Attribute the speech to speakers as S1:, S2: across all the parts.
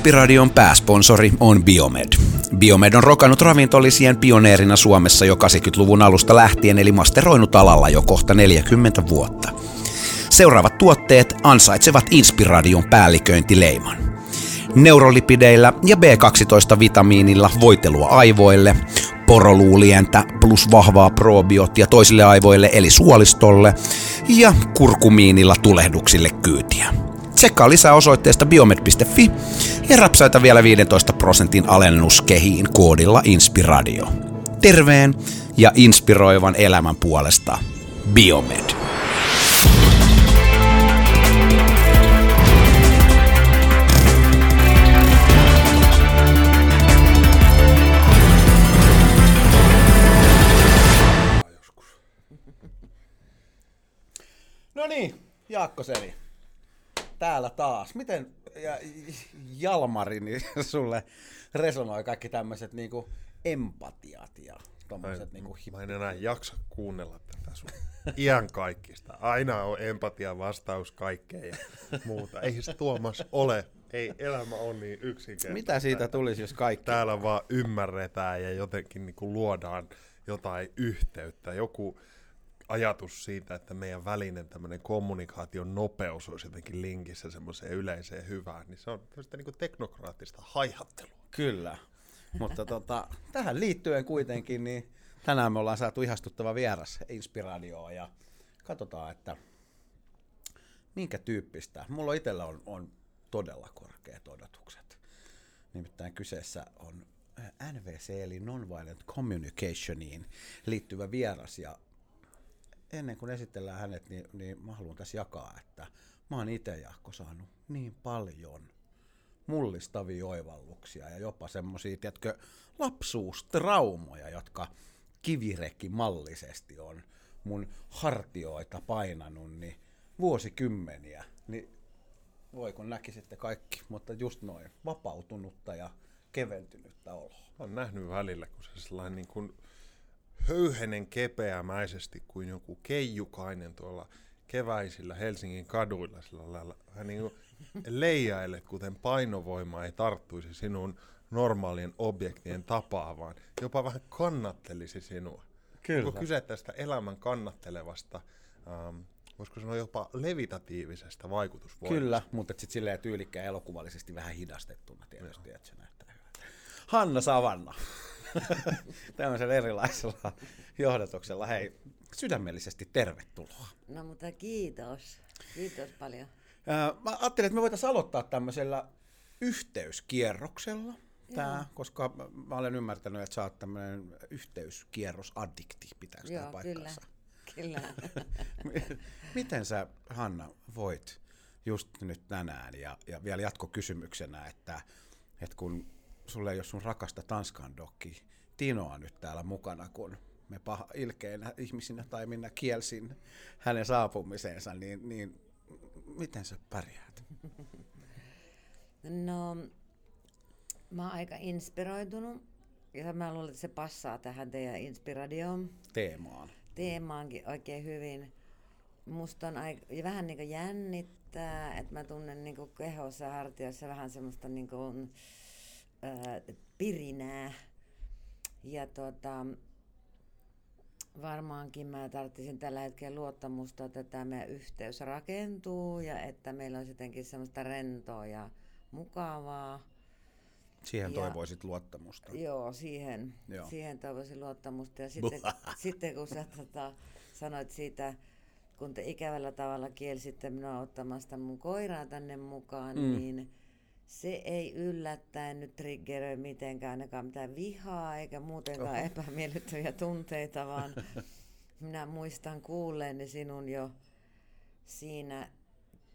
S1: Inspiradion pääsponsori on Biomed. Biomed on rokannut ravintolisien pioneerina Suomessa jo 80-luvun alusta lähtien, eli masteroinut alalla jo kohta 40 vuotta. Seuraavat tuotteet ansaitsevat Inspiradion päälliköintileiman. Neurolipideillä ja B12-vitamiinilla voitelua aivoille, poroluulientä plus vahvaa probioottia toisille aivoille eli suolistolle ja kurkumiinilla tulehduksille kyytiä. Tsekkaa lisää osoitteesta biomed.fi ja rapsaita vielä 15 prosentin alennuskehiin koodilla Inspiradio. Terveen ja inspiroivan elämän puolesta Biomed.
S2: No niin, Jaakko Seli. Täällä taas. Miten ja Jalmari niin sulle resonoi kaikki tämmöiset niinku empatiat ja tommoset niinku hip-
S3: Mä en enää jaksa kuunnella tätä sun iän kaikista. Aina on empatia vastaus kaikkeen ja muuta. Ei se Tuomas ole. Ei elämä on niin yksinkertaista.
S2: Mitä siitä tulisi, jos kaikki...
S3: Täällä vaan ymmärretään ja jotenkin niin luodaan jotain yhteyttä. Joku ajatus siitä, että meidän välinen tämmöinen kommunikaation nopeus olisi jotenkin linkissä semmoiseen yleiseen hyvään, niin se on tämmöistä niin teknokraattista haihattelua.
S2: Kyllä. Mutta tota, tähän liittyen kuitenkin, niin tänään me ollaan saatu ihastuttava vieras Inspiradioon ja katsotaan, että minkä tyyppistä. Mulla itsellä on, on todella korkeat odotukset. Nimittäin kyseessä on NVC eli Nonviolent Communicationiin liittyvä vieras ja ennen kuin esitellään hänet, niin, niin mä haluan tässä jakaa, että mä oon itse Jaakko saanut niin paljon mullistavia oivalluksia ja jopa semmoisia, tiedätkö, lapsuustraumoja, jotka kivirekimallisesti on mun hartioita painanut, niin vuosikymmeniä, niin voi kun näkisitte kaikki, mutta just noin vapautunutta ja keventynyttä oloa.
S3: Mä oon nähnyt välillä, kun se sellainen niin kuin höyhenen kepeämäisesti kuin joku keijukainen tuolla keväisillä Helsingin kaduilla sillä lailla. Hän niin leijaille, kuten painovoima ei tarttuisi sinun normaalien objektien tapaa, vaan jopa vähän kannattelisi sinua.
S2: Kyllä.
S3: Onko kyse tästä elämän kannattelevasta, ähm, voisiko sanoa jopa levitatiivisesta vaikutusvoimasta?
S2: Kyllä, mutta sitten silleen tyylikkään elokuvallisesti vähän hidastettuna tietysti, että se näyttää hyvältä. Hanna Savanna. Tämmöisellä erilaisella johdatuksella. Hei, sydämellisesti tervetuloa.
S4: No mutta kiitos. Kiitos paljon.
S2: Mä ajattelin, että me voitaisiin aloittaa tämmöisellä yhteyskierroksella. Tää, koska mä olen ymmärtänyt, että sä oot tämmöinen yhteyskierrosaddikti, pitääkö tämä
S4: Joo, kyllä.
S2: paikkansa?
S4: Kyllä.
S2: Miten sä, Hanna, voit just nyt tänään ja, ja vielä jatkokysymyksenä, että, että kun sulle ei ole sun rakasta Tanskan dokki Tinoa nyt täällä mukana, kun me paha, ilkeinä ihmisinä tai minä kielsin hänen saapumiseensa, niin, niin miten sä pärjäät?
S4: No, mä oon aika inspiroitunut ja mä luulen, että se passaa tähän teidän inspiradioon
S2: Teemaan.
S4: teemaankin oikein hyvin. Musta on aika, ja vähän niin jännittää, että mä tunnen niin kehossa ja hartioissa vähän semmoista niin kuin, ää, pirinää. Ja tota, varmaankin mä tarvitsisin tällä hetkellä luottamusta, että tämä meidän yhteys rakentuu ja että meillä on jotenkin semmoista rentoa ja mukavaa.
S2: Siihen
S4: Ja-
S2: toivoisit luottamusta.
S4: Joo, siihen,
S2: Joo.
S4: Siihen toivoisin luottamusta. Ja sitten, sitten kun sä tota, sanoit siitä, kun te ikävällä tavalla kielsitte minua ottamasta mun koiraa tänne mukaan,
S2: mm.
S4: niin se ei yllättäen nyt triggeröi mitenkään ainakaan mitään vihaa eikä muutenkaan
S2: Oho.
S4: epämiellyttäviä tunteita, vaan minä muistan kuulleeni sinun jo siinä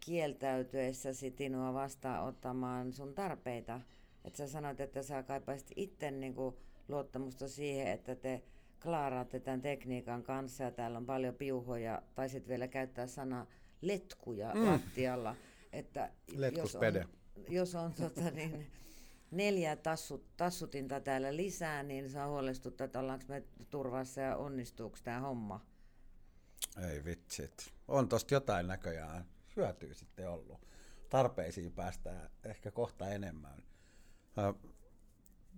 S4: kieltäytyessäsi Tinua vastaanottamaan sun tarpeita. Että sä sanoit, että sä kaipaisit itse niinku luottamusta siihen, että te klaaraatte tämän tekniikan kanssa ja täällä on paljon piuhoja, tai sitten vielä käyttää sana letkuja
S2: mm.
S4: lattialla. Että
S2: Letkuspede.
S4: jos on, jos on tota niin, neljä tassut, tassutinta täällä lisää, niin on huolestuttaa, että ollaanko me turvassa ja onnistuuko tämä homma.
S2: Ei vitsit. On tosta jotain näköjään hyötyä sitten ollut. tarpeisiin päästään ehkä kohta enemmän.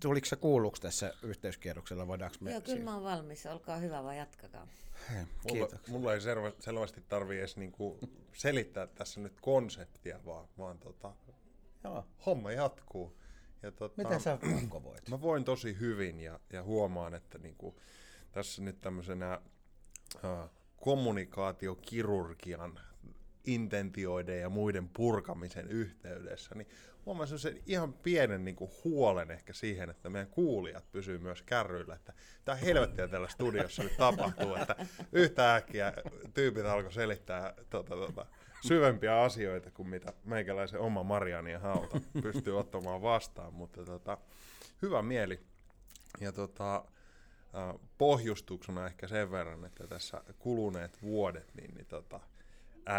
S2: Tuliko se kuulluksi tässä yhteyskierroksella? Voidaanko
S4: me Joo, kyllä mä oon valmis. Olkaa hyvä, vaan jatkakaa.
S3: Hei, mulla, mulla ei selvästi tarvi edes niinku selittää tässä nyt konseptia, vaan, vaan tota, Joo. homma jatkuu.
S2: Ja tota, Miten sä voit?
S3: Mä voin tosi hyvin ja, ja huomaan, että niinku, tässä nyt tämmöisenä uh, kommunikaatiokirurgian intentioiden ja muiden purkamisen yhteydessä, niin huomasin sen ihan pienen niin kuin, huolen ehkä siihen, että meidän kuulijat pysyy myös kärryillä, että tämä helvettiä täällä studiossa nyt tapahtuu, että yhtä äkkiä tyypit alkoi selittää tota, tota, syvempiä asioita kuin mitä meikäläisen oma Mariani ja Hauta pystyy ottamaan vastaan, mutta tota, hyvä mieli. Ja tota, pohjustuksena ehkä sen verran, että tässä kuluneet vuodet, niin, niin tota,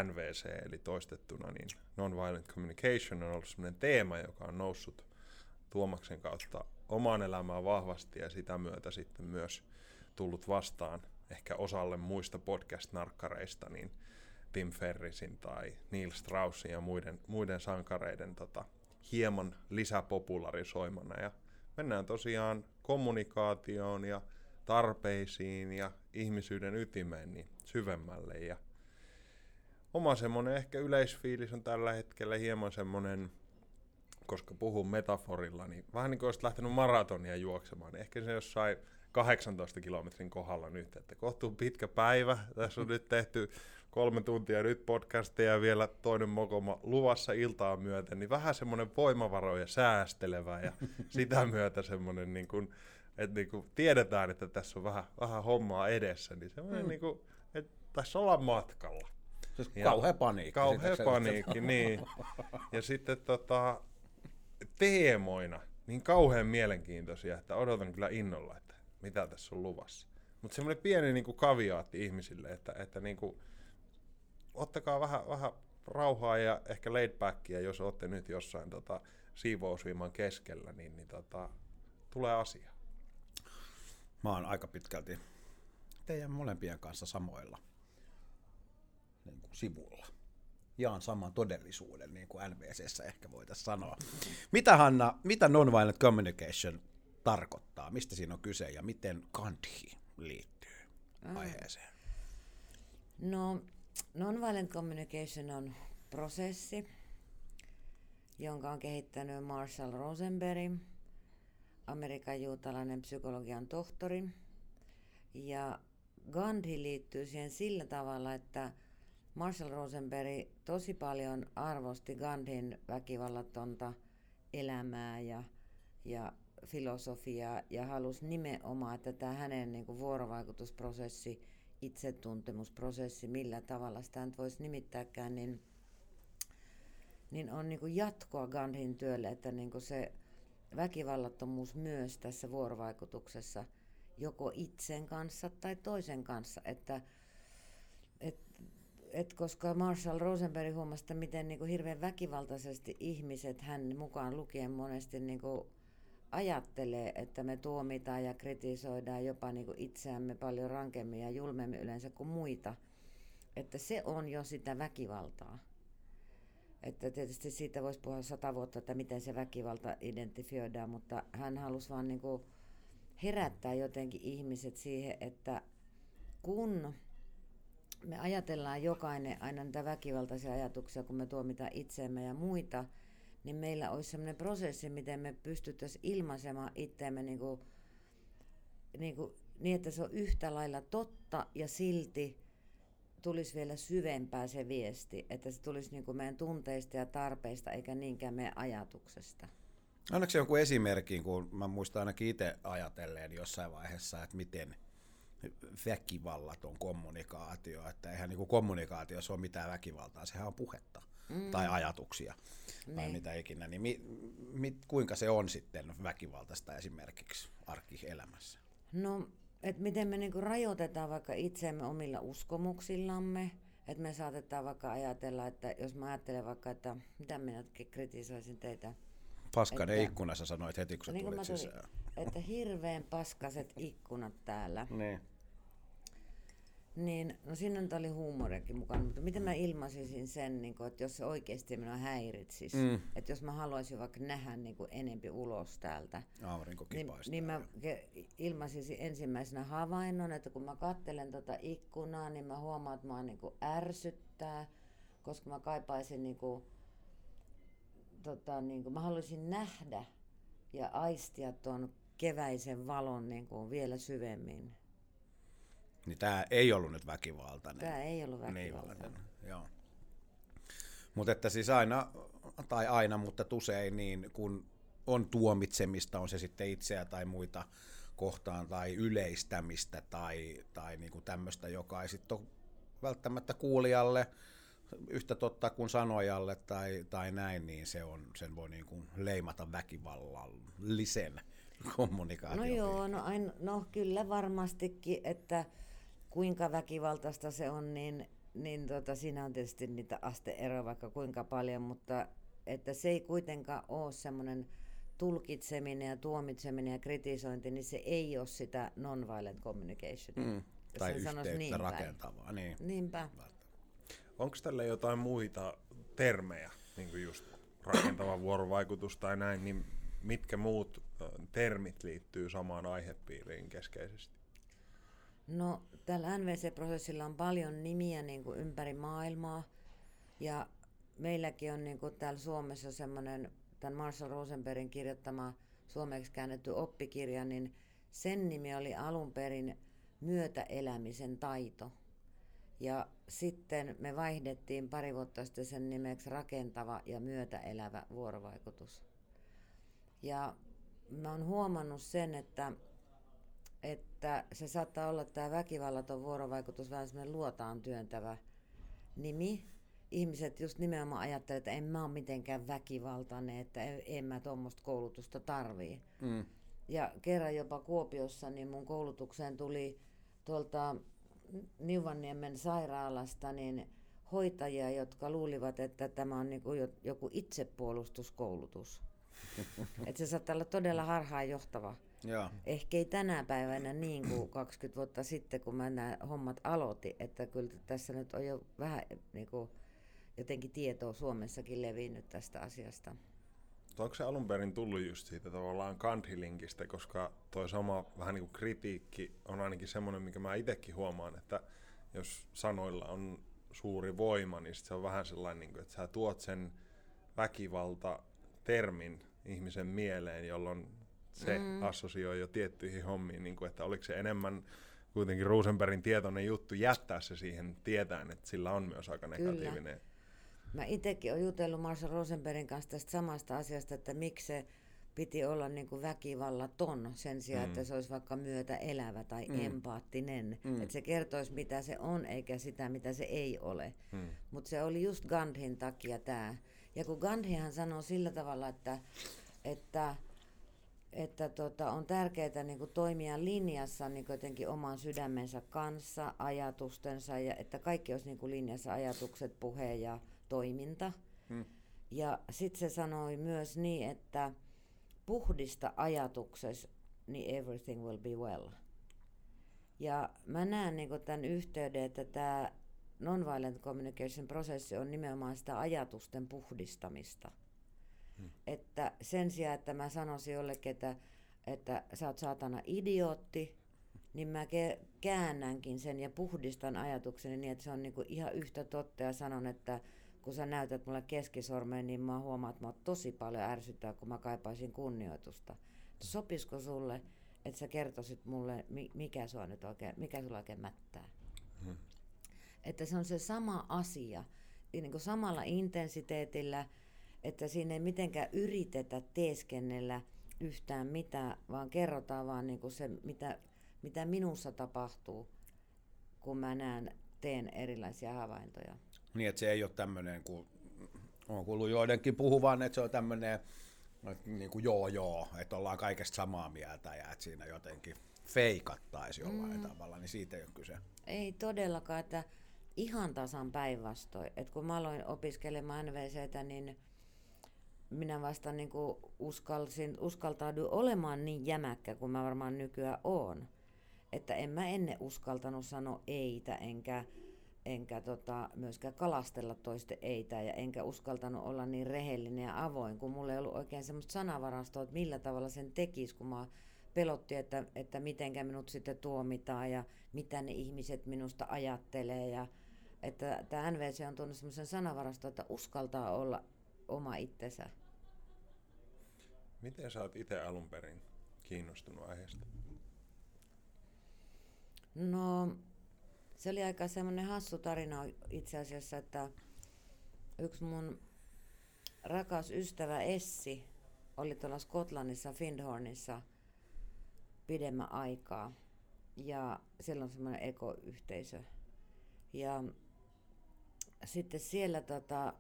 S3: NVC, eli toistettuna, niin Nonviolent Communication on ollut sellainen teema, joka on noussut Tuomaksen kautta omaan elämään vahvasti ja sitä myötä sitten myös tullut vastaan ehkä osalle muista podcast-narkkareista, niin Tim Ferrisin tai Neil Straussin ja muiden, muiden sankareiden tota, hieman lisäpopularisoimana. Ja mennään tosiaan kommunikaatioon ja tarpeisiin ja ihmisyyden ytimeen niin syvemmälle. Ja oma semmoinen ehkä yleisfiilis on tällä hetkellä hieman semmoinen, koska puhun metaforilla, niin vähän niin kuin olisit lähtenyt maratonia juoksemaan, niin ehkä se jossain 18 kilometrin kohdalla nyt, että kohtuu pitkä päivä. Tässä on nyt tehty kolme tuntia nyt podcastia ja vielä toinen mokoma luvassa iltaa myöten, niin vähän semmoinen voimavaroja säästelevä ja sitä myötä semmoinen, niin kuin, että niin kuin tiedetään, että tässä on vähän, vähän hommaa edessä, niin semmoinen, mm. niin kuin, että tässä ollaan matkalla.
S2: Siis ja kauhea paniikki.
S3: Kauhea paniikki, niin. Ja sitten tota, teemoina, niin kauhean mielenkiintoisia, että odotan kyllä innolla, että mitä tässä on luvassa. Mutta semmoinen pieni niin kuin kaviaatti ihmisille, että, että niin kuin, ottakaa vähän, vähän rauhaa ja ehkä laid backia, jos olette nyt jossain tota, siivousviiman keskellä, niin, niin tota, tulee asia.
S2: Mä oon aika pitkälti teidän molempien kanssa samoilla niin kuin sivulla. Jaan saman todellisuuden, niin kuin NVCssä ehkä voitaisiin sanoa. Mitä Hanna, mitä nonviolent communication tarkoittaa? Mistä siinä on kyse ja miten Gandhi liittyy aiheeseen?
S4: No, nonviolent communication on prosessi, jonka on kehittänyt Marshall Rosenberg, Amerikan juutalainen psykologian tohtori. Ja Gandhi liittyy siihen sillä tavalla, että Marshall Rosenberg tosi paljon arvosti Gandhin väkivallatonta elämää ja, ja filosofiaa ja halusi nimenomaan, että tämä hänen niin kuin vuorovaikutusprosessi, itsetuntemusprosessi, millä tavalla sitä nyt voisi nimittääkään, niin, niin on niin kuin jatkoa Gandhin työlle, että niin kuin se väkivallattomuus myös tässä vuorovaikutuksessa joko itsen kanssa tai toisen kanssa, että et et koska Marshall Rosenberg huomasi, että miten niin kuin hirveän väkivaltaisesti ihmiset, hän mukaan lukien monesti niin kuin ajattelee, että me tuomitaan ja kritisoidaan jopa niin kuin itseämme paljon rankemmin ja julmemmin yleensä kuin muita, että se on jo sitä väkivaltaa. Että tietysti siitä voisi puhua sata vuotta, että miten se väkivalta identifioidaan, mutta hän halusi vaan niin kuin herättää jotenkin ihmiset siihen, että kun me ajatellaan jokainen aina niitä väkivaltaisia ajatuksia, kun me tuomitaan itseemme ja muita, niin meillä olisi sellainen prosessi, miten me pystyttäisiin ilmaisemaan itseämme niin, kuin, niin, kuin, niin, että se on yhtä lailla totta ja silti tulisi vielä syvempää se viesti, että se tulisi niin kuin meidän tunteista ja tarpeista eikä niinkään meidän ajatuksesta.
S2: Onneksi jonkun esimerkin, kun mä muistan ainakin itse ajatelleen jossain vaiheessa, että miten – väkivallaton kommunikaatio, että eihän niin kommunikaatiossa ole mitään väkivaltaa, sehän on puhetta mm. tai ajatuksia ne. tai niin. mitä ikinä, niin mi, mi, kuinka se on sitten väkivaltaista esimerkiksi arkielämässä?
S4: No, että miten me niinku rajoitetaan vaikka itseämme omilla uskomuksillamme, että me saatetaan vaikka ajatella, että jos mä ajattelen vaikka, että mitä minä kritisoisin teitä.
S2: Paskanen että, ikkunassa sanoit heti, kun sä niin tulit sisään.
S4: Että hirveän paskaset ikkunat täällä.
S2: Niin
S4: Niin, no siinä nyt oli huumoriakin mukana, mutta miten mä ilmaisisin sen, niin kun, että jos se oikeasti minua häiritsisi, mm. että jos mä haluaisin vaikka nähdä niin kuin enempi ulos täältä, niin, niin mä ilmaisisin ensimmäisenä havainnon, että kun mä kattelen tota ikkunaa, niin mä huomaan, että mä niin kuin ärsyttää, koska mä kaipaisin niin kuin, tota, niin kuin, mä haluaisin nähdä ja aistia tuon keväisen valon niin kuin vielä syvemmin.
S2: Niin tämä ei ollut nyt väkivaltainen.
S4: Tämä ei ollut väkivaltainen.
S2: Niin, joo. Mutta että siis aina, tai aina, mutta usein niin kun on tuomitsemista, on se sitten itseä tai muita kohtaan, tai yleistämistä tai, tai niin kuin tämmöistä, joka ei sitten ole välttämättä kuulijalle yhtä totta kuin sanojalle tai, tai näin, niin se on, sen voi niin kuin leimata väkivallallisen kommunikaation.
S4: No joo, no, ain, no kyllä varmastikin, että kuinka väkivaltaista se on, niin, niin tota, siinä on tietysti niitä asteeroja vaikka kuinka paljon, mutta että se ei kuitenkaan ole semmoinen tulkitseminen ja tuomitseminen ja kritisointi, niin se ei ole sitä non-violent communication. Mm,
S2: tai yhteyttä niin rakentavaa. Niin.
S4: Niinpä.
S3: Onko tällä jotain muita termejä, niin kuin just rakentava vuorovaikutus tai näin, niin mitkä muut termit liittyy samaan aihepiiriin keskeisesti?
S4: No tällä NVC-prosessilla on paljon nimiä niin kuin ympäri maailmaa ja meilläkin on niin kuin täällä Suomessa semmoinen tämän Marshall Rosenbergin kirjoittama suomeksi käännetty oppikirja, niin sen nimi oli alun perin myötäelämisen taito. Ja sitten me vaihdettiin pari vuotta sitten sen nimeksi rakentava ja myötäelävä vuorovaikutus. Ja mä oon huomannut sen, että että se saattaa olla tämä väkivallaton vuorovaikutus vähän semmoinen luotaan työntävä nimi. Ihmiset just nimenomaan ajattelevat, että en mä ole mitenkään väkivaltainen, että en mä tuommoista koulutusta tarvii. Mm. Ja kerran jopa Kuopiossa niin mun koulutukseen tuli tuolta Niuvanniemen sairaalasta niin hoitajia, jotka luulivat, että tämä on niin kuin joku itsepuolustuskoulutus. että se saattaa olla todella harhaanjohtava. Joo. Ehkä ei tänä päivänä niin kuin 20 vuotta sitten, kun mä nämä hommat aloitin, että kyllä tässä nyt on jo vähän niin kuin, jotenkin tietoa Suomessakin levinnyt tästä asiasta.
S3: Onko se alun perin tullut just siitä tavallaan Kandhilinkistä, koska toi sama vähän niin kuin kritiikki on ainakin semmoinen, mikä mä itsekin huomaan, että jos sanoilla on suuri voima, niin se on vähän sellainen, niin kuin, että sä tuot sen väkivalta-termin ihmisen mieleen, jolloin se mm. assosioi jo tiettyihin hommiin, niin kuin, että oliko se enemmän kuitenkin Rosenbergin tietoinen juttu jättää se siihen tietään, että sillä on myös aika negatiivinen. Kyllä.
S4: Mä itsekin olen jutellut Marshall Rosenbergin kanssa tästä samasta asiasta, että miksi se piti olla niin kuin väkivallaton sen sijaan, mm. että se olisi vaikka myötä elävä tai mm. empaattinen. Mm. Että se kertoisi, mitä se on, eikä sitä, mitä se ei ole. Mm. Mutta se oli just Gandhin takia tämä. Ja kun Gandhihan sanoo sillä tavalla, että, että että tota, on tärkeää niin kuin toimia linjassa niin kuin jotenkin oman sydämensä kanssa, ajatustensa, ja että kaikki olisi niin kuin linjassa ajatukset, puhe ja toiminta. Hmm. Ja sitten se sanoi myös niin, että puhdista ajatuksessa, niin everything will be well. Ja mä näen niin kuin tämän yhteyden, että tämä nonviolent communication prosessi on nimenomaan sitä ajatusten puhdistamista. Hmm. Että sen sijaan, että mä sanoisin jollekin, että, että sä oot saatana idiootti, niin mä käännänkin sen ja puhdistan ajatukseni niin, että se on niinku ihan yhtä totta ja sanon, että kun sä näytät mulle keskisormeen, niin mä huomaan, että mä tosi paljon ärsyttää, kun mä kaipaisin kunnioitusta. Sopisiko sulle, että sä kertoisit mulle, mikä, sua nyt oikein, mikä sulla oikein mättää? Hmm. Että se on se sama asia, niin kuin samalla intensiteetillä – että siinä ei mitenkään yritetä teeskennellä yhtään mitään, vaan kerrotaan vaan niin kuin se, mitä, mitä minussa tapahtuu, kun mä näen, teen erilaisia havaintoja.
S2: Niin, että se ei ole tämmöinen, kun on kuullut joidenkin puhuvan, että se on tämmöinen niin kuin joo joo, että ollaan kaikesta samaa mieltä ja että siinä jotenkin feikattaisi jollain mm. tavalla, niin siitä ei ole kyse.
S4: Ei todellakaan, että ihan tasan päinvastoin. Että kun mä aloin opiskelemaan NVCtä, niin minä vasta niin kuin uskalsin, uskaltauduin olemaan niin jämäkkä kuin mä varmaan nykyään oon. että en mä ennen uskaltanut sanoa eitä, enkä, enkä tota, myöskään kalastella toisten eitä, ja enkä uskaltanut olla niin rehellinen ja avoin, kun mulla ei ollut oikein semmoista sanavarastoa, että millä tavalla sen tekisi, kun mä pelotti, että, että mitenkä minut sitten tuomitaan ja mitä ne ihmiset minusta ajattelee. Ja, että tämä NVC on tuonut semmoisen sanavaraston, että uskaltaa olla oma itsensä.
S3: Miten sä oot itse alun perin kiinnostunut aiheesta?
S4: No, se oli aika semmoinen hassu tarina itse asiassa, että yksi mun rakas ystävä Essi oli tuolla Skotlannissa, Findhornissa pidemmän aikaa. Ja siellä on semmoinen ekoyhteisö. Ja sitten siellä tota,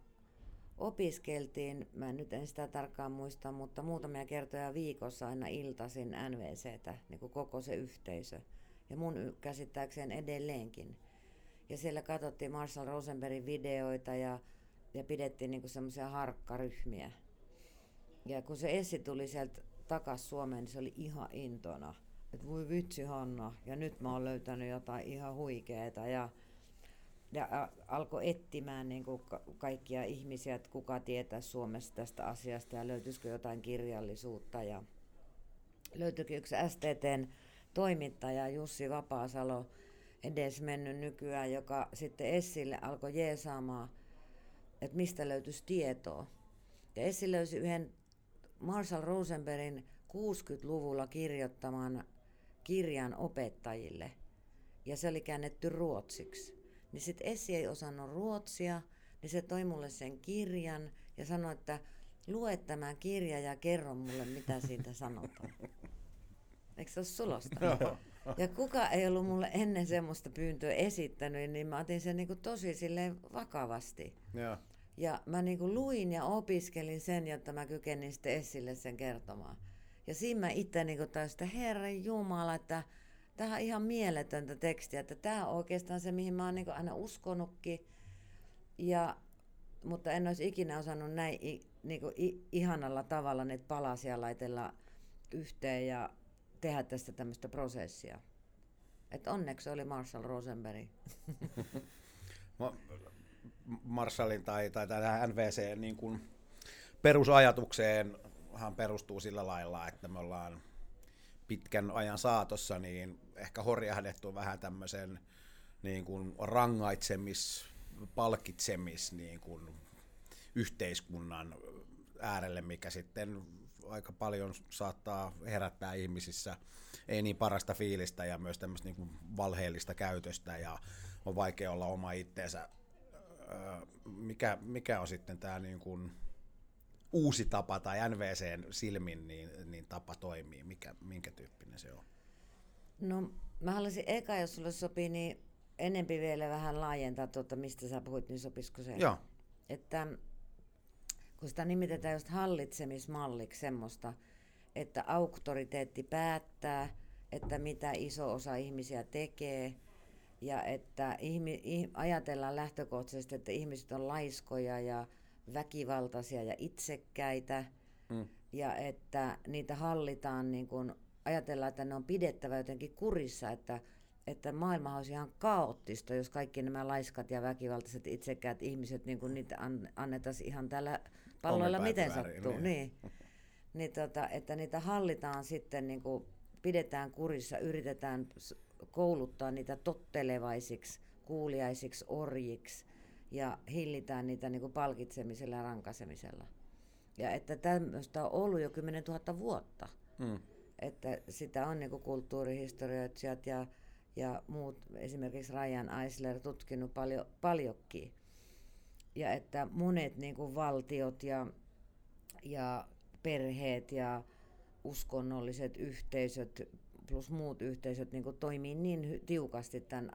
S4: opiskeltiin, mä nyt en sitä tarkkaan muista, mutta muutamia kertoja viikossa aina iltaisin NVCtä, niin kuin koko se yhteisö. Ja mun käsittääkseen edelleenkin. Ja siellä katsottiin Marshall Rosenbergin videoita ja, ja pidettiin niin semmoisia harkkaryhmiä. Ja kun se Essi tuli sieltä takas Suomeen, niin se oli ihan intona. Että voi vitsi Hanna, ja nyt mä oon löytänyt jotain ihan huikeeta. Ja, ja alkoi etsimään niin kuin kaikkia ihmisiä, että kuka tietää Suomessa tästä asiasta ja löytyisikö jotain kirjallisuutta. Ja löytyikin yksi STTn toimittaja Jussi Vapaasalo, edes mennyt nykyään, joka sitten Essille alkoi jeesaamaan, että mistä löytyisi tietoa. Ja Essi löysi yhden Marshall Rosenbergin 60-luvulla kirjoittaman kirjan opettajille. Ja se oli käännetty ruotsiksi. Niin sitten Essi ei osannut ruotsia, niin se toi mulle sen kirjan ja sanoi, että lue tämä kirja ja kerro mulle, mitä siitä sanotaan. Eikö se ole sulosta? Ja kuka ei ollut mulle ennen semmoista pyyntöä esittänyt, niin mä otin sen niin kuin tosi silleen vakavasti.
S2: Joo.
S4: Ja mä niin kuin luin ja opiskelin sen, jotta mä kykenin sitten Essille sen kertomaan. Ja siinä mä itse niin kuin taas, että Herran Jumala, että tämä on ihan mieletöntä tekstiä, että tämä on oikeastaan se, mihin mä oon niin aina uskonutkin. Ja, mutta en olisi ikinä osannut näin niin kuin ihanalla tavalla niitä palasia laitella yhteen ja tehdä tästä tämmöistä prosessia. Et onneksi oli Marshall Rosenberg.
S2: Marshallin tai, tai tähän NVC niin kuin perusajatukseen hän perustuu sillä lailla, että me ollaan pitkän ajan saatossa niin ehkä horjahdettu vähän tämmöisen niin kuin rangaitsemis, palkitsemis niin kuin yhteiskunnan äärelle, mikä sitten aika paljon saattaa herättää ihmisissä ei niin parasta fiilistä ja myös tämmöistä niin kuin valheellista käytöstä ja on vaikea olla oma itteensä. Mikä, mikä on sitten tämä niin kuin uusi tapa tai NVCn silmin niin, niin tapa toimii? Mikä, minkä tyyppinen se on?
S4: No mä haluaisin eka, jos sulle sopii, niin enempi vielä vähän laajentaa tuota, mistä sä puhuit, niin sopisiko se?
S2: Joo.
S4: Että kun sitä nimitetään just hallitsemismalliksi semmoista, että auktoriteetti päättää, että mitä iso osa ihmisiä tekee, ja että ihmi, ajatellaan lähtökohtaisesti, että ihmiset on laiskoja ja väkivaltaisia ja itsekkäitä, mm. ja että niitä hallitaan, niin kun ajatellaan, että ne on pidettävä jotenkin kurissa, että, että maailma olisi ihan kaoottista, jos kaikki nämä laiskat ja väkivaltaiset itsekkäät ihmiset, niin kun niitä annettaisiin ihan täällä palloilla miten sattuu. Niin. niin. niin tota, että niitä hallitaan sitten, niin kuin pidetään kurissa, yritetään kouluttaa niitä tottelevaisiksi, kuuliaisiksi orjiksi ja hillitään niitä niin kuin palkitsemisella ja rankasemisella. Ja että tämmöistä on ollut jo 10 000 vuotta. Mm. Että sitä on niin kuin kulttuurihistorioitsijat ja, ja muut, esimerkiksi Ryan Eisler, tutkinut paljon, paljonkin ja että monet niin kuin valtiot ja, ja perheet ja uskonnolliset yhteisöt plus muut yhteisöt niin kuin toimii niin tiukasti tämän,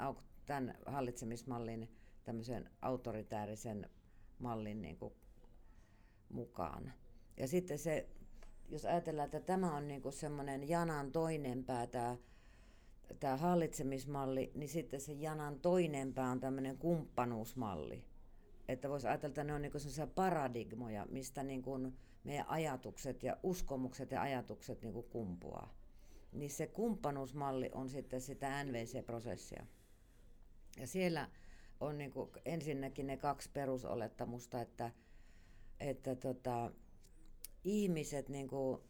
S4: tämän hallitsemismallin, tämmöisen autoritäärisen mallin niin kuin mukaan. Ja sitten se, jos ajatellaan, että tämä on niin kuin semmoinen janan toinen pää, tämä, tämä hallitsemismalli, niin sitten se janan toinen pää on tämmöinen kumppanuusmalli että voisi ajatella, että ne on niin sellaisia paradigmoja, mistä niin kuin meidän ajatukset ja uskomukset ja ajatukset niin kuin kumpuaa. niin se kumppanuusmalli on sitten sitä NVC-prosessia. Ja siellä on niin kuin ensinnäkin ne kaksi perusolettamusta, että, että tota, ihmiset niin kuin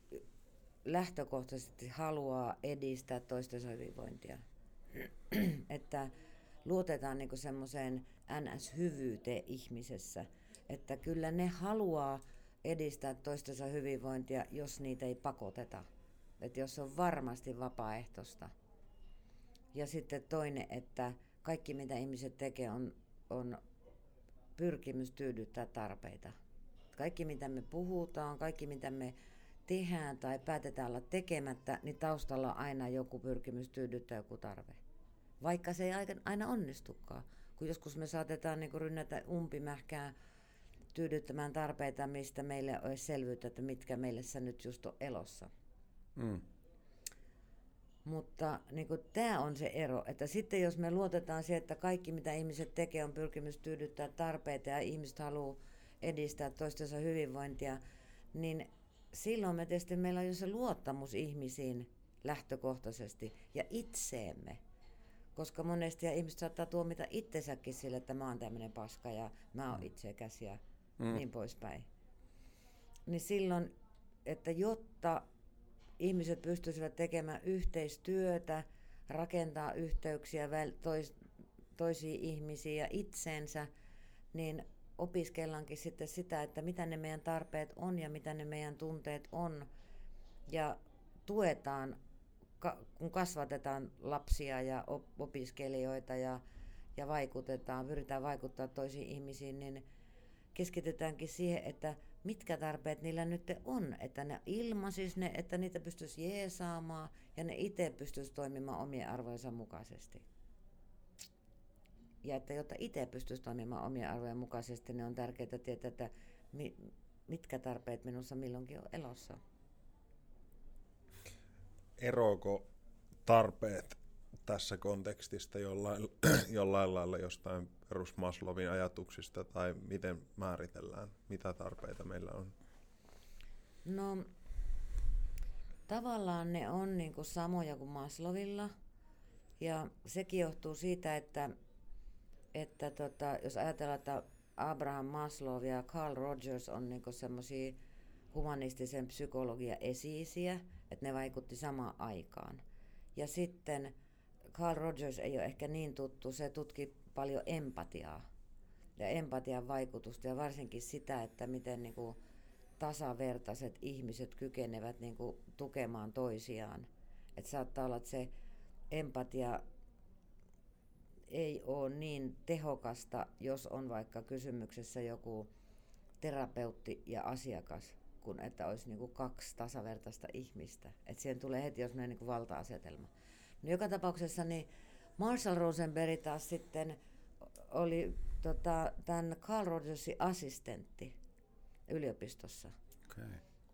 S4: lähtökohtaisesti haluaa edistää toistensa hyvinvointia. että luotetaan niin semmoiseen NS-hyvyyteen ihmisessä, että kyllä ne haluaa edistää toistensa hyvinvointia, jos niitä ei pakoteta. Että jos on varmasti vapaaehtoista. Ja sitten toinen, että kaikki mitä ihmiset tekee on, on pyrkimys tyydyttää tarpeita. Kaikki mitä me puhutaan, kaikki mitä me tehdään tai päätetään olla tekemättä, niin taustalla on aina joku pyrkimys tyydyttää joku tarve. Vaikka se ei aina onnistukaan. Kun joskus me saatetaan niin rynnätä umpimähkää tyydyttämään tarpeita, mistä meille olisi selvyyttä, että mitkä meille se nyt just on elossa. Mm. Mutta niin tämä on se ero, että sitten jos me luotetaan siihen, että kaikki mitä ihmiset tekee on pyrkimys tyydyttää tarpeita ja ihmiset haluaa edistää toistensa hyvinvointia, niin silloin me tietysti meillä on jo se luottamus ihmisiin lähtökohtaisesti ja itseemme. Koska monesti ja ihmiset saattaa tuomita itsensäkin sille, että mä oon tämmöinen paska ja mä oon mm. itsekäs ja mm. niin poispäin. Niin silloin, että jotta ihmiset pystyisivät tekemään yhteistyötä, rakentaa yhteyksiä tois, toisiin ihmisiin ja itseensä, niin opiskellaankin sitten sitä, että mitä ne meidän tarpeet on ja mitä ne meidän tunteet on. Ja tuetaan, kun kasvatetaan lapsia ja opiskelijoita ja, ja vaikutetaan, pyritään vaikuttaa toisiin ihmisiin, niin keskitytäänkin siihen, että mitkä tarpeet niillä nyt on, että ne ilmaisis ne, että niitä pystyisi jeesaamaan ja ne itse pystyisi toimimaan omien arvojensa mukaisesti. Ja että jotta itse pystyisi toimimaan omien arvojen mukaisesti, niin on tärkeää tietää, että mi, mitkä tarpeet minussa milloinkin on elossa.
S3: Eroako tarpeet tässä kontekstista jollain, jollain lailla jostain perus Maslovin ajatuksista tai miten määritellään, mitä tarpeita meillä on?
S4: No tavallaan ne on niin kuin samoja kuin Maslovilla ja sekin johtuu siitä, että, että tota, jos ajatellaan, että Abraham Maslow ja Carl Rogers on niin semmoisia humanistisen psykologian esiisiä, että ne vaikutti samaan aikaan. Ja sitten Carl Rogers ei ole ehkä niin tuttu, se tutki paljon empatiaa ja empatian vaikutusta ja varsinkin sitä, että miten niin kuin tasavertaiset ihmiset kykenevät niin kuin tukemaan toisiaan. Että saattaa olla, että se empatia ei ole niin tehokasta, jos on vaikka kysymyksessä joku terapeutti ja asiakas, kuin että olisi niin kuin kaksi tasavertaista ihmistä. Että siihen tulee heti, jos niin valta-asetelma. No joka tapauksessa niin Marshall Rosenberg taas sitten oli tota, tämän Carl Rogersin assistentti yliopistossa. Okay.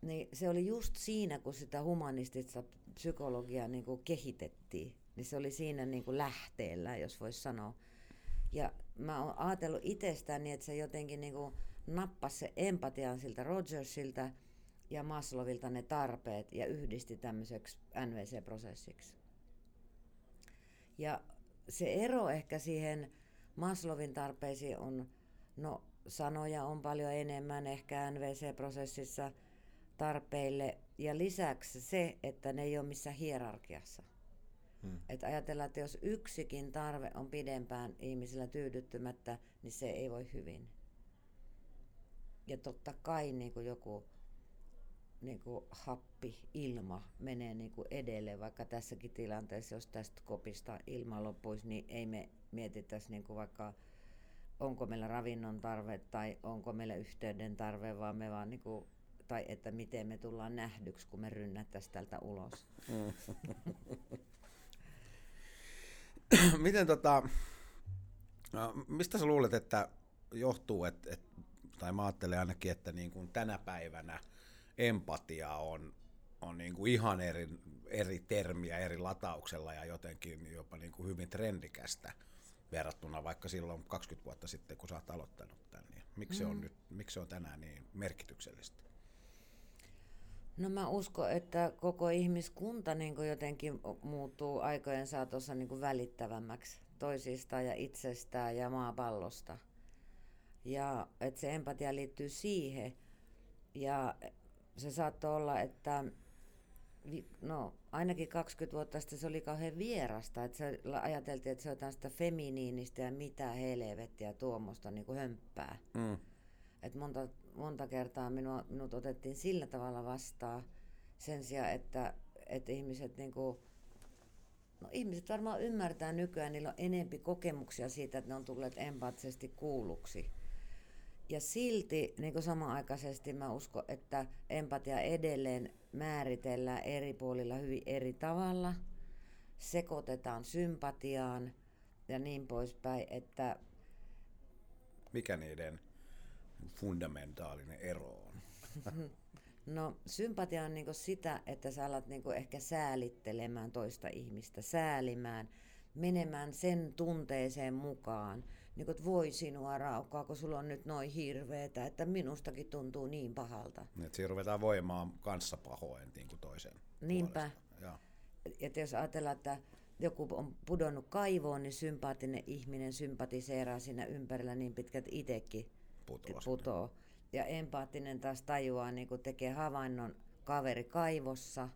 S4: Niin se oli just siinä, kun sitä humanistista psykologiaa niin kuin kehitettiin. Niin se oli siinä niin kuin lähteellä, jos voisi sanoa. Ja mä oon ajatellut itsestään niin, että se jotenkin niin kuin nappasi se empatian siltä Rogersilta ja Maslovilta ne tarpeet ja yhdisti tämmöiseksi NVC-prosessiksi. Ja se ero ehkä siihen Maslovin tarpeisiin on, no sanoja on paljon enemmän ehkä NVC-prosessissa tarpeille ja lisäksi se, että ne ei ole missään hierarkiassa. Hmm. Että ajatellaan, että jos yksikin tarve on pidempään ihmisillä tyydyttymättä, niin se ei voi hyvin. Ja totta kai niin kuin joku niin kuin happi, ilma menee niin kuin edelleen, vaikka tässäkin tilanteessa, jos tästä kopista ilma loppuisi, niin ei me mietittäisi niin kuin vaikka onko meillä ravinnon tarve tai onko meillä yhteyden tarve, vaan me vaan niin kuin, tai että miten me tullaan nähdyksi, kun me rynnättäisiin tältä ulos.
S2: miten tota, no, mistä sä luulet, että johtuu, että, että tai mä ajattelen ainakin, että niin kuin tänä päivänä empatia on, on niin kuin ihan eri, eri termiä eri latauksella ja jotenkin jopa niin kuin hyvin trendikästä verrattuna vaikka silloin 20 vuotta sitten, kun sä oot aloittanut tämän. Niin miksi, mm. se on mm. nyt, miksi se on tänään niin merkityksellistä?
S4: No mä uskon, että koko ihmiskunta niin jotenkin muuttuu aikojen saatossa niin välittävämmäksi toisistaan ja itsestään ja maapallosta. Ja että se empatia liittyy siihen. Ja se saattoi olla, että no, ainakin 20 vuotta sitten se oli kauhean vierasta, että se ajateltiin, että se on tästä feminiinistä ja mitä helvettiä tuommoista niin kuin hömppää. Mm. Et monta, monta kertaa minua, minut otettiin sillä tavalla vastaan sen sijaan, että, että ihmiset niin kuin, No ihmiset varmaan ymmärtää nykyään, niillä on enempi kokemuksia siitä, että ne on tulleet empaattisesti kuulluksi. Ja silti niin kuin samanaikaisesti mä uskon, että empatia edelleen määritellään eri puolilla hyvin eri tavalla. Sekoitetaan sympatiaan ja niin poispäin, että...
S2: Mikä niiden fundamentaalinen ero on?
S4: No sympatia on niinku sitä, että sä alat niinku ehkä säälittelemään toista ihmistä, säälimään, menemään sen tunteeseen mukaan. Niin kuin, että voi sinua raukkaa, kun sulla on nyt noin hirveetä, että minustakin tuntuu niin pahalta.
S2: Että siinä ruvetaan voimaan kanssa pahoin niin kuin toisen
S4: Niinpä. Ja. Että jos ajatellaan, että joku on pudonnut kaivoon, niin sympaattinen ihminen sympatiseeraa siinä ympärillä niin pitkät itsekin putoo. Ja empaattinen taas tajuaa, niin kun tekee havainnon kaveri kaivossa,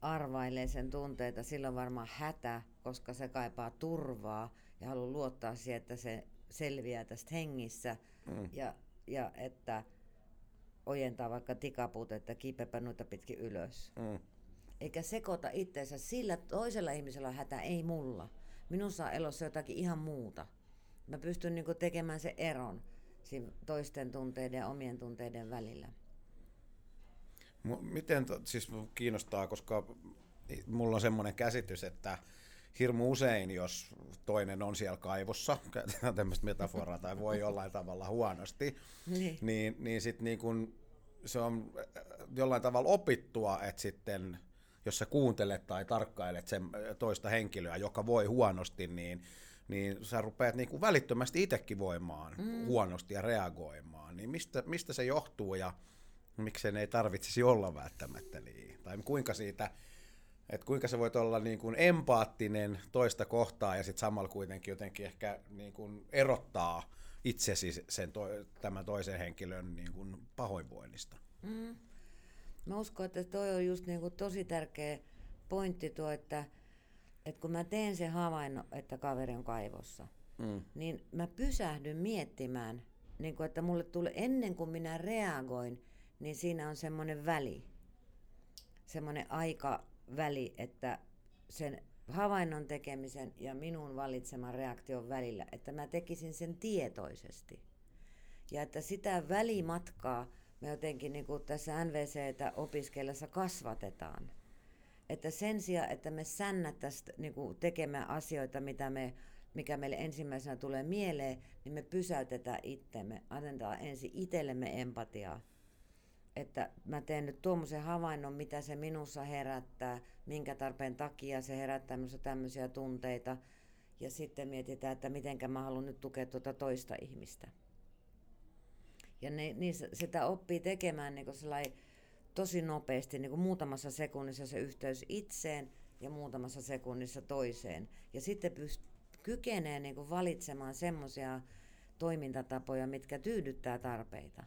S4: arvailee sen tunteita, silloin varmaan hätä, koska se kaipaa turvaa ja haluaa luottaa siihen, että se selviää tästä hengissä mm. ja, ja että ojentaa vaikka tikapuut, että kiipepä noita pitkin ylös. Mm. Eikä sekoita itseensä sillä toisella ihmisellä hätä, ei mulla. Minussa on elossa jotakin ihan muuta. Mä pystyn niinku tekemään sen eron toisten tunteiden ja omien tunteiden välillä.
S2: Miten, siis kiinnostaa, koska mulla on semmoinen käsitys, että hirmu usein, jos toinen on siellä kaivossa, käytetään tämmöistä metaforaa, tai voi jollain tavalla huonosti, niin, niin, niin sitten niin kun se on jollain tavalla opittua, että sitten jos sä kuuntelet tai tarkkailet sen toista henkilöä, joka voi huonosti, niin niin sä rupeat niin kuin välittömästi itsekin voimaan mm. huonosti ja reagoimaan. Niin mistä, mistä se johtuu ja miksi ne ei tarvitsisi olla välttämättä niin? Tai kuinka siitä, että kuinka se voit olla niin kuin empaattinen toista kohtaa ja sitten samalla kuitenkin jotenkin ehkä niin kuin erottaa itsesi sen to, tämän toisen henkilön niin kuin pahoinvoinnista. Mm.
S4: Mä uskon, että toi on just niin kuin tosi tärkeä pointti tuo, että että kun mä teen sen havainnon, että kaveri on kaivossa, mm. niin mä pysähdyn miettimään, niin kun, että mulle tulee ennen kuin minä reagoin, niin siinä on semmoinen väli, semmoinen aikaväli, että sen havainnon tekemisen ja minun valitseman reaktion välillä, että mä tekisin sen tietoisesti. Ja että sitä välimatkaa me jotenkin niin kuin tässä NVCtä opiskellessa kasvatetaan että sen sijaan, että me sännättäisiin niin tekemään asioita, mitä me, mikä meille ensimmäisenä tulee mieleen, niin me pysäytetään itsemme, annetaan ensin itsellemme empatiaa. Että mä teen nyt tuommoisen havainnon, mitä se minussa herättää, minkä tarpeen takia se herättää minussa tämmöisiä tunteita. Ja sitten mietitään, että miten mä haluan nyt tukea tuota toista ihmistä. Ja ne, niin sitä oppii tekemään niin sellainen tosi nopeasti, niin kuin muutamassa sekunnissa se yhteys itseen ja muutamassa sekunnissa toiseen. Ja sitten pyst- kykenee niin kuin valitsemaan semmoisia toimintatapoja, mitkä tyydyttää tarpeita.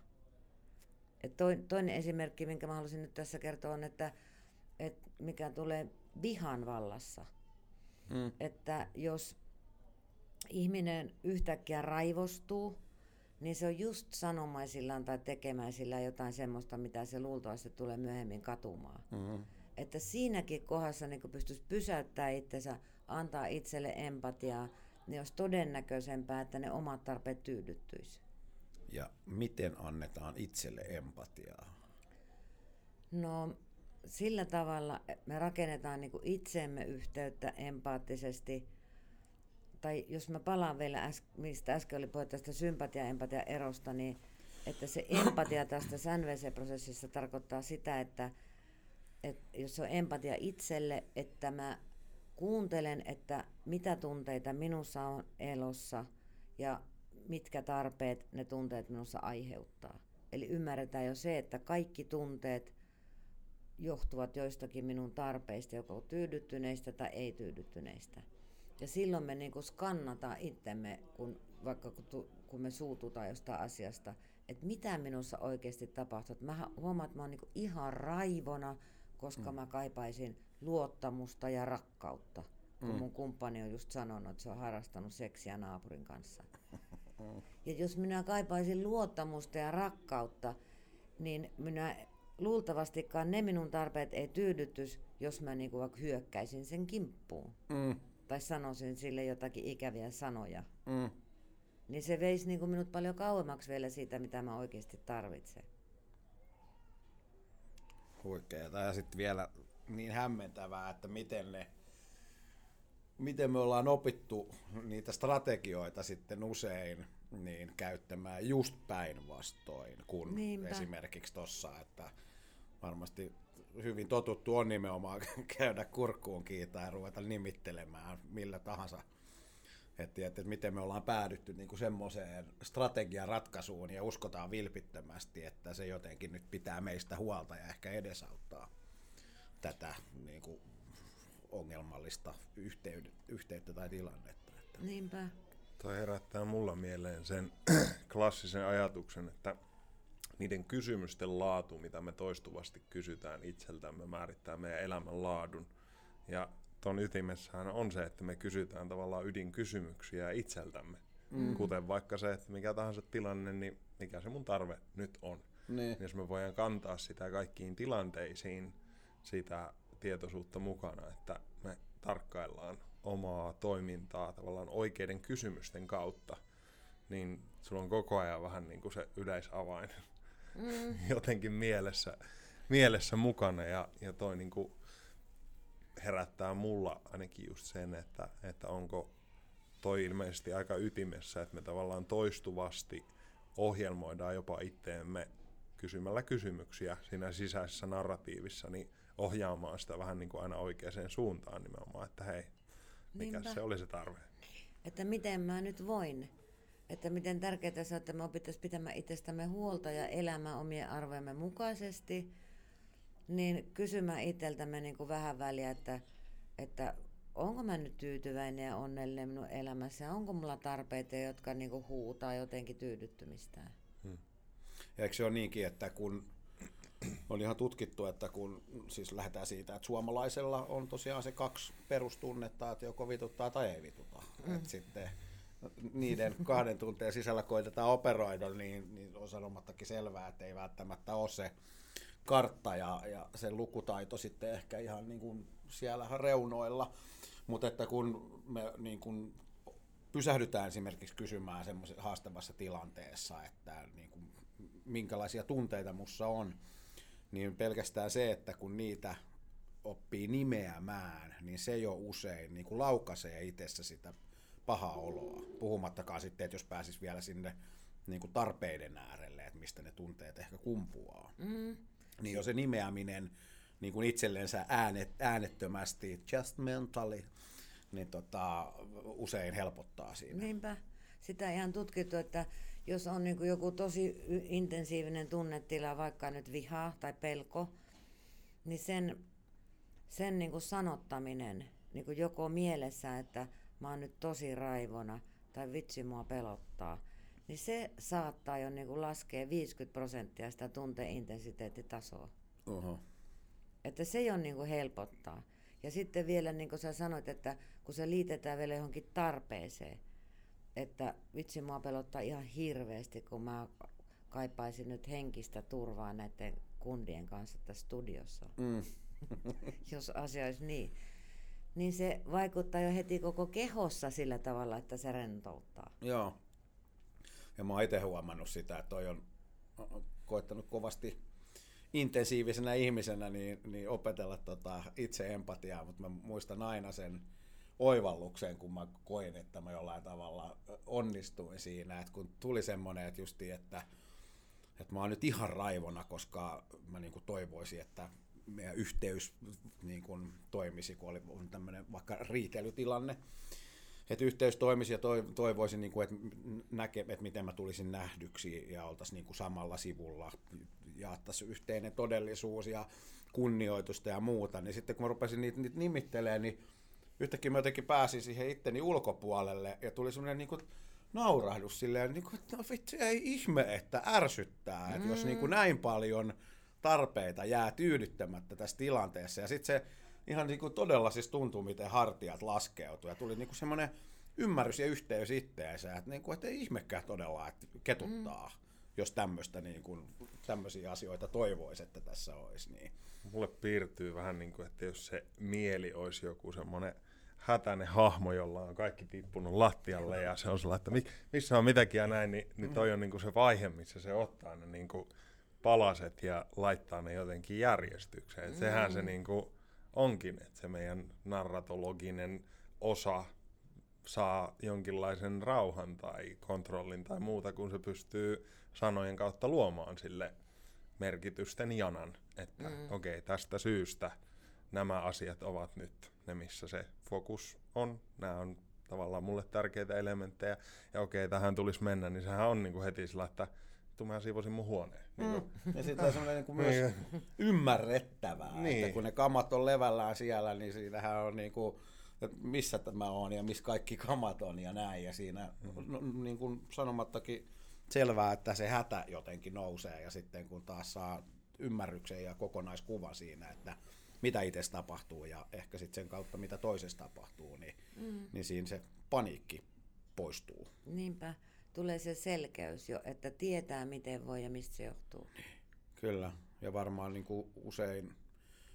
S4: Et toinen esimerkki, minkä mä haluaisin nyt tässä kertoa, on, että, että mikä tulee vihan vallassa. Mm. Että jos ihminen yhtäkkiä raivostuu, niin se on just sanomaisillaan tai tekemäisillään jotain semmoista, mitä se luultavasti tulee myöhemmin katumaan. Mm-hmm. Että siinäkin kohdassa niin pystyisi pysäyttämään itsensä, antaa itselle empatiaa, niin olisi todennäköisempää, että ne omat tarpeet tyydyttyisi.
S2: Ja miten annetaan itselle empatiaa?
S4: No sillä tavalla me rakennetaan niin itsemme yhteyttä empaattisesti – tai jos mä palaan vielä, äs, mistä äsken oli puhuttu tästä sympatia-empatia-erosta, niin että se empatia tästä SNVC-prosessissa tarkoittaa sitä, että, että jos on empatia itselle, että mä kuuntelen, että mitä tunteita minussa on elossa ja mitkä tarpeet ne tunteet minussa aiheuttaa. Eli ymmärretään jo se, että kaikki tunteet johtuvat joistakin minun tarpeista, joko tyydyttyneistä tai ei tyydyttyneistä. Ja silloin me niin skannataan itsemme, kun, vaikka kun, me suututaan jostain asiasta, että mitä minussa oikeasti tapahtuu. Että mä huomaan, että mä oon niin ihan raivona, koska mm. mä kaipaisin luottamusta ja rakkautta. Kun mm. mun kumppani on just sanonut, että se on harrastanut seksiä naapurin kanssa. Ja jos minä kaipaisin luottamusta ja rakkautta, niin minä luultavastikaan ne minun tarpeet ei tyydytys, jos mä niinku vaikka hyökkäisin sen kimppuun. Mm. Tai sanoisin sille jotakin ikäviä sanoja. Mm. Niin se veisi niinku minut paljon kauemmaksi vielä siitä, mitä mä oikeasti tarvitsen.
S2: Huikeeta. Ja sitten vielä niin hämmentävää, että miten ne miten me ollaan opittu niitä strategioita sitten usein niin käyttämään just päinvastoin kuin Niinpä. esimerkiksi tuossa, että varmasti hyvin totuttu on nimenomaan käydä kurkkuun kiinni ja ruveta nimittelemään millä tahansa. Että, että miten me ollaan päädytty niin semmoiseen strategian ratkaisuun ja uskotaan vilpittömästi, että se jotenkin nyt pitää meistä huolta ja ehkä edesauttaa tätä niin kuin ongelmallista yhteyttä tai tilannetta. Että.
S4: Niinpä.
S3: Toi herättää mulla mieleen sen klassisen ajatuksen, että niiden kysymysten laatu, mitä me toistuvasti kysytään itseltämme, määrittää meidän elämän laadun. Ja ton ytimessähän on se, että me kysytään tavallaan ydinkysymyksiä itseltämme. Mm. Kuten vaikka se, että mikä tahansa tilanne, niin mikä se mun tarve nyt on. Niin. Jos me voidaan kantaa sitä kaikkiin tilanteisiin, sitä tietoisuutta mukana, että me tarkkaillaan omaa toimintaa tavallaan oikeiden kysymysten kautta, niin sulla on koko ajan vähän niin kuin se yleisavain mm. jotenkin mielessä, mielessä mukana ja, ja toi niin kuin herättää mulla ainakin just sen, että, että onko toi ilmeisesti aika ytimessä, että me tavallaan toistuvasti ohjelmoidaan jopa itteemme kysymällä kysymyksiä siinä sisäisessä narratiivissa, niin ohjaamaan sitä vähän niin kuin aina oikeaan suuntaan nimenomaan, että hei, mikä Niinpä. se oli se tarve.
S4: Että miten mä nyt voin. Että miten tärkeää se on, että me opittaisiin pitämään itsestämme huolta ja elämään omien arvojemme mukaisesti. Niin kysymään itseltämme niin kuin vähän väliä, että, että onko mä nyt tyytyväinen ja onnellinen minun elämässä ja onko mulla tarpeita, jotka niin kuin huutaa jotenkin tyydyttymistään. Hmm.
S2: Ja eikö se ole niinkin, että kun on ihan tutkittu, että kun siis lähdetään siitä, että suomalaisella on tosiaan se kaksi perustunnetta, että joko vituttaa tai ei vituta. Mm. Että sitten niiden kahden tunteen sisällä koitetaan operoida, niin, niin on sanomattakin selvää, että ei välttämättä ole se kartta ja, ja se lukutaito sitten ehkä ihan niin kuin siellä reunoilla. Mutta että kun me niin kuin pysähdytään esimerkiksi kysymään semmoisessa haastavassa tilanteessa, että niin kuin, minkälaisia tunteita mussa on, niin pelkästään se, että kun niitä oppii nimeämään, niin se jo usein niin kuin laukaisee itsessä sitä pahaa oloa. Puhumattakaan sitten, että jos pääsis vielä sinne niin kuin tarpeiden äärelle, että mistä ne tunteet ehkä kumpuaa. Mm. Niin jo se nimeäminen niin kuin itsellensä äänet, äänettömästi, just mentally, niin tota, usein helpottaa siinä.
S4: Niinpä. Sitä ihan tutkittu, että jos on niin joku tosi intensiivinen tunnetila, vaikka nyt viha tai pelko, niin sen, sen niin kuin sanottaminen niin kuin joko mielessä, että mä oon nyt tosi raivona tai vitsi mua pelottaa, niin se saattaa jo niin kuin laskea 50 prosenttia sitä tunteintensiteettitasoa. Uh-huh. Että se jo niin kuin helpottaa. Ja sitten vielä niin kuin sä sanoit, että kun se liitetään vielä johonkin tarpeeseen, että vitsi mua pelottaa ihan hirveästi, kun mä kaipaisin nyt henkistä turvaa näiden kundien kanssa tässä studiossa. Mm. Jos asia olisi niin. Niin se vaikuttaa jo heti koko kehossa sillä tavalla, että se rentouttaa.
S2: Joo. Ja mä oon itse huomannut sitä, että toi on koettanut kovasti intensiivisenä ihmisenä niin, niin opetella tota itse empatiaa, mutta mä muistan aina sen, oivallukseen, kun mä koin, että mä jollain tavalla onnistuin siinä, että kun tuli semmoinen, että justi, että, että mä oon nyt ihan raivona, koska mä niin kuin toivoisin, että meidän yhteys niin kuin toimisi, kun oli tämmöinen vaikka riitelytilanne, että yhteys toimisi ja toivoisin, niin kuin, että, näke, että miten mä tulisin nähdyksi ja oltaisiin niin kuin samalla sivulla, jaettaisiin yhteinen todellisuus ja kunnioitusta ja muuta, niin sitten kun mä rupesin niitä, niitä nimittelemään, niin yhtäkkiä mä jotenkin pääsin siihen itteni ulkopuolelle ja tuli semmoinen niin kuin naurahdus silleen, niin kuin, että no vitsi, ei ihme, että ärsyttää, mm. että jos niin kuin näin paljon tarpeita jää tyydyttämättä tässä tilanteessa. Ja sitten se ihan niin kuin todella siis tuntuu, miten hartiat laskeutuu ja tuli niin kuin semmoinen ymmärrys ja yhteys itteensä, että, niin kuin, että ei ihmekään todella, että ketuttaa. Mm jos tämmöistä niin kuin, tämmöisiä asioita toivoisi, että tässä olisi. Niin.
S3: Mulle piirtyy vähän niin kuin, että jos se mieli olisi joku semmoinen hätäinen hahmo, jolla on kaikki tippunut lattialle ja se on sellainen, että missä on mitäkin ja näin, niin, niin toi on niin kuin se vaihe, missä se ottaa ne niin kuin palaset ja laittaa ne jotenkin järjestykseen. Mm. Sehän se niin kuin onkin, että se meidän narratologinen osa saa jonkinlaisen rauhan tai kontrollin tai muuta, kun se pystyy sanojen kautta luomaan sille merkitysten janan, että mm. okei, okay, tästä syystä nämä asiat ovat nyt ne, missä se fokus on. Nämä on tavallaan mulle tärkeitä elementtejä, ja okei, tähän tulisi mennä, niin sehän on niin kuin heti sillä, että mä siivoisin mun huoneen.
S2: Mm. Niin kuin. Ja sitten on semmoinen niin myös ymmärrettävää, niin. että kun ne kamat on levällään siellä, niin siinähän on niin kuin, että missä tämä on ja missä kaikki kamat on ja näin. Ja siinä mm. no, niin kuin sanomattakin selvää, että se hätä jotenkin nousee ja sitten kun taas saa ymmärryksen ja kokonaiskuva siinä, että mitä itse tapahtuu ja ehkä sitten sen kautta mitä toisessa tapahtuu, niin, mm. niin siinä se paniikki poistuu.
S4: Niinpä, tulee se selkeys jo, että tietää miten voi ja mistä se johtuu.
S2: Kyllä, ja varmaan niin kuin usein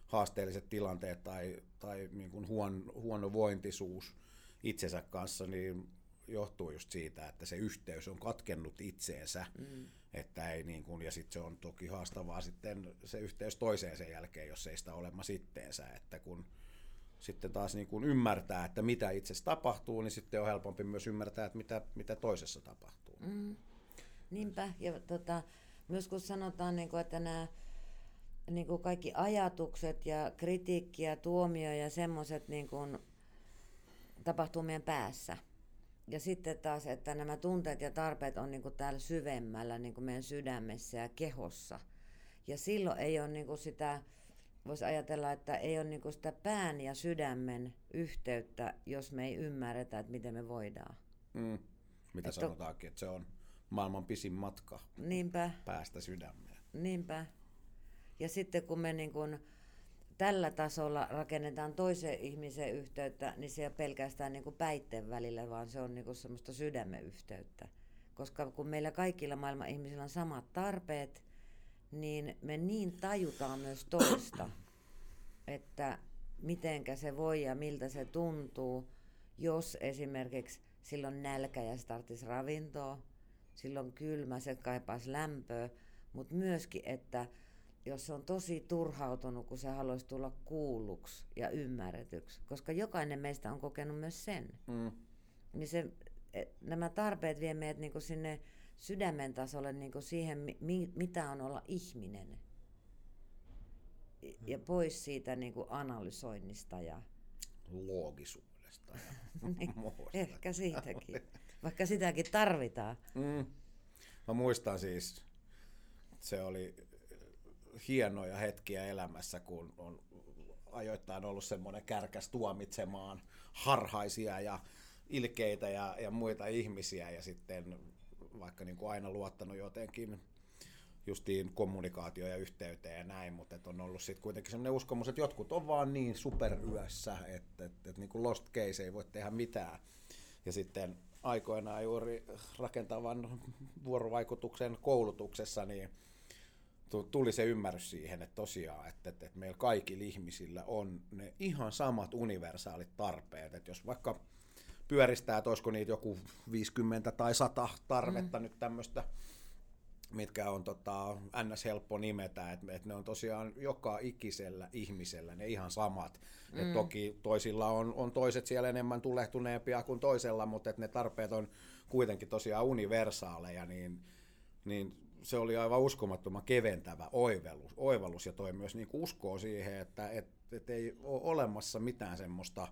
S2: haasteelliset tilanteet tai, tai niin kuin huon, huono vointisuus itsensä kanssa, niin johtuu just siitä, että se yhteys on katkennut itseensä, mm. että ei niin kuin, ja sitten se on toki haastavaa sitten se yhteys toiseen sen jälkeen, jos ei sitä olemassa itteensä, että kun sitten taas niin kuin ymmärtää, että mitä itse tapahtuu, niin sitten on helpompi myös ymmärtää, että mitä, mitä toisessa tapahtuu. Mm.
S4: Niinpä, ja tota, myös kun sanotaan, niin kuin, että nämä niin kuin kaikki ajatukset ja kritiikki ja tuomio ja semmoiset niin kuin, tapahtuu meidän päässä, ja sitten taas, että nämä tunteet ja tarpeet on niin kuin täällä syvemmällä niin kuin meidän sydämessä ja kehossa. Ja silloin ei ole niin kuin sitä, voisi ajatella, että ei ole niin kuin sitä pään ja sydämen yhteyttä, jos me ei ymmärretä, että miten me voidaan.
S2: Mm. Mitä että sanotaankin, että se on maailman pisin matka
S4: Niinpä.
S2: päästä sydämeen.
S4: Niinpä. Ja sitten kun me niin kuin, tällä tasolla rakennetaan toisen ihmisen yhteyttä, niin se ei ole pelkästään niin kuin päitten välillä, vaan se on niin kuin semmoista sydämen yhteyttä. Koska kun meillä kaikilla maailman ihmisillä on samat tarpeet, niin me niin tajutaan myös toista, että mitenkä se voi ja miltä se tuntuu, jos esimerkiksi silloin nälkä ja se tarvitsisi ravintoa, silloin kylmä, se kaipaisi lämpöä, mutta myöskin, että jos se on tosi turhautunut, kun se haluaisi tulla kuulluksi ja ymmärretyksi, koska jokainen meistä on kokenut myös sen. Mm. Niin se, e, nämä tarpeet vie meidät niin sinne sydämen tasolle niin siihen, mi, mitä on olla ihminen. Ja pois siitä niin kuin analysoinnista ja
S2: loogisuudesta ja
S4: niin, Ehkä siitäkin, vaikka sitäkin tarvitaan. Mm.
S2: Mä muistan siis, se oli hienoja hetkiä elämässä, kun on ajoittain ollut semmoinen kärkäs tuomitsemaan harhaisia ja ilkeitä ja, ja muita ihmisiä ja sitten vaikka niin kuin aina luottanut jotenkin justiin kommunikaatio ja yhteyteen ja näin, mutta on ollut sitten kuitenkin semmoinen uskomus, että jotkut on vaan niin superyössä, että, että, että niin kuin lost case ei voi tehdä mitään. Ja sitten aikoinaan juuri rakentavan vuorovaikutuksen koulutuksessa, niin tuli se ymmärrys siihen, että tosiaan, että, että, että meillä kaikilla ihmisillä on ne ihan samat universaalit tarpeet. Että jos vaikka pyöristää, että olisiko niitä joku 50 tai 100 tarvetta mm. nyt tämmöistä, mitkä on tota, ns. helppo nimetä, että, että ne on tosiaan joka ikisellä ihmisellä ne ihan samat. Mm. Et toki toisilla on, on toiset siellä enemmän tulehtuneempia kuin toisella, mutta että ne tarpeet on kuitenkin tosiaan universaaleja, niin, niin se oli aivan uskomattoman keventävä oivallus, oivallus ja toi myös niin uskoo siihen, että et, et ei ole olemassa mitään semmoista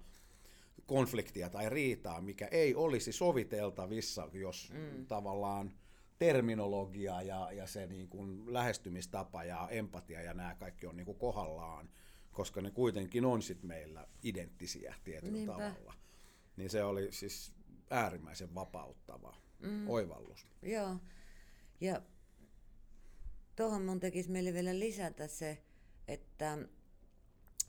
S2: konfliktia tai riitaa, mikä ei olisi soviteltavissa, jos mm. tavallaan terminologia ja, ja se niin kuin lähestymistapa ja empatia ja nämä kaikki on niin kuin kohdallaan, koska ne kuitenkin on sit meillä identtisiä tietyllä Niinpä. tavalla. Niin se oli siis äärimmäisen vapauttava mm. oivallus.
S4: Joo, ja tuohon mun tekisi meille vielä lisätä se, että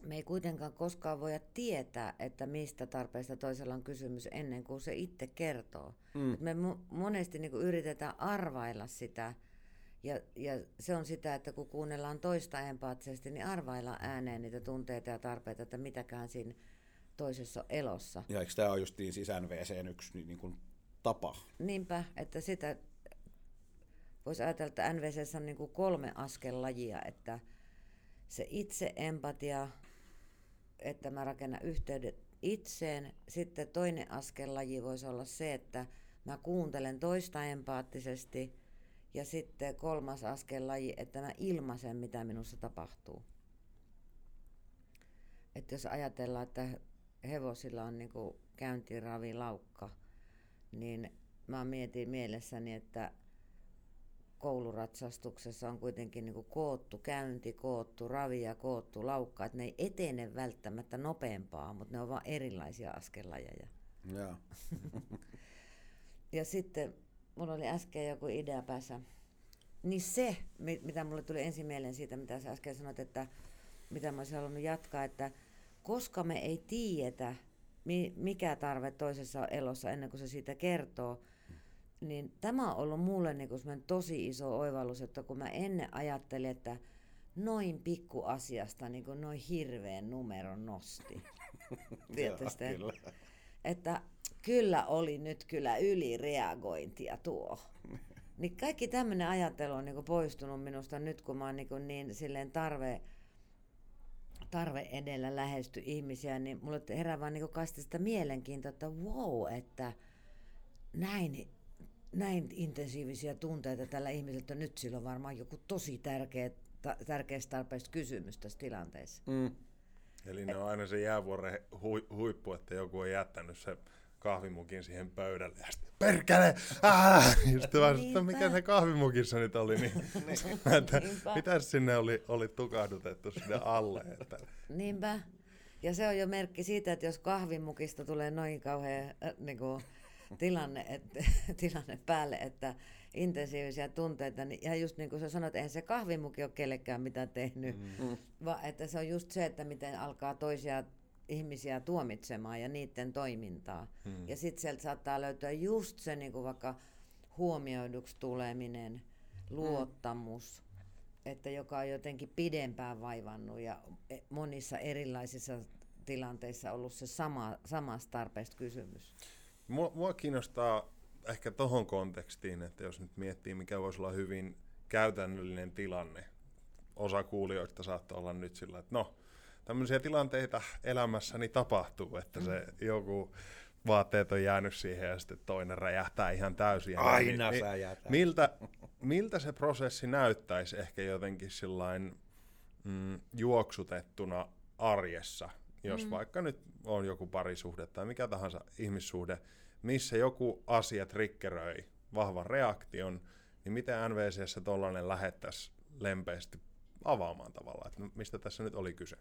S4: me ei kuitenkaan koskaan voida tietää, että mistä tarpeesta toisella on kysymys ennen kuin se itse kertoo. Mm. me monesti niin yritetään arvailla sitä, ja, ja se on sitä, että kun kuunnellaan toista empaattisesti, niin arvaillaan ääneen niitä tunteita ja tarpeita, että mitäkään siinä toisessa elossa.
S2: Ja eikö tämä ole justiin siis NVCn yksi niin kuin tapa?
S4: Niinpä, että sitä voisi ajatella, että NVC on niin kuin kolme askellajia, että se itse empatia, että mä rakennan yhteydet itseen. Sitten toinen askellaji voisi olla se, että mä kuuntelen toista empaattisesti. Ja sitten kolmas askellaji, että mä ilmaisen, mitä minussa tapahtuu. Että jos ajatellaan, että hevosilla on niin käyntiravilaukka, niin mä mietin mielessäni, että kouluratsastuksessa on kuitenkin niin kuin koottu käynti, koottu ravi ja koottu laukka, että ne ei etene välttämättä nopeampaa, mutta ne on vain erilaisia askelajeja.
S2: Yeah.
S4: ja sitten mulla oli äsken joku idea päässä. Niin se, mitä mulle tuli ensin mieleen siitä, mitä sä äsken sanoit, että mitä mä olisin halunnut jatkaa, että koska me ei tiedetä, mikä tarve toisessa on elossa ennen kuin se siitä kertoo, niin tämä on ollut mulle niin kuin tosi iso oivallus, että kun mä ennen ajattelin, että noin pikku asiasta niin kuin noin hirveän numeron nosti. Tietysti, kyllä. Että kyllä oli nyt kyllä ylireagointia tuo. Niin kaikki tämmöinen ajattelu on niin kuin poistunut minusta nyt, kun mä oon niin, niin silleen tarve, tarve edellä lähesty ihmisiä, niin mulle herää vaan niin sitä mielenkiintoa, että wow, että näin näin intensiivisiä tunteita tällä ihmisellä, että nyt sillä on varmaan joku tosi tärkeä, ta, tärkeästä tarpeesta kysymys tässä tilanteessa. Mm.
S3: Eli ne on aina se jäävuoren hui, huippu, että joku on jättänyt se kahvimukin siihen pöydälle ja sitten perkele! Ah! Ja sitten vaan, että mikä se kahvimukissa nyt oli, niin, että mitä sinne oli, oli tukahdutettu sinne alle. Että.
S4: Niinpä. Ja se on jo merkki siitä, että jos kahvimukista tulee noin kauhean äh, niin kuin, tilanne, että, tilanne päälle, että intensiivisiä tunteita. Niin, ja just niin kuin sä sanoit, eihän se kahvimuki ole kellekään mitään tehnyt, mm. vaan että se on just se, että miten alkaa toisia ihmisiä tuomitsemaan ja niiden toimintaa. Mm. Ja sitten sieltä saattaa löytyä just se niin kuin vaikka huomioiduksi tuleminen, luottamus, mm. että joka on jotenkin pidempään vaivannut ja e, monissa erilaisissa tilanteissa ollut se sama, samasta tarpeesta kysymys.
S3: Mua, mua kiinnostaa ehkä tohon kontekstiin, että jos nyt miettii, mikä voisi olla hyvin käytännöllinen tilanne. Osa kuulijoista saattaa olla nyt sillä, että no, tämmöisiä tilanteita elämässäni tapahtuu, että se mm. joku vaatteet on jäänyt siihen ja sitten toinen räjähtää ihan täysin.
S2: Aina niin, räjähtää.
S3: Miltä, miltä se prosessi näyttäisi ehkä jotenkin sillain mm, juoksutettuna arjessa, jos mm. vaikka nyt on joku parisuhde tai mikä tahansa ihmissuhde, missä joku asia triggeröi vahvan reaktion, niin miten NVCssä tuollainen lähettäisi lempeästi avaamaan tavallaan, että mistä tässä nyt oli kyse?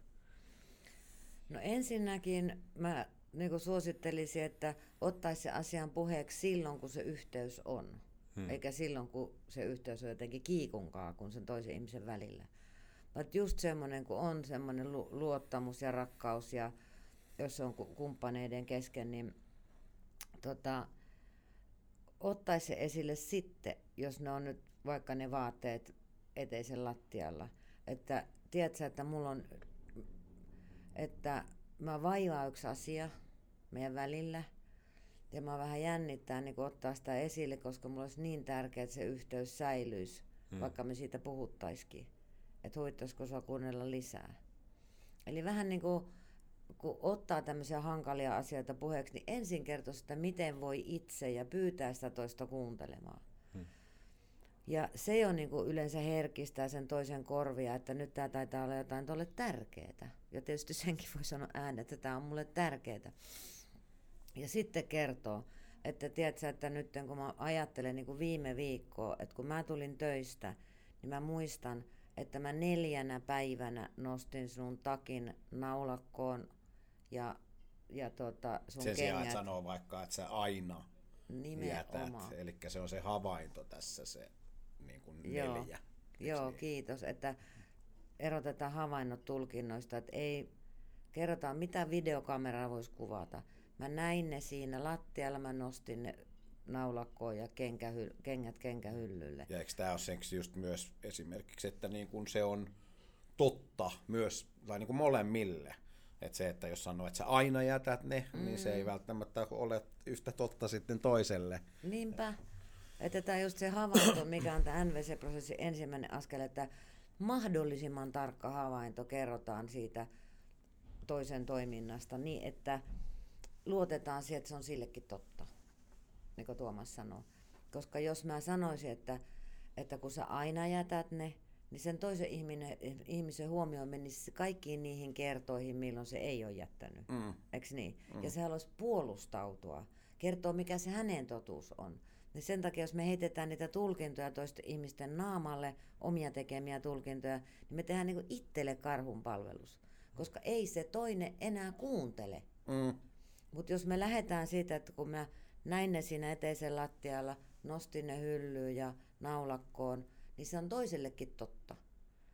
S4: No ensinnäkin mä niin suosittelisin, että ottaisi se asian puheeksi silloin, kun se yhteys on. Hmm. Eikä silloin, kun se yhteys on jotenkin kiikunkaa kuin sen toisen ihmisen välillä. Vaan just semmoinen, kun on semmoinen luottamus ja rakkaus ja jos on kumppaneiden kesken, niin tota, ottaisi se esille sitten, jos ne on nyt vaikka ne vaatteet eteisen lattialla. Että tiedätkö, että mulla on, että mä vaivaa yksi asia meidän välillä, ja mä vähän jännittää niin ottaa sitä esille, koska mulla olisi niin tärkeää, että se yhteys säilyisi, hmm. vaikka me siitä puhuttaisikin. Että huittaisiko sua kuunnella lisää. Eli vähän niin kuin kun ottaa tämmöisiä hankalia asioita puheeksi, niin ensin kertoo sitä, miten voi itse ja pyytää sitä toista kuuntelemaan. Hmm. Ja se on niin kuin yleensä herkistää sen toisen korvia, että nyt tämä taitaa olla jotain tuolle tärkeää. Ja tietysti senkin voi sanoa ääneen, että tämä on mulle tärkeää. Ja sitten kertoo. että tiedätkö, että nyt kun mä ajattelen niin kuin viime viikkoa, että kun mä tulin töistä, niin mä muistan, että mä neljänä päivänä nostin sun takin naulakkoon ja, ja tota, sun
S2: Sen
S4: kengät.
S2: sijaan, sanoo vaikka, että sä aina jätät.
S4: Nimenomaan.
S2: Eli se on se havainto tässä se niin kuin
S4: Joo.
S2: neljä.
S4: Joo,
S2: niin?
S4: kiitos, että erotetaan havainnot tulkinnoista, että ei kerrotaan mitä videokameraa voisi kuvata. Mä näin ne siinä lattialla, mä nostin ne naulakkoon ja kenkähy, kengät kenkähyllylle.
S2: Ja eikö tämä ole seksi just myös esimerkiksi, että niin kuin se on totta myös, tai niin kuin molemmille. Että se, että jos sanoo, että sä aina jätät ne, mm. niin se ei välttämättä ole yhtä totta sitten toiselle.
S4: Niinpä. Että tämä just se havainto, mikä on tämä NVC-prosessin ensimmäinen askel, että mahdollisimman tarkka havainto kerrotaan siitä toisen toiminnasta niin, että luotetaan siihen, että se on sillekin totta, niin kuin Tuomas sanoo. Koska jos mä sanoisin, että, että kun sä aina jätät ne, niin sen toisen ihminen, ihmisen huomioon menisi kaikkiin niihin kertoihin, milloin se ei ole jättänyt.
S2: Mm.
S4: Eikö niin? Mm. Ja se haluaisi puolustautua, kertoa mikä se hänen totuus on. Niin sen takia, jos me heitetään niitä tulkintoja toisten ihmisten naamalle, omia tekemiä tulkintoja, niin me tehdään niin itselle karhun palvelus. Koska ei se toinen enää kuuntele.
S2: Mm.
S4: Mutta jos me lähdetään siitä, että kun mä näin ne siinä eteisen lattialla, nostin ne hyllyyn ja naulakkoon, niin se on toisellekin totta.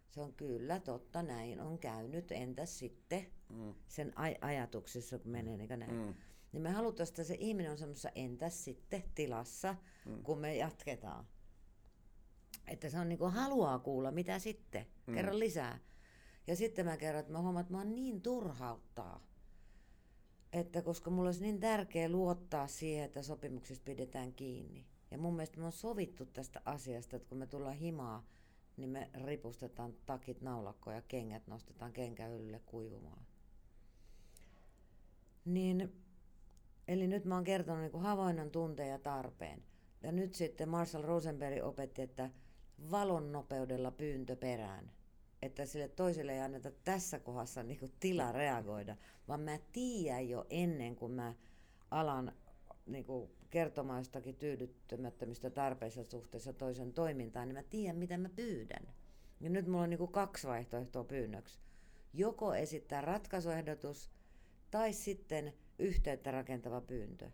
S4: Se on kyllä totta, näin on käynyt, entäs sitten
S2: Mm.
S4: sen aj- ajatuksessa, kun menee niin näin.
S2: Mm.
S4: Niin me halutaan, että se ihminen on semmoisessa entäs sitten tilassa, mm. kun me jatketaan. Että se on niin kuin haluaa kuulla, mitä sitten, mm. kerro lisää. Ja sitten mä kerron, että mä huomaan, että mä oon niin turhauttaa. Että koska mulla olisi niin tärkeää luottaa siihen, että sopimuksista pidetään kiinni. Ja mun mielestä me on sovittu tästä asiasta, että kun me tullaan himaa, niin me ripustetaan takit naulakkoon ja kengät nostetaan kenkäylle kuivumaan. Niin, eli nyt mä oon kertonut niin havainnon tunteen ja tarpeen. Ja nyt sitten Marshall Rosenberg opetti, että valon nopeudella pyyntö perään. Että sille toiselle ei anneta tässä kohdassa niin tila reagoida, vaan mä tiedän jo ennen kuin mä alan niin kuin kertomaan jostakin tyydyttämättömistä tarpeista suhteessa toisen toimintaan, niin mä tiedän, mitä mä pyydän. Ja nyt mulla on niin kuin kaksi vaihtoehtoa pyynnöksi. Joko esittää ratkaisuehdotus tai sitten yhteyttä rakentava pyyntö.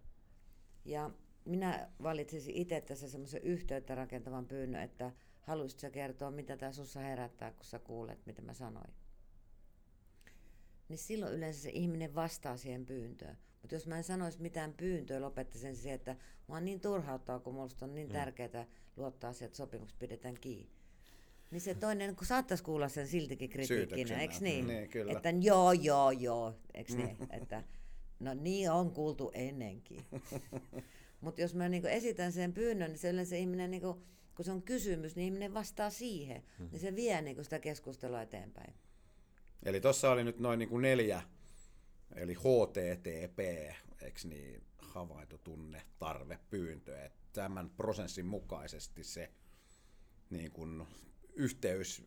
S4: Ja minä valitsisin itse tässä semmoisen yhteyttä rakentavan pyynnön, että haluaisitko sä kertoa, mitä tämä sussa herättää, kun sä kuulet, mitä mä sanoin. Niin silloin yleensä se ihminen vastaa siihen pyyntöön. Mutta jos mä en sanoisi mitään pyyntöä, lopettaisin siihen, että mä oon niin turhauttaa, kun musta on niin tärkeää luottaa siihen, että sopimukset pidetään kiinni. Niin se toinen, kun saattaisi kuulla sen siltikin kritiikkinä, eikö niin?
S2: Niin, kyllä.
S4: Että joo, joo, joo, eikö niin? Että no niin on kuultu ennenkin. Mutta jos mä niinku esitän sen pyynnön, niin se yleensä ihminen, niinku, kun se on kysymys, niin ihminen vastaa siihen.
S2: Hmm.
S4: Niin se vie niinku sitä keskustelua eteenpäin.
S2: Eli tuossa oli nyt noin niin kuin neljä, eli HTTP, eikö niin, havainto, tunne, tarve, pyyntö. Että tämän prosessin mukaisesti se niin kuin, yhteys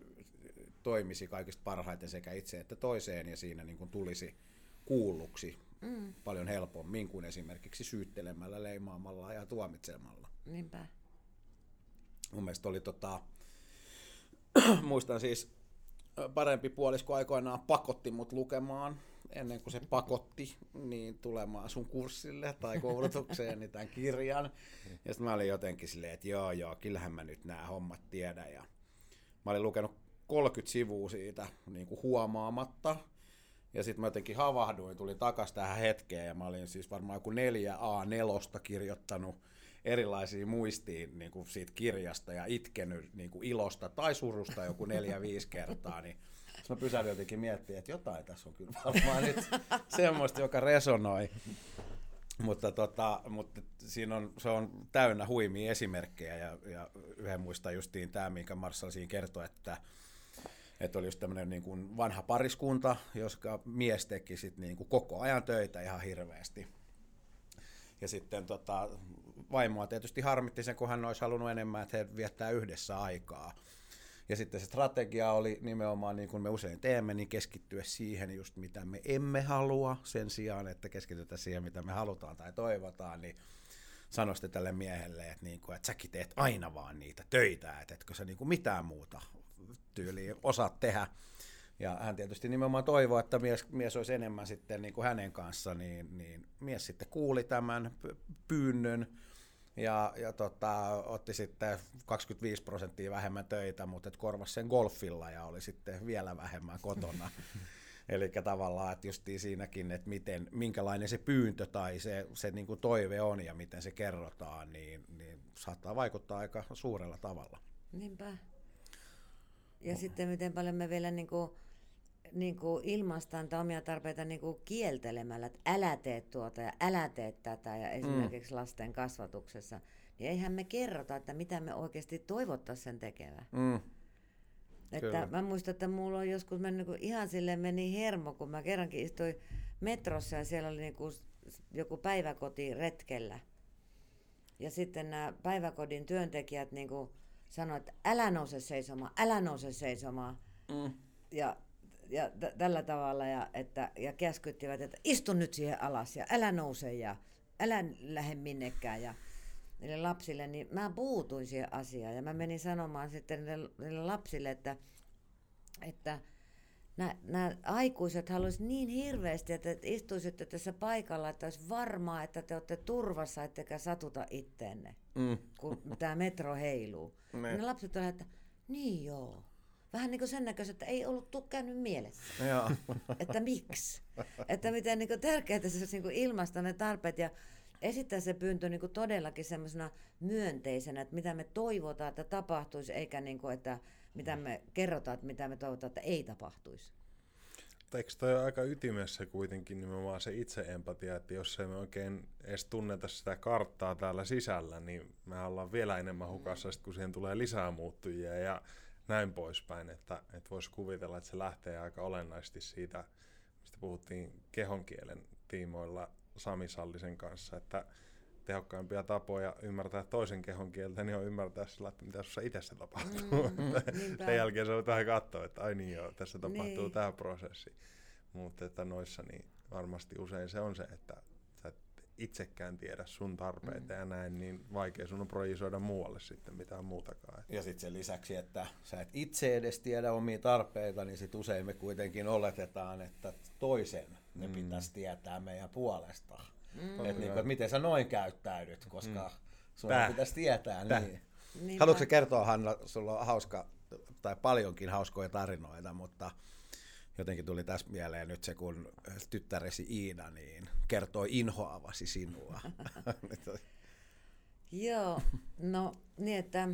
S2: toimisi kaikista parhaiten sekä itse että toiseen ja siinä niin kuin tulisi kuulluksi mm. paljon helpommin kuin esimerkiksi syyttelemällä, leimaamalla ja tuomitsemalla.
S4: Niinpä.
S2: Mun mielestä oli tota, muistan siis parempi puolisko aikoinaan pakotti mut lukemaan ennen kuin se pakotti niin tulemaan sun kurssille tai koulutukseen niin tämän kirjan. Ja sitten mä olin jotenkin silleen, että joo joo, kyllähän mä nyt nämä hommat tiedän. Ja mä olin lukenut 30 sivua siitä niin kuin huomaamatta. Ja sitten mä jotenkin havahduin, tulin takas tähän hetkeen ja mä olin siis varmaan joku 4 A4 kirjoittanut erilaisia muistiin niin kuin siitä kirjasta ja itkenyt niin kuin ilosta tai surusta joku neljä, viisi kertaa, niin mä pysähdyin jotenkin miettimään, että jotain tässä on kyllä varmaan nyt semmoista, joka resonoi. Mutta, tota, mutta siinä on, se on täynnä huimia esimerkkejä ja, ja yhden muistan justiin tämä, minkä Marshall siinä kertoi, että että oli just tämmöinen niin kuin vanha pariskunta, joska mies teki sit niin kuin koko ajan töitä ihan hirveästi. Ja sitten tota, vaimoa tietysti harmitti sen, kun hän olisi halunnut enemmän, että he viettää yhdessä aikaa. Ja sitten se strategia oli nimenomaan, niin kuin me usein teemme, niin keskittyä siihen just mitä me emme halua sen sijaan, että keskitytään siihen, mitä me halutaan tai toivotaan. Niin sanoi tälle miehelle, että, niin kuin, että säkin teet aina vaan niitä töitä, että etkö sä niin kuin mitään muuta tyyliin osaat tehdä. Ja hän tietysti nimenomaan toivoi, että mies, mies olisi enemmän sitten niin kuin hänen kanssa, niin, niin mies sitten kuuli tämän pyynnön ja, ja tota, otti sitten 25 prosenttia vähemmän töitä, mutta et korvasi sen golfilla ja oli sitten vielä vähemmän kotona. Eli tavallaan, että justiin siinäkin, että miten, minkälainen se pyyntö tai se, se niin kuin toive on ja miten se kerrotaan, niin, niin saattaa vaikuttaa aika suurella tavalla.
S4: Niinpä. Ja no. sitten miten paljon me vielä niin kuin, niin kuin ilmaistaan omia tarpeita niin kuin kieltelemällä, että älä tee tuota ja älä tee tätä ja esimerkiksi mm. lasten kasvatuksessa, niin eihän me kerrota, että mitä me oikeasti toivottaisiin sen tekevän. Mm. Että mä muistan, että mulla on joskus mennyt niin ihan sille meni hermo, kun mä kerrankin istuin metrossa ja siellä oli niin kuin joku päiväkoti retkellä. Ja sitten nämä päiväkodin työntekijät niin kuin sanoivat, että älä nouse seisomaan, älä nouse seisomaan. Mm. Ja, ja t- tällä tavalla, ja, että, ja käskyttivät, että istu nyt siihen alas ja älä nouse ja älä lähde minnekään. Ja, niille lapsille, niin mä puutuin siihen asiaan ja mä menin sanomaan sitten niille, niille lapsille, että, että nämä aikuiset haluaisivat niin hirveästi, että istuisitte tässä paikalla, että olisi varmaa, että te olette turvassa, ettekä satuta itteenne, mm. kun tämä metro heiluu. Ne. Ja ne lapset olivat, että niin joo. Vähän niin kuin sen näköistä, että ei ollut käynyt mielessä. Joo. että miksi? Että miten niin tärkeää se olisi niin ilmaista ne tarpeet. Ja esittää se pyyntö niin kuin todellakin semmoisena myönteisenä, että mitä me toivotaan, että tapahtuisi, eikä niin kuin, että mitä me kerrotaan, että mitä me toivotaan, että ei tapahtuisi.
S3: Eikö toi ole aika ytimessä kuitenkin nimenomaan se itse-empatia, että jos ei me oikein edes tunneta sitä karttaa täällä sisällä, niin me ollaan vielä enemmän hukassa, kun siihen tulee lisää muuttujia ja näin poispäin, että, että voisi kuvitella, että se lähtee aika olennaisesti siitä, mistä puhuttiin kehonkielen tiimoilla Sami Sallisen kanssa, että tehokkaimpia tapoja ymmärtää toisen kehon kieltä, niin on ymmärtää sillä, että mitä sinussa itse tapahtuu. Mm, Sen jälkeen se vähän katsoa, että ai niin joo, tässä tapahtuu niin. tämä prosessi. Mutta että noissa niin varmasti usein se on se, että itsekään tiedä sun tarpeita mm. ja näin, niin vaikea sun on projisoida muualle sitten mitään muutakaan.
S2: Ja sitten sen lisäksi, että sä et itse edes tiedä omia tarpeita, niin sit usein me kuitenkin oletetaan, että toisen ne mm. pitäisi tietää meidän puolesta. Mm. Että niin, et miten sä noin käyttäydyt, koska mm. sun pitäisi tietää. Tää. Niin. Niinpä. Haluatko kertoa, Hanna, sulla on hauska, tai paljonkin hauskoja tarinoita, mutta jotenkin tuli tässä mieleen nyt se, kun tyttäresi Iina niin kertoi inhoavasi sinua.
S4: Joo, no niin, että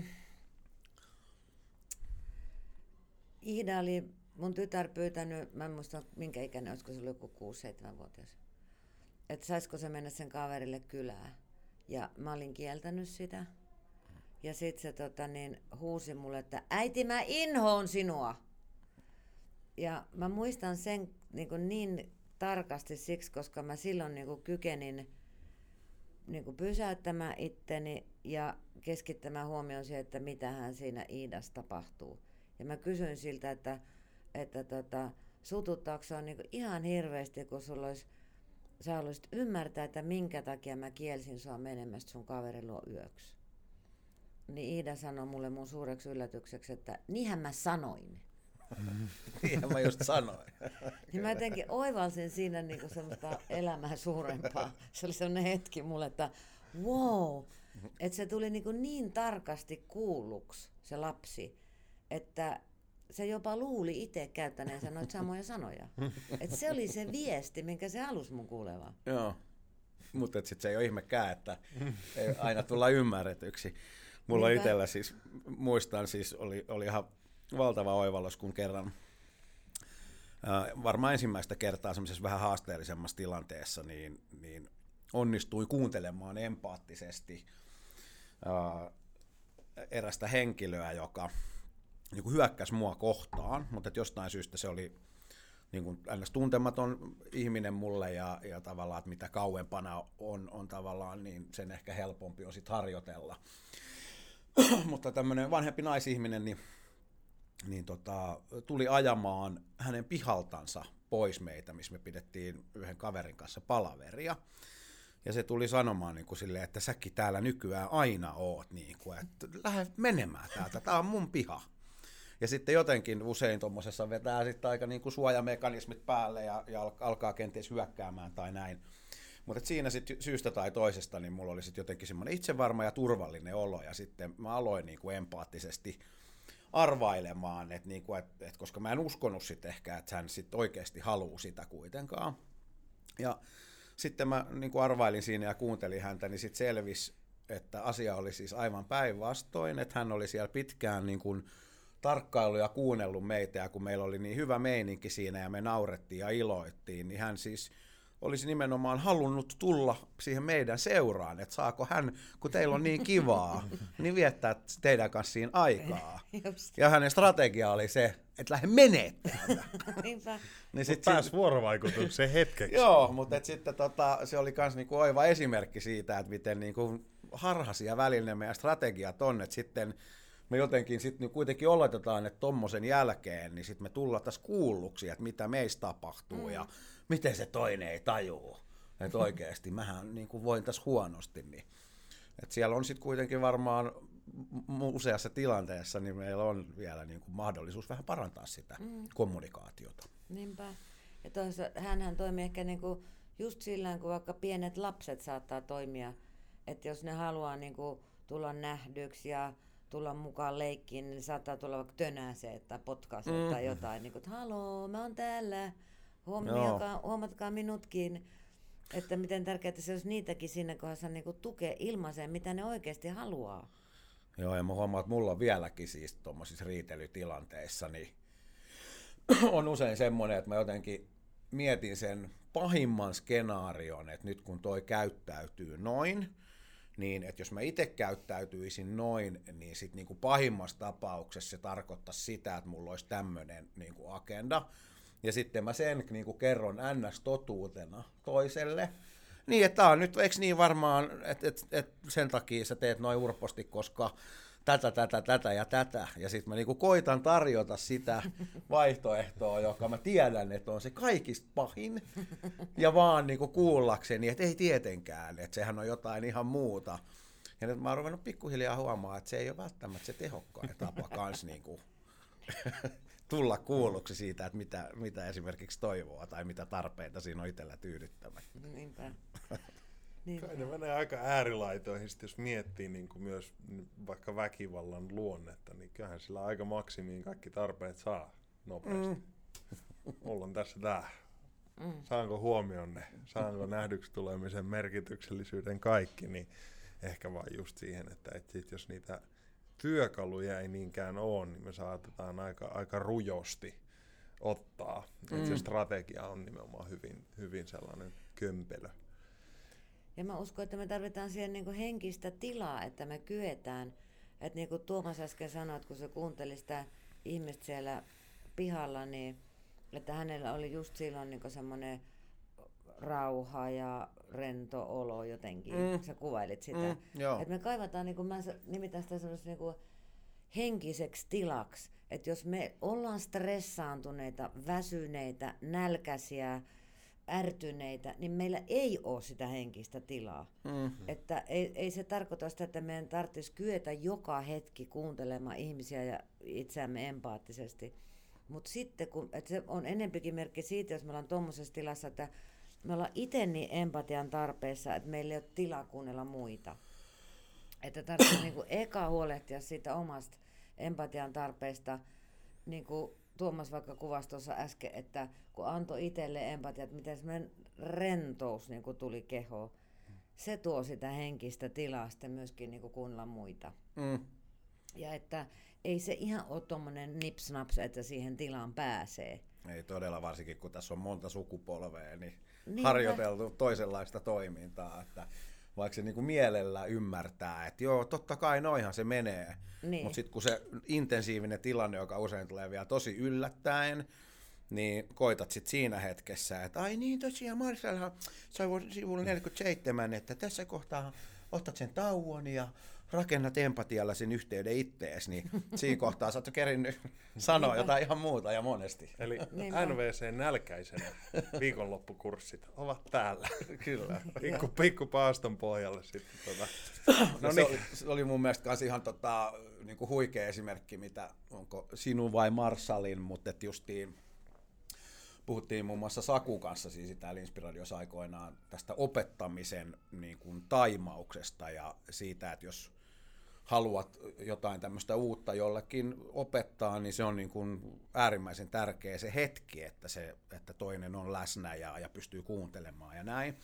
S4: Iida oli mun tytär pyytänyt, mä en muista minkä ikäinen, olisiko se oli joku 6-7-vuotias, että saisiko se mennä sen kaverille kylään. Ja mä olin kieltänyt sitä. Ja sitten se tota, niin, huusi mulle, että äiti mä inhoon sinua. Ja mä muistan sen niin, kuin niin tarkasti siksi, koska mä silloin niin kuin kykenin niin kuin pysäyttämään itteni ja keskittämään huomioon siihen, että mitä hän siinä Iidassa tapahtuu. Ja mä kysyin siltä, että että tota, sututtaako se on niinku ihan hirveästi, kun sulla olisi, sä haluaisit ymmärtää, että minkä takia mä kielsin sua menemästä sun kaverin luo yöksi. Niin Iida sanoi mulle mun suureksi yllätykseksi, että niinhän mä sanoin.
S2: Niinhän mä just sanoin.
S4: niin mä jotenkin oivalsin siinä niinku semmoista elämää suurempaa. Se oli semmoinen hetki mulle, että wow, että se tuli niinku niin tarkasti kuulluksi se lapsi, että se jopa luuli itse käyttäneensä noita samoja sanoja. Et se oli se viesti, minkä se alus mun kuuleva.
S2: Joo, mutta sitten se ei ole ihmekään, että ei aina tulla ymmärretyksi. Mulla Niinpä. itsellä siis, muistan siis, oli, oli ihan valtava oivallus, kun kerran varmaan ensimmäistä kertaa semmoisessa vähän haasteellisemmassa tilanteessa, niin, niin onnistui kuuntelemaan empaattisesti erästä henkilöä, joka niin hyökkäsi mua kohtaan, mutta että jostain syystä se oli niin kuin tuntematon ihminen mulle ja, ja tavallaan, että mitä kauempana on, on tavallaan, niin sen ehkä helpompi on sitten harjoitella. mutta tämmöinen vanhempi naisihminen niin, niin tota, tuli ajamaan hänen pihaltansa pois meitä, missä me pidettiin yhden kaverin kanssa palaveria. Ja se tuli sanomaan niin kuin silleen, että säkin täällä nykyään aina oot, niin kuin, että lähde menemään täältä, tää on mun piha. Ja sitten jotenkin usein tuommoisessa vetää sitten aika niin kuin suojamekanismit päälle ja, ja alkaa kenties hyökkäämään tai näin. Mutta siinä sitten syystä tai toisesta, niin mulla oli sitten jotenkin semmoinen itsevarma ja turvallinen olo, ja sitten mä aloin niin kuin empaattisesti arvailemaan, että niinku, et, et, koska mä en uskonut sitten ehkä, että hän sitten oikeasti haluaa sitä kuitenkaan. Ja sitten mä niin kuin arvailin siinä ja kuuntelin häntä, niin sitten selvisi, että asia oli siis aivan päinvastoin, että hän oli siellä pitkään niin kuin tarkkailu ja kuunnellut meitä, ja kun meillä oli niin hyvä meininki siinä ja me naurettiin ja iloittiin, niin hän siis olisi nimenomaan halunnut tulla siihen meidän seuraan, että saako hän, kun teillä on niin kivaa, niin viettää teidän kanssa siinä aikaa.
S4: Just.
S2: Ja hänen strategia oli se, että lähde menee täältä. Niin
S3: Sitten pääsi vuorovaikutukseen hetkeksi.
S2: Joo, mutta et sitten tota, se oli myös niinku oiva esimerkki siitä, että miten niinku harhaisia välillä meidän strategiat on, että sitten me jotenkin sitten niin kuitenkin oletetaan, että tommosen jälkeen, niin sitten me tullaan taas kuulluksi, että mitä meistä tapahtuu mm. ja miten se toinen ei tajuu. Että oikeasti mähän niin kuin voin tässä huonosti. Niin. Et siellä on sitten kuitenkin varmaan useassa tilanteessa, niin meillä on vielä niin kuin mahdollisuus vähän parantaa sitä mm. kommunikaatiota.
S4: Niinpä. Ja toisaalta hänhän toimii ehkä niinku just sillä kun vaikka pienet lapset saattaa toimia, että jos ne haluaa niinku tulla nähdyksi ja tulla mukaan leikkiin, niin saattaa tulla vaikka tönäse tai potkaise mm. tai jotain, niin kuin, että haloo, mä oon täällä, huomioikaa, huomatkaa minutkin. Että miten tärkeää se olisi niitäkin siinä kohdassa niin kuin tukea ilmaiseen, mitä ne oikeasti haluaa.
S2: Joo, ja mä huomaan, että mulla on vieläkin siis tuommoisissa riitelytilanteissa, niin on usein semmoinen, että mä jotenkin mietin sen pahimman skenaarion, että nyt kun toi käyttäytyy noin, niin että jos mä itse käyttäytyisin noin, niin sitten niinku pahimmassa tapauksessa se tarkoittaisi sitä, että mulla olisi tämmöinen niinku agenda, ja sitten mä sen niinku kerron ns-totuutena toiselle, niin, että tämä on nyt, eikö niin varmaan, että et, et sen takia sä teet noin urposti, koska tätä, tätä, tätä ja tätä. Ja sitten mä niinku koitan tarjota sitä vaihtoehtoa, joka mä tiedän, että on se kaikista pahin. Ja vaan niinku kuullakseni, että ei tietenkään, että sehän on jotain ihan muuta. Ja nyt mä oon ruvennut pikkuhiljaa huomaa, että se ei ole välttämättä se tehokkain tapa kans niinku tulla kuulluksi siitä, että mitä, mitä esimerkiksi toivoa tai mitä tarpeita siinä on itsellä tyydyttämättä.
S4: Niinpä.
S3: Niinpä. Kai ne menee aika äärilaitoihin, jos miettii niin kuin myös vaikka väkivallan luonnetta, niin kyllähän sillä aika maksimiin kaikki tarpeet saa nopeasti. Mm. Mulla on tässä tää. Mm. Saanko huomionne, saanko nähdyksi tulemisen merkityksellisyyden kaikki, niin ehkä vaan just siihen, että et sit jos niitä työkaluja ei niinkään ole, niin me saatetaan aika, aika rujosti ottaa. Mm. Että se strategia on nimenomaan hyvin, hyvin sellainen kömpelö.
S4: Ja mä uskon, että me tarvitaan siihen niin kuin henkistä tilaa, että me kyetään. Että niin kuin Tuomas äsken sanoi, että kun se kuunteli sitä ihmistä siellä pihalla, niin että hänellä oli just silloin niin semmoinen rauha ja rento olo jotenkin. Mm. Sä kuvailit sitä. Mm, että me kaivataan, niin kuin mä nimitän sitä semmoista niin kuin henkiseksi tilaksi. Että jos me ollaan stressaantuneita, väsyneitä, nälkäisiä, ärtyneitä, niin meillä ei ole sitä henkistä tilaa. Mm-hmm. Että ei, ei se tarkoita sitä, että meidän tarvitsisi kyetä joka hetki kuuntelemaan ihmisiä ja itseämme empaattisesti. Mutta sitten, kun, että se on enempikin merkki siitä, jos me ollaan tuommoisessa tilassa, että me ollaan itse niin empatian tarpeessa, että meillä ei ole tilaa kuunnella muita. Että tarvitsee niinku eka huolehtia siitä omasta empatian tarpeesta, niin kuin Tuomas vaikka kuvasi tuossa äsken, että kun antoi itselle empatia, että miten semmoinen rentous niin kuin tuli keho, se tuo sitä henkistä tilaa sitten myöskin niin kuin kuunnella muita. Mm. Ja että ei se ihan ole tuommoinen nipsnaps, että siihen tilaan pääsee.
S2: Ei todella, varsinkin kun tässä on monta sukupolvea, niin niin harjoiteltu toisenlaista toimintaa. Että vaikka se niin kuin mielellä ymmärtää, että joo, totta kai noihan se menee. Niin. Mutta sitten kun se intensiivinen tilanne, joka usein tulee vielä tosi yllättäen, niin koitat sitten siinä hetkessä, että ai niin tosiaan Marsalhan sai sivulla 47, että tässä kohtaa otat sen tauon ja rakennat empatialla sen yhteyden ittees, niin siinä kohtaa sä oot kerinnyt sanoa jotain ihan muuta ja monesti.
S3: Eli. NVC nälkäisenä viikonloppukurssit ovat täällä.
S2: Kyllä.
S3: Pikku, pikku paaston pohjalle sitten. Tota.
S2: No se, oli, se oli mun mielestä kans ihan tota, niin kuin huikea esimerkki, mitä onko sinun vai Marsalin, mutta et justiin puhuttiin muun muassa Saku kanssa siis täällä Inspiradiossa aikoinaan tästä opettamisen niin kuin taimauksesta ja siitä, että jos haluat jotain tämmöistä uutta jollekin opettaa, niin se on niin kuin äärimmäisen tärkeä se hetki, että, se, että toinen on läsnä ja, ja pystyy kuuntelemaan ja näin.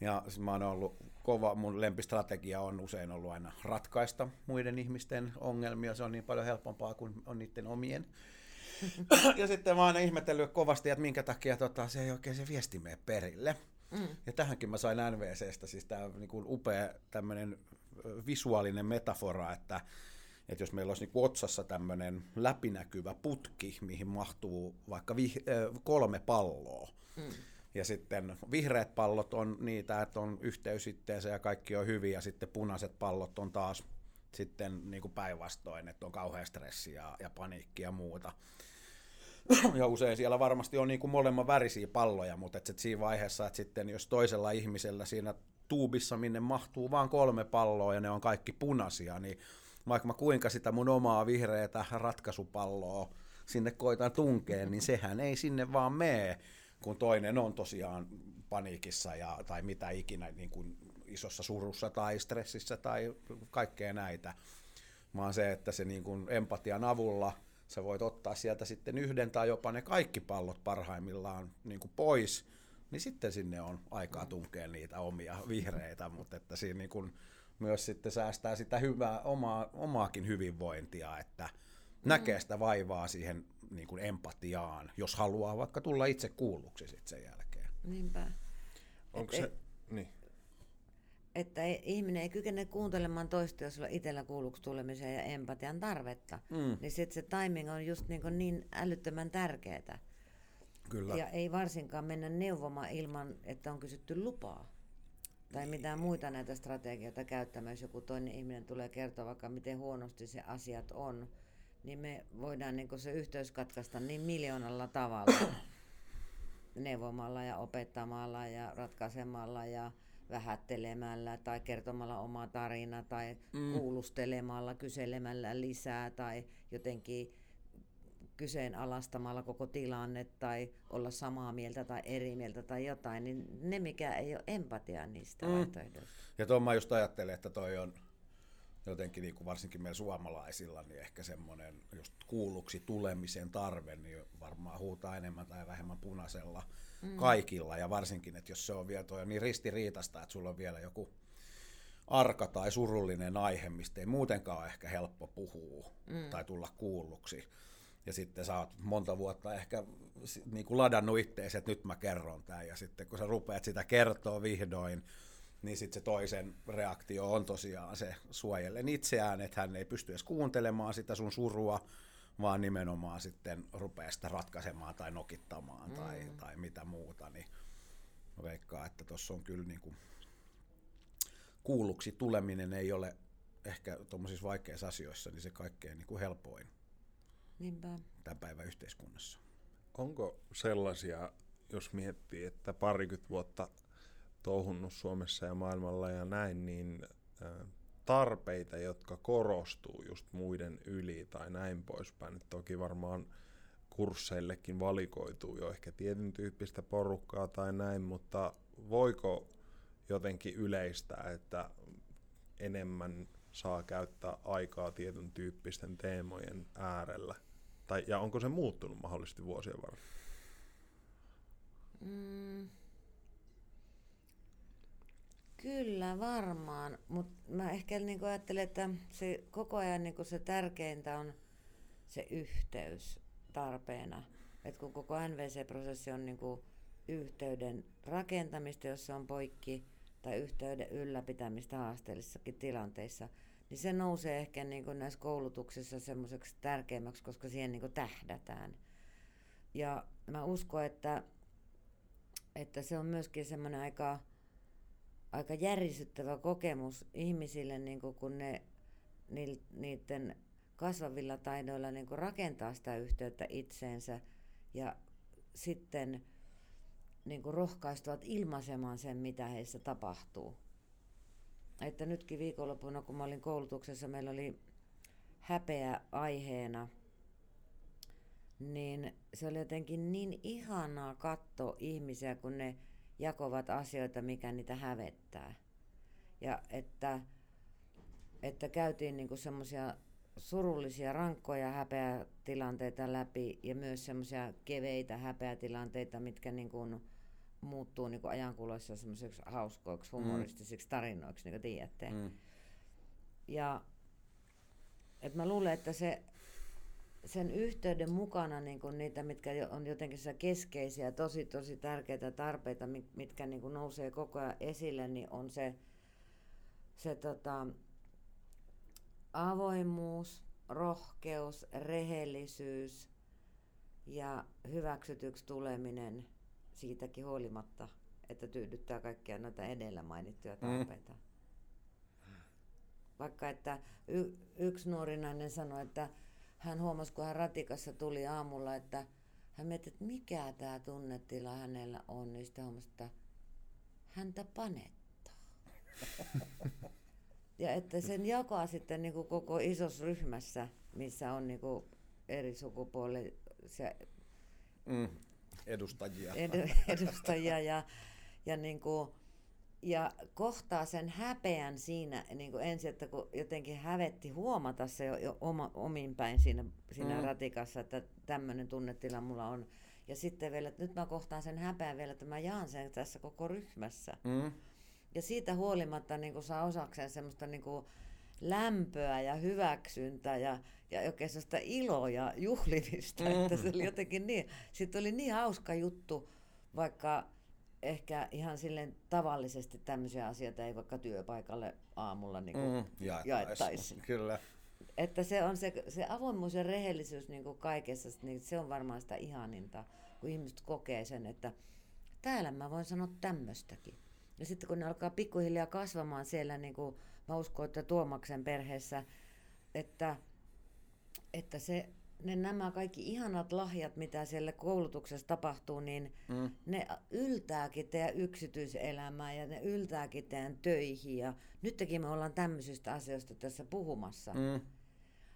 S2: Ja siis mä oon ollut kova, mun lempistrategia on usein ollut aina ratkaista muiden ihmisten ongelmia, se on niin paljon helpompaa kuin on niiden omien. ja sitten mä oon aina ihmetellyt kovasti, että minkä takia tota, se ei oikein se viesti mene perille. Mm. Ja tähänkin mä sain NVCstä, siis tämä niin upea tämmöinen visuaalinen metafora, että, että jos meillä olisi niin otsassa tämmöinen läpinäkyvä putki, mihin mahtuu vaikka vih, äh, kolme palloa, mm. ja sitten vihreät pallot on niitä, että on yhteys itteensä ja kaikki on hyvin, ja sitten punaiset pallot on taas sitten niin kuin päinvastoin, että on kauhea stressi ja, ja paniikki ja muuta. Ja usein siellä varmasti on niin kuin molemmat värisiä palloja, mutta et sit siinä vaiheessa, että sitten jos toisella ihmisellä siinä tuubissa, minne mahtuu vain kolme palloa ja ne on kaikki punaisia, niin vaikka mä kuinka sitä mun omaa vihreätä ratkaisupalloa sinne koitan tunkeen, niin sehän ei sinne vaan mene, kun toinen on tosiaan paniikissa ja, tai mitä ikinä niin kuin isossa surussa tai stressissä tai kaikkea näitä. Vaan se, että se niin kuin empatian avulla sä voit ottaa sieltä sitten yhden tai jopa ne kaikki pallot parhaimmillaan niin kuin pois, niin sitten sinne on aikaa tunkea niitä omia vihreitä, mutta että siinä niin kuin myös sitten säästää sitä hyvää, omaa, omaakin hyvinvointia, että näkee sitä vaivaa siihen niin kuin empatiaan, jos haluaa vaikka tulla itse kuulluksi sitten sen jälkeen.
S4: Niinpä.
S3: Onko
S4: Et-
S3: se... Niin.
S4: Että ei, ihminen ei kykene kuuntelemaan toista, jos sulla itsellä kuulluksi tulemiseen ja empatian tarvetta. Mm. Niin sitten se timing on just niin, niin älyttömän tärkeää.
S2: Kyllä.
S4: Ja ei varsinkaan mennä neuvomaan ilman, että on kysytty lupaa. Tai mitään muita näitä strategioita käyttämään, jos joku toinen ihminen tulee kertoa vaikka miten huonosti se asiat on, niin me voidaan niin se yhteys katkaista niin miljoonalla tavalla neuvomalla ja opettamalla ja ratkaisemalla ja vähättelemällä tai kertomalla oma tarina tai mm. kuulustelemalla, kyselemällä lisää tai jotenkin kyseenalaistamalla koko tilanne tai olla samaa mieltä tai eri mieltä tai jotain, niin ne mikä ei ole empatia niistä mm. vaihtoehdoista.
S2: Ja tuon mä just ajattelen, että toi on jotenkin niin kuin varsinkin meillä suomalaisilla, niin ehkä semmoinen just kuulluksi tulemisen tarve, niin varmaan huutaa enemmän tai vähemmän punaisella mm. kaikilla. Ja varsinkin, että jos se on vielä toi niin ristiriitasta, että sulla on vielä joku arka tai surullinen aihe, mistä ei muutenkaan ole ehkä helppo puhua mm. tai tulla kuulluksi. Ja sitten sä oot monta vuotta ehkä niin kuin ladannut itteesi, että nyt mä kerron tämän. Ja sitten kun sä rupeat sitä kertoa vihdoin, niin sitten se toisen reaktio on tosiaan se suojellen itseään, että hän ei pysty edes kuuntelemaan sitä sun surua, vaan nimenomaan sitten rupeaa sitä ratkaisemaan tai nokittamaan mm. tai, tai mitä muuta, niin mä veikkaan, että tuossa on kyllä niin kuin kuulluksi tuleminen ei ole ehkä tuommoisissa vaikeissa asioissa niin se kaikkein niin kuin helpoin
S4: Niinpä.
S2: tämän päivän yhteiskunnassa.
S3: Onko sellaisia, jos miettii, että parikymmentä vuotta touhunnut Suomessa ja maailmalla ja näin, niin tarpeita, jotka korostuu just muiden yli tai näin poispäin. Et toki varmaan kursseillekin valikoituu jo ehkä tietyn tyyppistä porukkaa tai näin, mutta voiko jotenkin yleistää, että enemmän saa käyttää aikaa tietyn tyyppisten teemojen äärellä? Tai, ja onko se muuttunut mahdollisesti vuosien varrella?
S4: Mm. Kyllä varmaan, mutta mä ehkä niin ajattelen, että se koko ajan niin se tärkeintä on se yhteys tarpeena. Et kun koko NVC-prosessi on niin yhteyden rakentamista, jossa on poikki, tai yhteyden ylläpitämistä haasteellisissakin tilanteissa, niin se nousee ehkä niin kuin näissä koulutuksissa semmoiseksi tärkeimmäksi, koska siihen niin kuin tähdätään. Ja mä uskon, että, että se on myöskin semmoinen aika aika järisyttävä kokemus ihmisille, niin kuin kun ne niiden kasvavilla taidoilla niin kuin rakentaa sitä yhteyttä itseensä ja sitten niin kuin rohkaistuvat ilmaisemaan sen, mitä heissä tapahtuu. Että nytkin viikonloppuna, kun mä olin koulutuksessa, meillä oli häpeä aiheena, niin se oli jotenkin niin ihanaa katsoa ihmisiä, kun ne jakovat asioita, mikä niitä hävettää. Ja että, että käytiin niinku semmoisia surullisia, rankkoja häpeätilanteita läpi ja myös semmoisia keveitä häpeätilanteita, mitkä niinku muuttuu niinku ajankuluessa semmoiseksi hauskoiksi, mm. humoristisiksi tarinoiksi, niin kuin tiedätte. Mm. Ja et mä luulen, että se, sen yhteyden mukana niin kun niitä, mitkä on jotenkin keskeisiä, tosi tosi tärkeitä tarpeita, mitkä niin kun nousee koko ajan esille, niin on se, se tota, avoimuus, rohkeus, rehellisyys ja hyväksytyksi tuleminen siitäkin huolimatta, että tyydyttää kaikkia noita edellä mainittuja mm. tarpeita. Mm. Vaikka että y- yksi nuori nainen sanoi, että hän huomasi, kun hän ratikassa tuli aamulla, että hän mietti, että mikä tämä tunnetila hänellä on, niin sitten huomasi, että häntä panettaa. ja että sen jakaa sitten niin kuin koko isossa ryhmässä, missä on niin kuin eri sukupuoli se,
S2: mm, edustajia.
S4: Ed, edustajia ja, ja niin kuin, ja kohtaa sen häpeän siinä niin kuin ensin, että kun jotenkin hävetti huomata se jo, jo oma, omin päin siinä, siinä mm. ratikassa, että tämmöinen tunnetila mulla on. Ja sitten vielä, että nyt mä kohtaan sen häpeän vielä, että mä jaan sen tässä koko ryhmässä. Mm. Ja siitä huolimatta niin kuin saa osakseen semmoista niin kuin lämpöä ja hyväksyntää ja, ja oikein sellaista iloa ja juhlimista, mm. että se oli jotenkin niin, sitten oli niin hauska juttu, vaikka ehkä ihan silleen tavallisesti tämmöisiä asioita ei vaikka työpaikalle aamulla niin kuin mm, jaettaisi.
S2: Kyllä.
S4: Että se on se, se avoimuus ja rehellisyys niin kuin kaikessa, niin se on varmaan sitä ihaninta, kun ihmiset kokee sen, että täällä mä voin sanoa tämmöistäkin. Ja sitten kun ne alkaa pikkuhiljaa kasvamaan siellä, niin kuin mä uskon, että Tuomaksen perheessä, että, että se ne nämä kaikki ihanat lahjat, mitä siellä koulutuksessa tapahtuu, niin mm. ne yltääkin teidän yksityiselämään ja ne yltääkin teidän töihin. Ja nytkin me ollaan tämmöisistä asioista tässä puhumassa. Mm.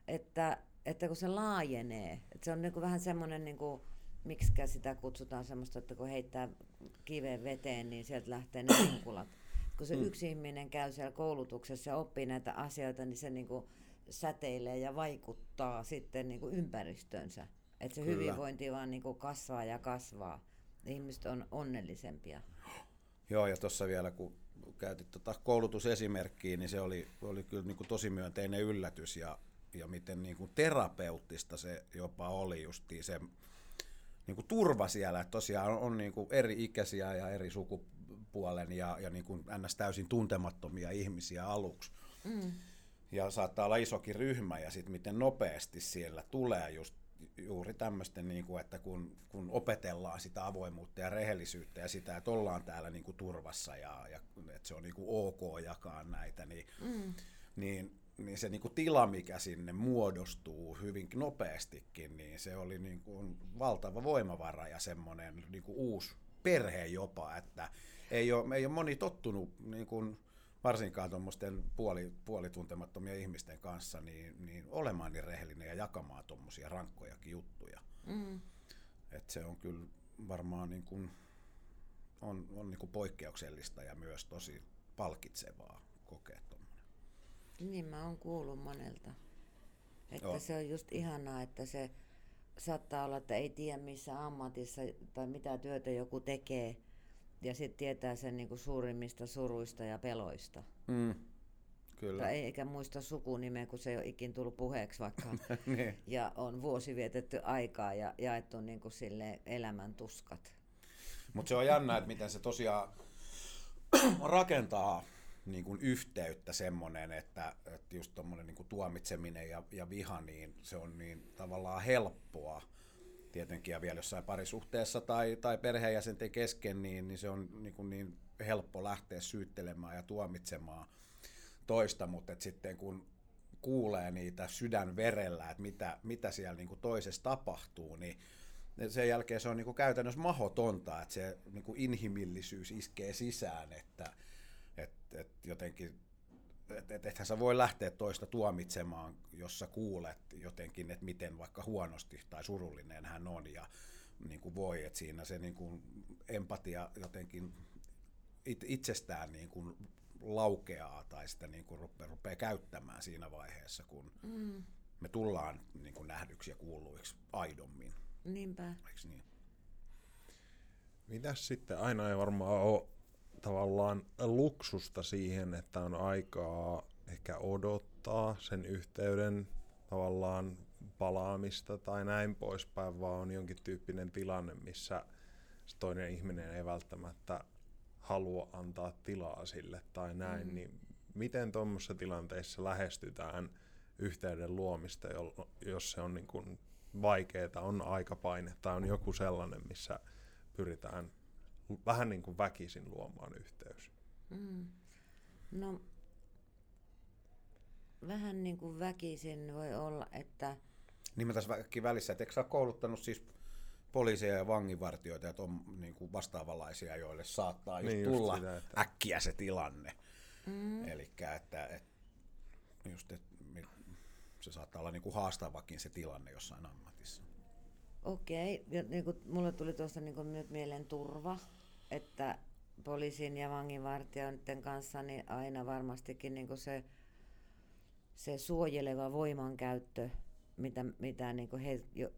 S4: Että, että kun se laajenee, että se on niin vähän semmoinen, niin kuin, miksi sitä kutsutaan semmoista, että kun heittää kiveen veteen, niin sieltä lähtee ne vinkulat. Kun se mm. yksi ihminen käy siellä koulutuksessa ja oppii näitä asioita, niin se niin kuin, säteilee ja vaikuttaa sitten niin kuin ympäristönsä. Että se Kyllä. hyvinvointi vaan niin kuin kasvaa ja kasvaa. Ihmiset on onnellisempia.
S2: Joo, ja tuossa vielä kun käytit tota koulutusesimerkkiä, niin se oli, oli kyllä niin kuin tosi myönteinen yllätys ja, ja miten niin kuin terapeuttista se jopa oli justiin se niin kuin turva siellä, että tosiaan on, on niin kuin eri ikäisiä ja eri sukupuolen ja, ja niin kuin ns. täysin tuntemattomia ihmisiä aluksi. Mm ja saattaa olla isokin ryhmä ja sitten miten nopeasti siellä tulee just juuri tämmöistä, niin kuin, että kun, kun opetellaan sitä avoimuutta ja rehellisyyttä ja sitä, että ollaan täällä niin kuin turvassa ja, ja että se on niin kuin ok jakaa näitä, niin, mm. niin, niin se niin kuin tila, mikä sinne muodostuu hyvin nopeastikin, niin se oli niin kuin valtava voimavara ja semmoinen niin kuin uusi perhe jopa, että ei ole, ei ole moni tottunut niin kuin, varsinkaan tuommoisten puoli, puolituntemattomia ihmisten kanssa, niin, niin olemaan niin rehellinen ja jakamaan tuommoisia rankkojakin juttuja. Mm. Et se on kyllä varmaan niin kuin, on, on niin kuin poikkeuksellista ja myös tosi palkitsevaa kokea tuommoinen.
S4: Niin mä oon kuullut monelta. Että Joo. se on just ihanaa, että se saattaa olla, että ei tiedä missä ammatissa tai mitä työtä joku tekee, ja sitten tietää sen niin kuin suurimmista suruista ja peloista. Mm. Kyllä. Tai eikä muista sukunimeä, kun se ei ole ikin tullut puheeksi vaikka. niin. Ja on vuosi vietetty aikaa ja jaettu niin kuin sille elämän tuskat.
S2: Mutta se on jännä, että miten se tosiaan rakentaa niin kuin yhteyttä semmoinen, että, että just tuommoinen niin tuomitseminen ja, ja viha, niin se on niin tavallaan helppoa tietenkin, ja vielä jossain parisuhteessa tai, tai perheenjäsenten kesken, niin, niin se on niin, kuin niin helppo lähteä syyttelemään ja tuomitsemaan toista, mutta et sitten kun kuulee niitä sydänverellä, että mitä, mitä siellä niin kuin toisessa tapahtuu, niin sen jälkeen se on niin kuin käytännössä mahotonta, että se niin kuin inhimillisyys iskee sisään, että et, et jotenkin että et, ethän sä voi lähteä toista tuomitsemaan, jos sä kuulet jotenkin, että miten vaikka huonosti tai surullinen hän on ja niin kuin voi, että siinä se niin kuin empatia jotenkin it, itsestään niin kuin laukeaa tai sitä niin kuin rupeaa, rupeaa käyttämään siinä vaiheessa, kun mm. me tullaan niin kuin nähdyksi ja kuulluiksi aidommin.
S4: Niinpä.
S2: Eikö niin?
S3: Mitäs sitten, aina ei varmaan ole tavallaan luksusta siihen, että on aikaa ehkä odottaa sen yhteyden tavallaan palaamista tai näin poispäin, vaan on jonkin tyyppinen tilanne, missä se toinen ihminen ei välttämättä halua antaa tilaa sille tai näin, mm. niin miten tuommoisessa tilanteessa lähestytään yhteyden luomista, jos se on niin kuin vaikeaa, on aikapaine tai on joku sellainen, missä pyritään vähän niin kuin väkisin luomaan yhteys? Mm.
S4: No, vähän niin kuin väkisin voi olla, että...
S2: Niin mä tässä välissä, että eikö sä kouluttanut siis poliiseja ja vanginvartioita, että on niin kuin vastaavanlaisia, joille saattaa just niin tulla just sitä, että... äkkiä se tilanne. Mm. Eli että, että, just, että se saattaa olla niin kuin haastavakin se tilanne jossain ammatissa.
S4: Okei, ja niin kuin, mulle tuli tuosta niin nyt mieleen turva, että poliisin ja vanginvartijoiden kanssa niin aina varmastikin niin kuin se, se suojeleva voimankäyttö, mitä, mitä niin kuin he, jo,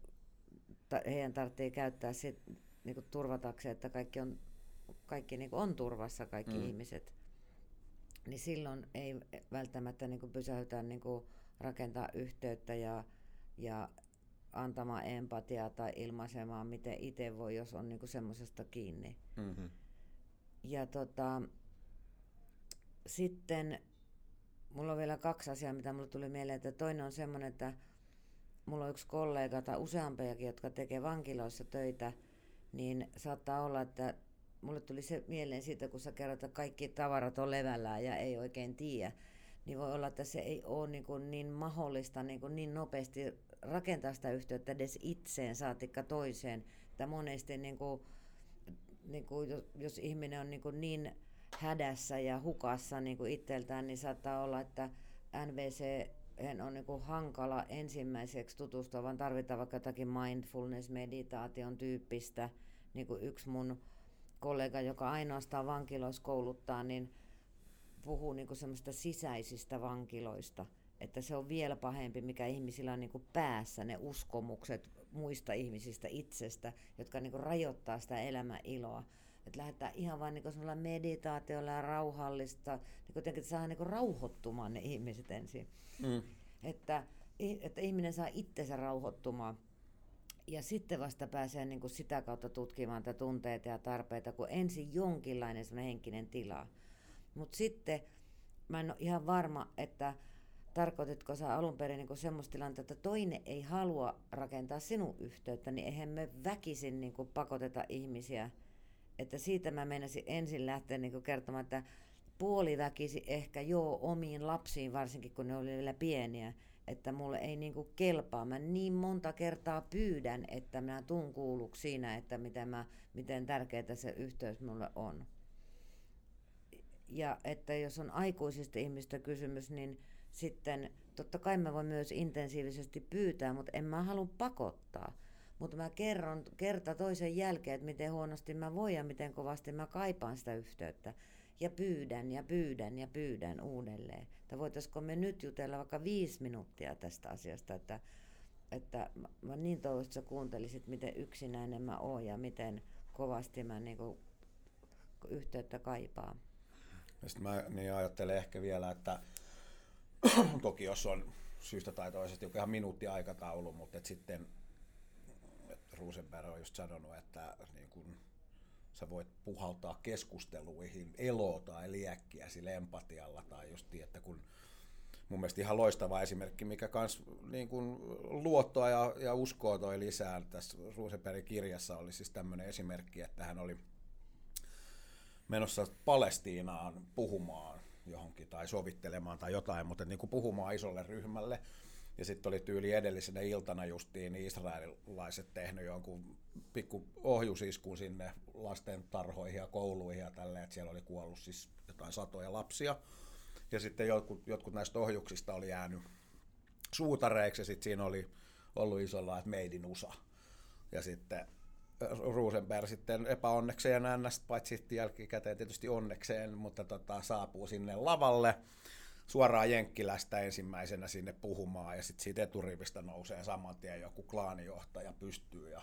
S4: ta, heidän tarvitsee käyttää sit, niin kuin turvatakseen, että kaikki on, kaikki niin kuin on turvassa, kaikki mm. ihmiset, niin silloin ei välttämättä niin kuin pysäytä niin kuin rakentaa yhteyttä ja, ja antamaan empatiaa tai ilmaisemaan, miten itse voi, jos on niinku semmoisesta kiinni. Mm-hmm. Ja tota, sitten mulla on vielä kaksi asiaa, mitä mulle tuli mieleen. Että toinen on semmoinen, että mulla on yksi kollega tai useampiakin, jotka tekee vankiloissa töitä, niin saattaa olla, että mulle tuli se mieleen siitä, kun sä kerrot, että kaikki tavarat on levällään ja ei oikein tiedä, niin voi olla, että se ei ole niin, kuin niin mahdollista niin, kuin niin nopeasti rakentaa sitä yhteyttä edes itseen, saatikka toiseen. Että monesti niin kuin, niin kuin jos, jos ihminen on niin, kuin niin hädässä ja hukassa niin kuin itseltään, niin saattaa olla, että NVC on niin kuin hankala ensimmäiseksi tutustua, vaan tarvitaan vaikka jotakin mindfulness-meditaation tyyppistä. Niin kuin yksi mun kollega, joka ainoastaan vankiloissa kouluttaa, niin puhuu niin kuin semmoista sisäisistä vankiloista, että se on vielä pahempi, mikä ihmisillä on niin kuin päässä, ne uskomukset muista ihmisistä itsestä, jotka niin kuin rajoittaa sitä elämän iloa. Että lähdetään ihan vain niin meditaatiolla ja rauhallista, niin jotenkin, että saa niin kuin rauhoittumaan ne ihmiset ensin. Mm. Että, että ihminen saa itsensä rauhoittumaan. Ja sitten vasta pääsee niin kuin sitä kautta tutkimaan tätä tunteita ja tarpeita, kun ensin jonkinlainen henkinen tila. Mutta sitten mä en ole ihan varma, että tarkoititko sä alun perin niin semmoista tilannetta, että toinen ei halua rakentaa sinun yhteyttä, niin eihän me väkisin niin pakoteta ihmisiä. Että siitä mä menisin ensin lähteä niin kertomaan, että puoliväkisi ehkä joo omiin lapsiin, varsinkin kun ne oli vielä pieniä, että mulle ei niin kelpaa. Mä niin monta kertaa pyydän, että mä tuun kuulluksi siinä, että miten, mä, miten tärkeää se yhteys mulle on ja että jos on aikuisista ihmistä kysymys, niin sitten totta kai mä voin myös intensiivisesti pyytää, mutta en mä halua pakottaa. Mutta mä kerron kerta toisen jälkeen, että miten huonosti mä voin ja miten kovasti mä kaipaan sitä yhteyttä. Ja pyydän ja pyydän ja pyydän uudelleen. Että voitaisiko me nyt jutella vaikka viisi minuuttia tästä asiasta, että, että mä niin toivoisin, että sä kuuntelisit, miten yksinäinen mä oon ja miten kovasti mä niinku yhteyttä kaipaan.
S2: Sitten mä niin ajattelen ehkä vielä, että toki jos on syystä tai toisesta joku ihan minuutti aikataulu, mutta et sitten Rosenberg on just sanonut, että niin kun, sä voit puhaltaa keskusteluihin eloa tai liäkkiä sillä empatialla tai just että kun mun mielestä ihan loistava esimerkki, mikä kans niin kuin luottoa ja, ja uskoa toi lisää. Tässä Ruuseperin kirjassa oli siis tämmöinen esimerkki, että hän oli menossa Palestiinaan puhumaan johonkin tai sovittelemaan tai jotain, mutta niin kuin puhumaan isolle ryhmälle. Ja sitten oli tyyli edellisenä iltana justiin niin israelilaiset tehnyt jonkun pikku ohjusiskun sinne lasten tarhoihin ja kouluihin ja tälleen, että siellä oli kuollut siis jotain satoja lapsia. Ja sitten jotkut, jotkut näistä ohjuksista oli jäänyt suutareiksi ja sitten siinä oli ollut isolla, että Made in USA. Ja sitten Rosenberg sitten epäonnekseen ns, paitsi jälkikäteen tietysti onnekseen, mutta tota, saapuu sinne lavalle suoraan Jenkkilästä ensimmäisenä sinne puhumaan ja sitten siitä eturivistä nousee saman tien joku klaanijohtaja pystyy ja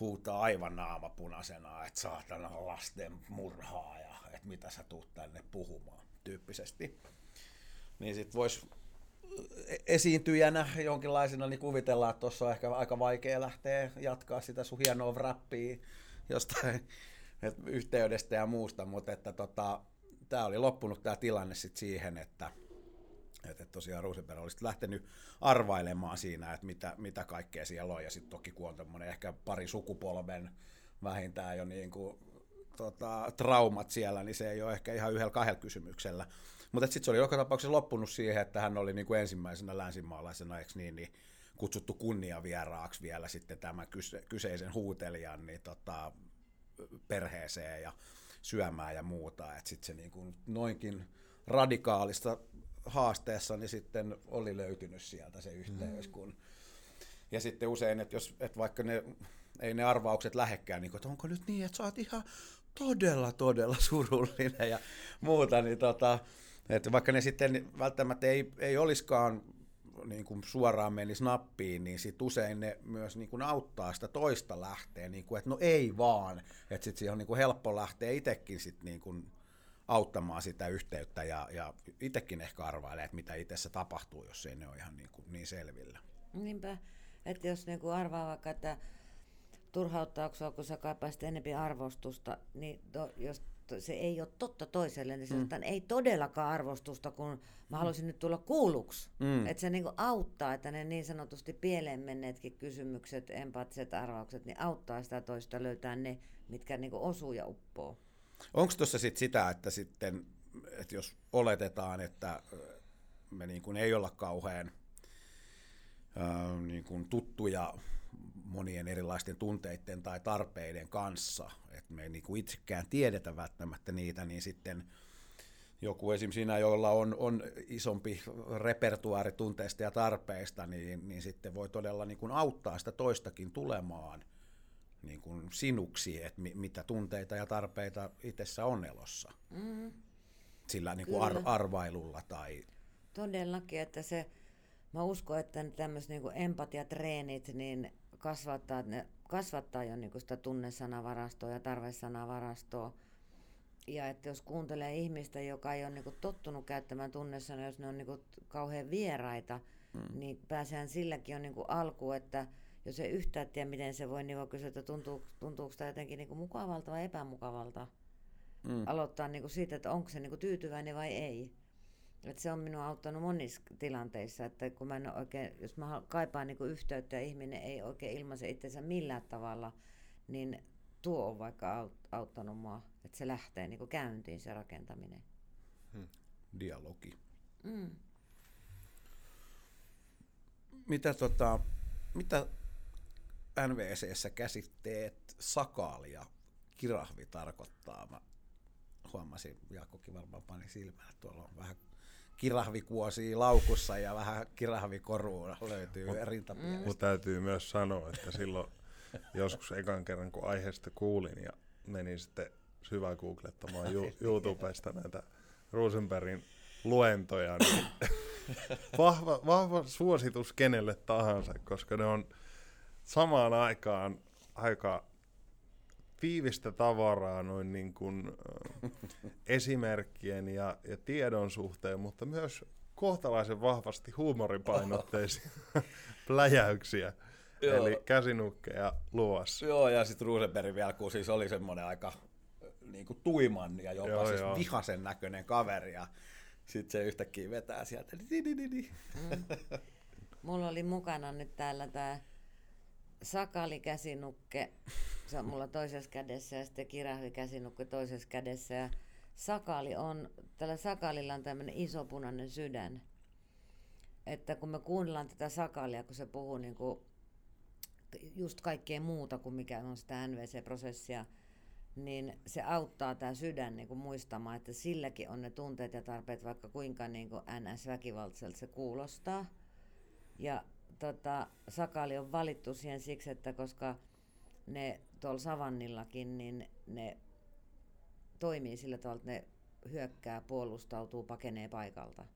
S2: huutaa aivan naama punaisena, että saatana lasten murhaa ja että mitä sä tuut tänne puhumaan tyyppisesti. Niin sitten voisi esiintyjänä jonkinlaisena, niin kuvitellaan, että tuossa on ehkä aika vaikea lähteä jatkaa sitä sun hienoa rappia jostain yhteydestä ja muusta, mutta että tota, tämä oli loppunut tämä tilanne sit siihen, että, että tosiaan Rosenberg olisi lähtenyt arvailemaan siinä, että mitä, mitä kaikkea siellä on, ja sitten toki kun on ehkä pari sukupolven vähintään jo niin kuin, tota, traumat siellä, niin se ei ole ehkä ihan yhdellä kahdella kysymyksellä mutta sitten se oli joka tapauksessa loppunut siihen, että hän oli niin kuin ensimmäisenä länsimaalaisena, eikö niin, niin kutsuttu kunniavieraaksi vielä sitten tämän kyse, kyseisen huutelijan niin tota, perheeseen ja syömään ja muuta. Että sitten se niin kuin noinkin radikaalista haasteessa niin sitten oli löytynyt sieltä se yhteys. Mm. Kun, ja sitten usein, että jos että vaikka ne, ei ne arvaukset lähekkään, niin kuin, että onko nyt niin, että sä oot ihan todella, todella surullinen ja muuta, niin tota, että vaikka ne sitten välttämättä ei, ei olisikaan niin kuin suoraan menisi nappiin, niin sit usein ne myös niin kuin auttaa sitä toista lähteä, niin kuin, että no ei vaan, että sitten siihen on niin kuin helppo lähteä itsekin sit niin kuin auttamaan sitä yhteyttä ja, ja itsekin ehkä arvailee, että mitä itse tapahtuu, jos ei ne ole ihan niin, kuin niin selvillä.
S4: Niinpä, että jos niin kuin arvaa vaikka, että turhauttaako kun sä kaipaisit enemmän arvostusta, niin to, jos se ei ole totta toiselle, niin sanotaan, mm. ei todellakaan arvostusta, kun mä haluaisin mm. nyt tulla kuulluksi. Mm. Että se niinku auttaa, että ne niin sanotusti pieleen menneetkin kysymykset, empaattiset arvaukset, niin auttaa sitä toista löytää ne, mitkä niinku osuu ja uppoo.
S2: Onko tuossa sit sitä, että sitten, että jos oletetaan, että me niin kuin ei olla kauhean äh, niin kuin tuttuja monien erilaisten tunteiden tai tarpeiden kanssa, että me ei niin kuin itsekään tiedetä välttämättä niitä, niin sitten joku esim. siinä, jolla on, on isompi repertuaari tunteista ja tarpeista, niin, niin sitten voi todella niin kuin auttaa sitä toistakin tulemaan niin kuin sinuksi, että mi, mitä tunteita ja tarpeita itsessä on elossa. Mm. Sillä niin kuin ar, arvailulla tai...
S4: Todellakin, että se, mä uskon, että tämmöiset niin empatiatreenit, niin kasvattaa, ne kasvattaa jo niin sitä tunnesanavarastoa ja tarvesanavarastoa. Ja että jos kuuntelee ihmistä, joka ei ole niin tottunut käyttämään tunnesanoja, jos ne on niin kauhean vieraita, mm. niin pääsehän silläkin on niin alku, että jos ei yhtään tiedä, miten se voi, niin voi kysyä, että tuntuu, tuntuuko tämä jotenkin niin mukavalta vai epämukavalta. Mm. Aloittaa niin siitä, että onko se niin tyytyväinen vai ei. Et se on minua auttanut monissa tilanteissa, että kun mä en oikein, jos mä kaipaan niin yhteyttä ja ihminen ei oikein ilmaise itsensä millään tavalla, niin tuo on vaikka auttanut mua, että se lähtee niin käyntiin se rakentaminen.
S2: Hmm. Dialogi. Mm. Mitä, tota, mitä NVCssä käsitteet sakaali ja kirahvi tarkoittaa? Mä huomasin, Jaakkokin varmaan pani silmään, että tuolla on vähän kirahvikuosia laukussa ja vähän kirahvikorua löytyy rintapielestä.
S3: Mutta täytyy myös sanoa, että silloin joskus ekan kerran kun aiheesta kuulin ja menin sitten syvä googlettamaan YouTubesta näitä Rosenbergin luentoja, niin vahva, vahva suositus kenelle tahansa, koska ne on samaan aikaan aika fiivistä tavaraa noin niin kuin, äh, esimerkkien ja, ja tiedon suhteen, mutta myös kohtalaisen vahvasti huumoripainotteisia pläjäyksiä. Joo. Eli käsinukkeja luossa.
S2: Joo, ja sitten Rosenberg vielä, kun siis oli semmoinen aika niin kuin tuiman ja jopa joo, siis joo. vihasen näköinen kaveri. Ja Sitten se yhtäkkiä vetää sieltä. Mm.
S4: Mulla oli mukana nyt täällä tämä sakalikäsinukke. Se on mulla toisessa kädessä ja sitten kirahvikäsinukke toisessa kädessä. Ja sakali on, tällä sakalilla on tämmöinen iso punainen sydän. Että kun me kuunnellaan tätä sakalia, kun se puhuu niin kuin just kaikkea muuta kuin mikä on sitä NVC-prosessia, niin se auttaa tämä sydän niin kuin muistamaan, että silläkin on ne tunteet ja tarpeet, vaikka kuinka niin kuin NS-väkivaltaiselta se kuulostaa. Ja tota, sakali on valittu siihen siksi, että koska ne tuolla savannillakin, niin ne toimii sillä tavalla, että ne hyökkää, puolustautuu, pakenee paikalta.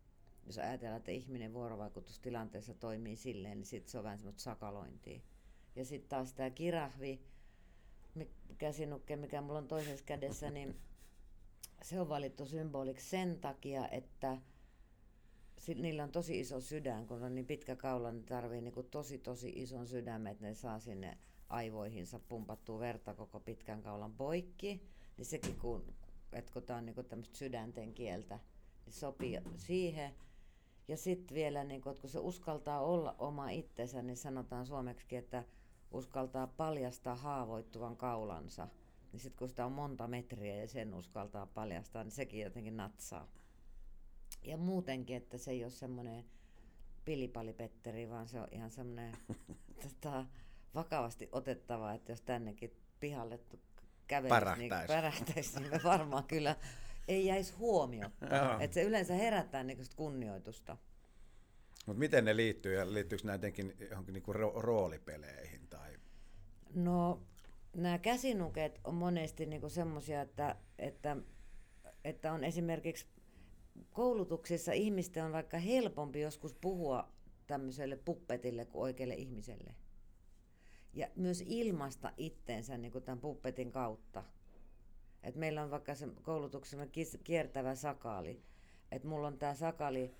S4: Jos ajatellaan, että ihminen vuorovaikutustilanteessa toimii silleen, niin sitten se on vähän semmoista sakalointia. Ja sitten taas tämä kirahvi, käsinukke, mikä mulla on toisessa kädessä, niin se on valittu symboliksi sen takia, että niillä on tosi iso sydän, kun on niin pitkä kaula, niin tarvii niin kuin tosi tosi ison sydämen, että ne saa sinne aivoihinsa pumpattua verta koko pitkän kaulan poikki. Niin sekin, kun, että kun tämä on niin tämmöistä sydänten kieltä, niin sopii siihen. Ja sitten vielä, niin kuin, että kun se uskaltaa olla oma itsensä, niin sanotaan suomeksi, että uskaltaa paljastaa haavoittuvan kaulansa. Niin sitten kun sitä on monta metriä ja sen uskaltaa paljastaa, niin sekin jotenkin natsaa. Ja muutenkin, että se ei ole semmoinen pilipalipetteri, vaan se on ihan semmoinen tota, vakavasti otettava, että jos tännekin pihalle kävelisi, niin pärähtäisi, niin me varmaan kyllä ei jäisi huomio. että se yleensä herättää niin kunnioitusta.
S2: Mutta miten ne liittyy ja liittyykö nämä jotenkin johonkin niinku ro- roolipeleihin? Tai?
S4: No nämä käsinuket on monesti niinku semmoisia, että, että, että on esimerkiksi koulutuksissa ihmisten on vaikka helpompi joskus puhua tämmöiselle puppetille kuin oikealle ihmiselle. Ja myös ilmasta itteensä niin kuin tämän puppetin kautta. Et meillä on vaikka se koulutuksessa kiertävä sakaali. Että mulla on tämä sakali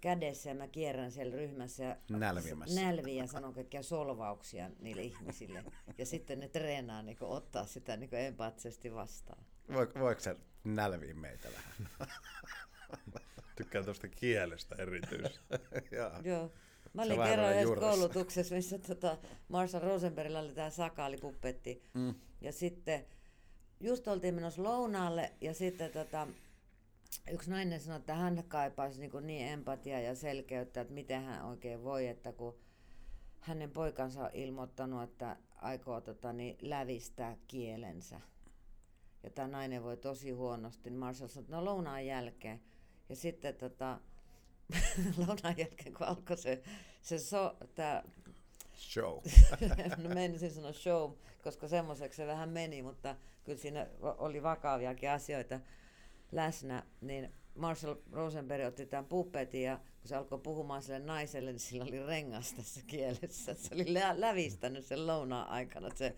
S4: kädessä ja mä kierrän siellä ryhmässä ja
S2: Nälvimässä.
S4: nälviä ja sanon kaikkia solvauksia niille ihmisille. Ja sitten ne treenaa niin ottaa sitä niin empaattisesti vastaan.
S2: Voiko se nälviä meitä vähän?
S3: Tykkään tuosta kielestä erityisesti.
S4: Joo. Mä olin kerran yhdessä koulutuksessa, missä tota Marshall Rosenbergilla oli tämä sakaalipuppetti. Mm. Ja sitten just oltiin menossa lounaalle ja sitten tota, yksi nainen sanoi, että hän kaipaisi niin, niin empatiaa ja selkeyttä, että miten hän oikein voi, että kun hänen poikansa on ilmoittanut, että aikoo tota, niin, lävistää kielensä. Ja tämä nainen voi tosi huonosti. Marshall sanoi, että no lounaan jälkeen. Ja sitten tota, lounaan jälkeen, kun alkoi se, se so, tää,
S2: show.
S4: no menisin sanoa show, koska semmoiseksi se vähän meni, mutta kyllä siinä oli vakaviakin asioita läsnä, niin Marshall Rosenberg otti tämän puppetin ja kun se alkoi puhumaan sille naiselle, niin sillä oli rengas tässä kielessä. Se oli lä- lävistänyt sen lounaan aikana, se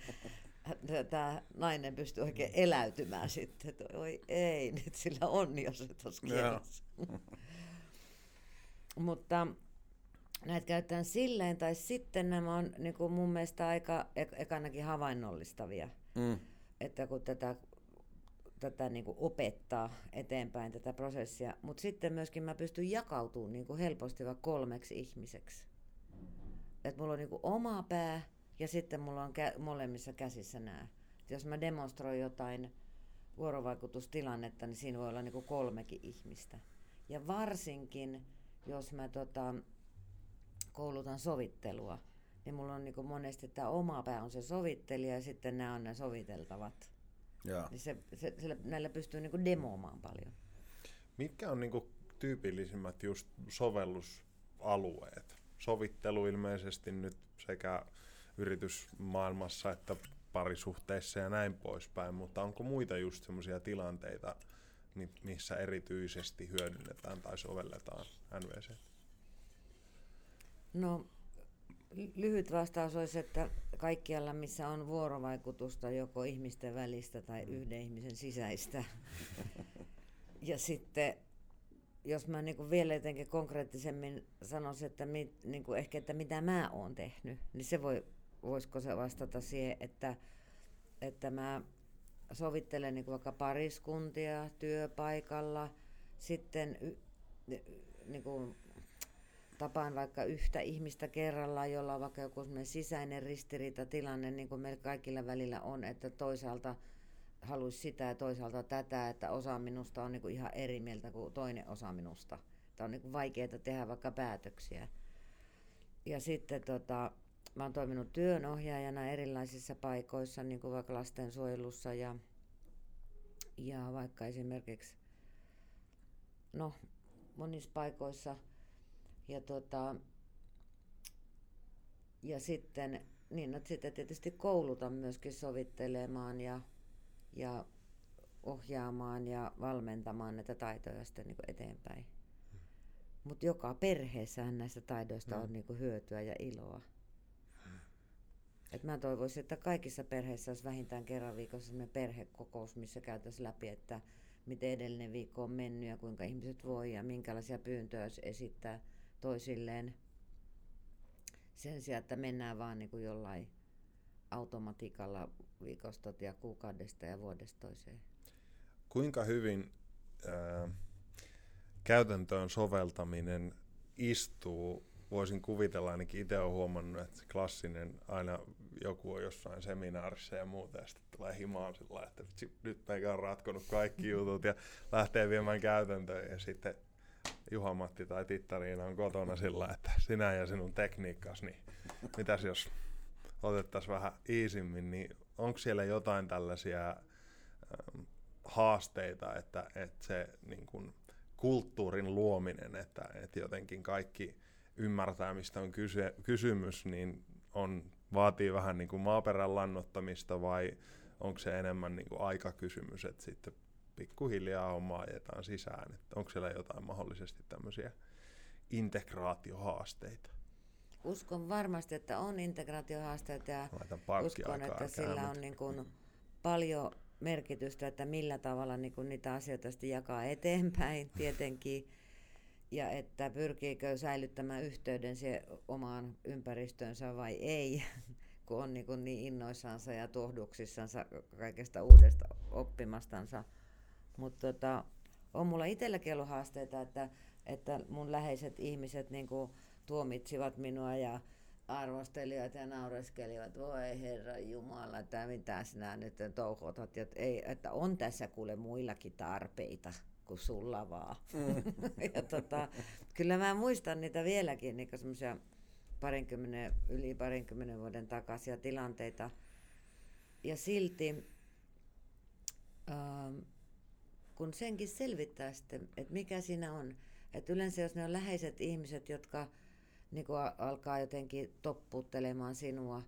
S4: tämä nainen pystyi oikein eläytymään sitten, että oi ei, nyt sillä on jo se tuossa kielessä. Mutta näitä käytetään silleen, tai sitten nämä on niin kuin mun mielestä aika ekanakin havainnollistavia. Mm. Että kun tätä, tätä niin kuin opettaa eteenpäin tätä prosessia, mutta sitten myöskin mä pystyn jakautumaan niin kuin helposti vaikka kolmeksi ihmiseksi. Että mulla on niin kuin oma pää, ja sitten mulla on kä- molemmissa käsissä nämä. Jos mä demonstroin jotain vuorovaikutustilannetta, niin siinä voi olla niin kolmekin ihmistä. Ja varsinkin, jos mä tota, koulutan sovittelua, niin mulla on niin monesti tämä oma pää on se sovittelija ja sitten nämä on ne soviteltavat. Ja. Niin se, se, sillä, näillä pystyy niin demoamaan paljon.
S3: Mitkä on niin tyypillisimmät just sovellusalueet? Sovittelu ilmeisesti nyt sekä yritysmaailmassa että parisuhteissa ja näin poispäin, mutta onko muita just semmoisia tilanteita, missä erityisesti hyödynnetään tai sovelletaan NVC?
S4: No lyhyt vastaus olisi, että kaikkialla missä on vuorovaikutusta joko ihmisten välistä tai yhden ihmisen sisäistä. ja sitten jos mä niin vielä jotenkin konkreettisemmin sanoisin, että, mit, niin kuin ehkä, että mitä mä oon tehnyt, niin se voi voisiko se vastata siihen, että, että mä sovittelen niin vaikka pariskuntia työpaikalla, sitten niin kuin, tapaan vaikka yhtä ihmistä kerrallaan, jolla on vaikka joku sisäinen ristiriitatilanne, niin kuin meillä kaikilla välillä on, että toisaalta haluaisi sitä ja toisaalta tätä, että osa minusta on niin ihan eri mieltä kuin toinen osa minusta. Tämä on niin vaikeaa tehdä vaikka päätöksiä. Ja sitten tota, mä oon toiminut työnohjaajana erilaisissa paikoissa, niin kuin vaikka lastensuojelussa ja, ja vaikka esimerkiksi no, monissa paikoissa. Ja, tota, ja sitten, niin, no, sitten tietysti koulutan myöskin sovittelemaan ja, ja ohjaamaan ja valmentamaan näitä taitoja sitten niin eteenpäin. Mutta joka perheessähän näistä taidoista mm. on niin hyötyä ja iloa. Et mä toivoisin, että kaikissa perheissä olisi vähintään kerran viikossa sellainen perhekokous, missä käytäisiin läpi, että miten edellinen viikko on mennyt ja kuinka ihmiset voi ja minkälaisia pyyntöjä esittää toisilleen. Sen sijaan, että mennään vaan niin kuin jollain automatiikalla viikosta ja kuukaudesta ja vuodesta toiseen.
S3: Kuinka hyvin ää, käytäntöön soveltaminen istuu voisin kuvitella, ainakin itse olen huomannut, että klassinen aina joku on jossain seminaarissa ja muuta, ja sitten tulee himaan sillä että nyt meikä on ratkonut kaikki jutut ja lähtee viemään käytäntöön, ja sitten Juha-Matti tai Tittariina on kotona sillä että sinä ja sinun tekniikkas, niin mitäs jos otettaisiin vähän iisimmin, niin onko siellä jotain tällaisia ähm, haasteita, että, että se niin kun, kulttuurin luominen, että, että jotenkin kaikki ymmärtää, mistä on kyse, kysymys, niin on, vaatii vähän niin kuin maaperän lannottamista vai onko se enemmän niin kuin aikakysymys, että sitten pikkuhiljaa hommaa ajetaan sisään. Että onko siellä jotain mahdollisesti tämmöisiä integraatiohaasteita?
S4: Uskon varmasti, että on integraatiohaasteita ja uskon, että sillä on niin kuin paljon merkitystä, että millä tavalla niin kuin niitä asioita sitten jakaa eteenpäin tietenkin ja että pyrkiikö säilyttämään yhteyden se omaan ympäristönsä vai ei, kun on niin, niin innoissansa ja tuohduksissansa kaikesta uudesta oppimastansa. Mutta tota, on mulla itselläkin ollut haasteita, että, että mun läheiset ihmiset niin tuomitsivat minua ja arvostelivat ja naureskelivat, voi herra Jumala, että mitä sinä nyt touhotat, että, ei, että on tässä kuule muillakin tarpeita kuin sulla vaan. Mm. ja tota, kyllä mä muistan niitä vieläkin, niin semmoisia parinkymmenen, yli parinkymmenen vuoden takaisia tilanteita. Ja silti, ähm, kun senkin selvittää sitten, että mikä siinä on, että yleensä jos ne on läheiset ihmiset, jotka niin alkaa jotenkin toppuuttelemaan sinua,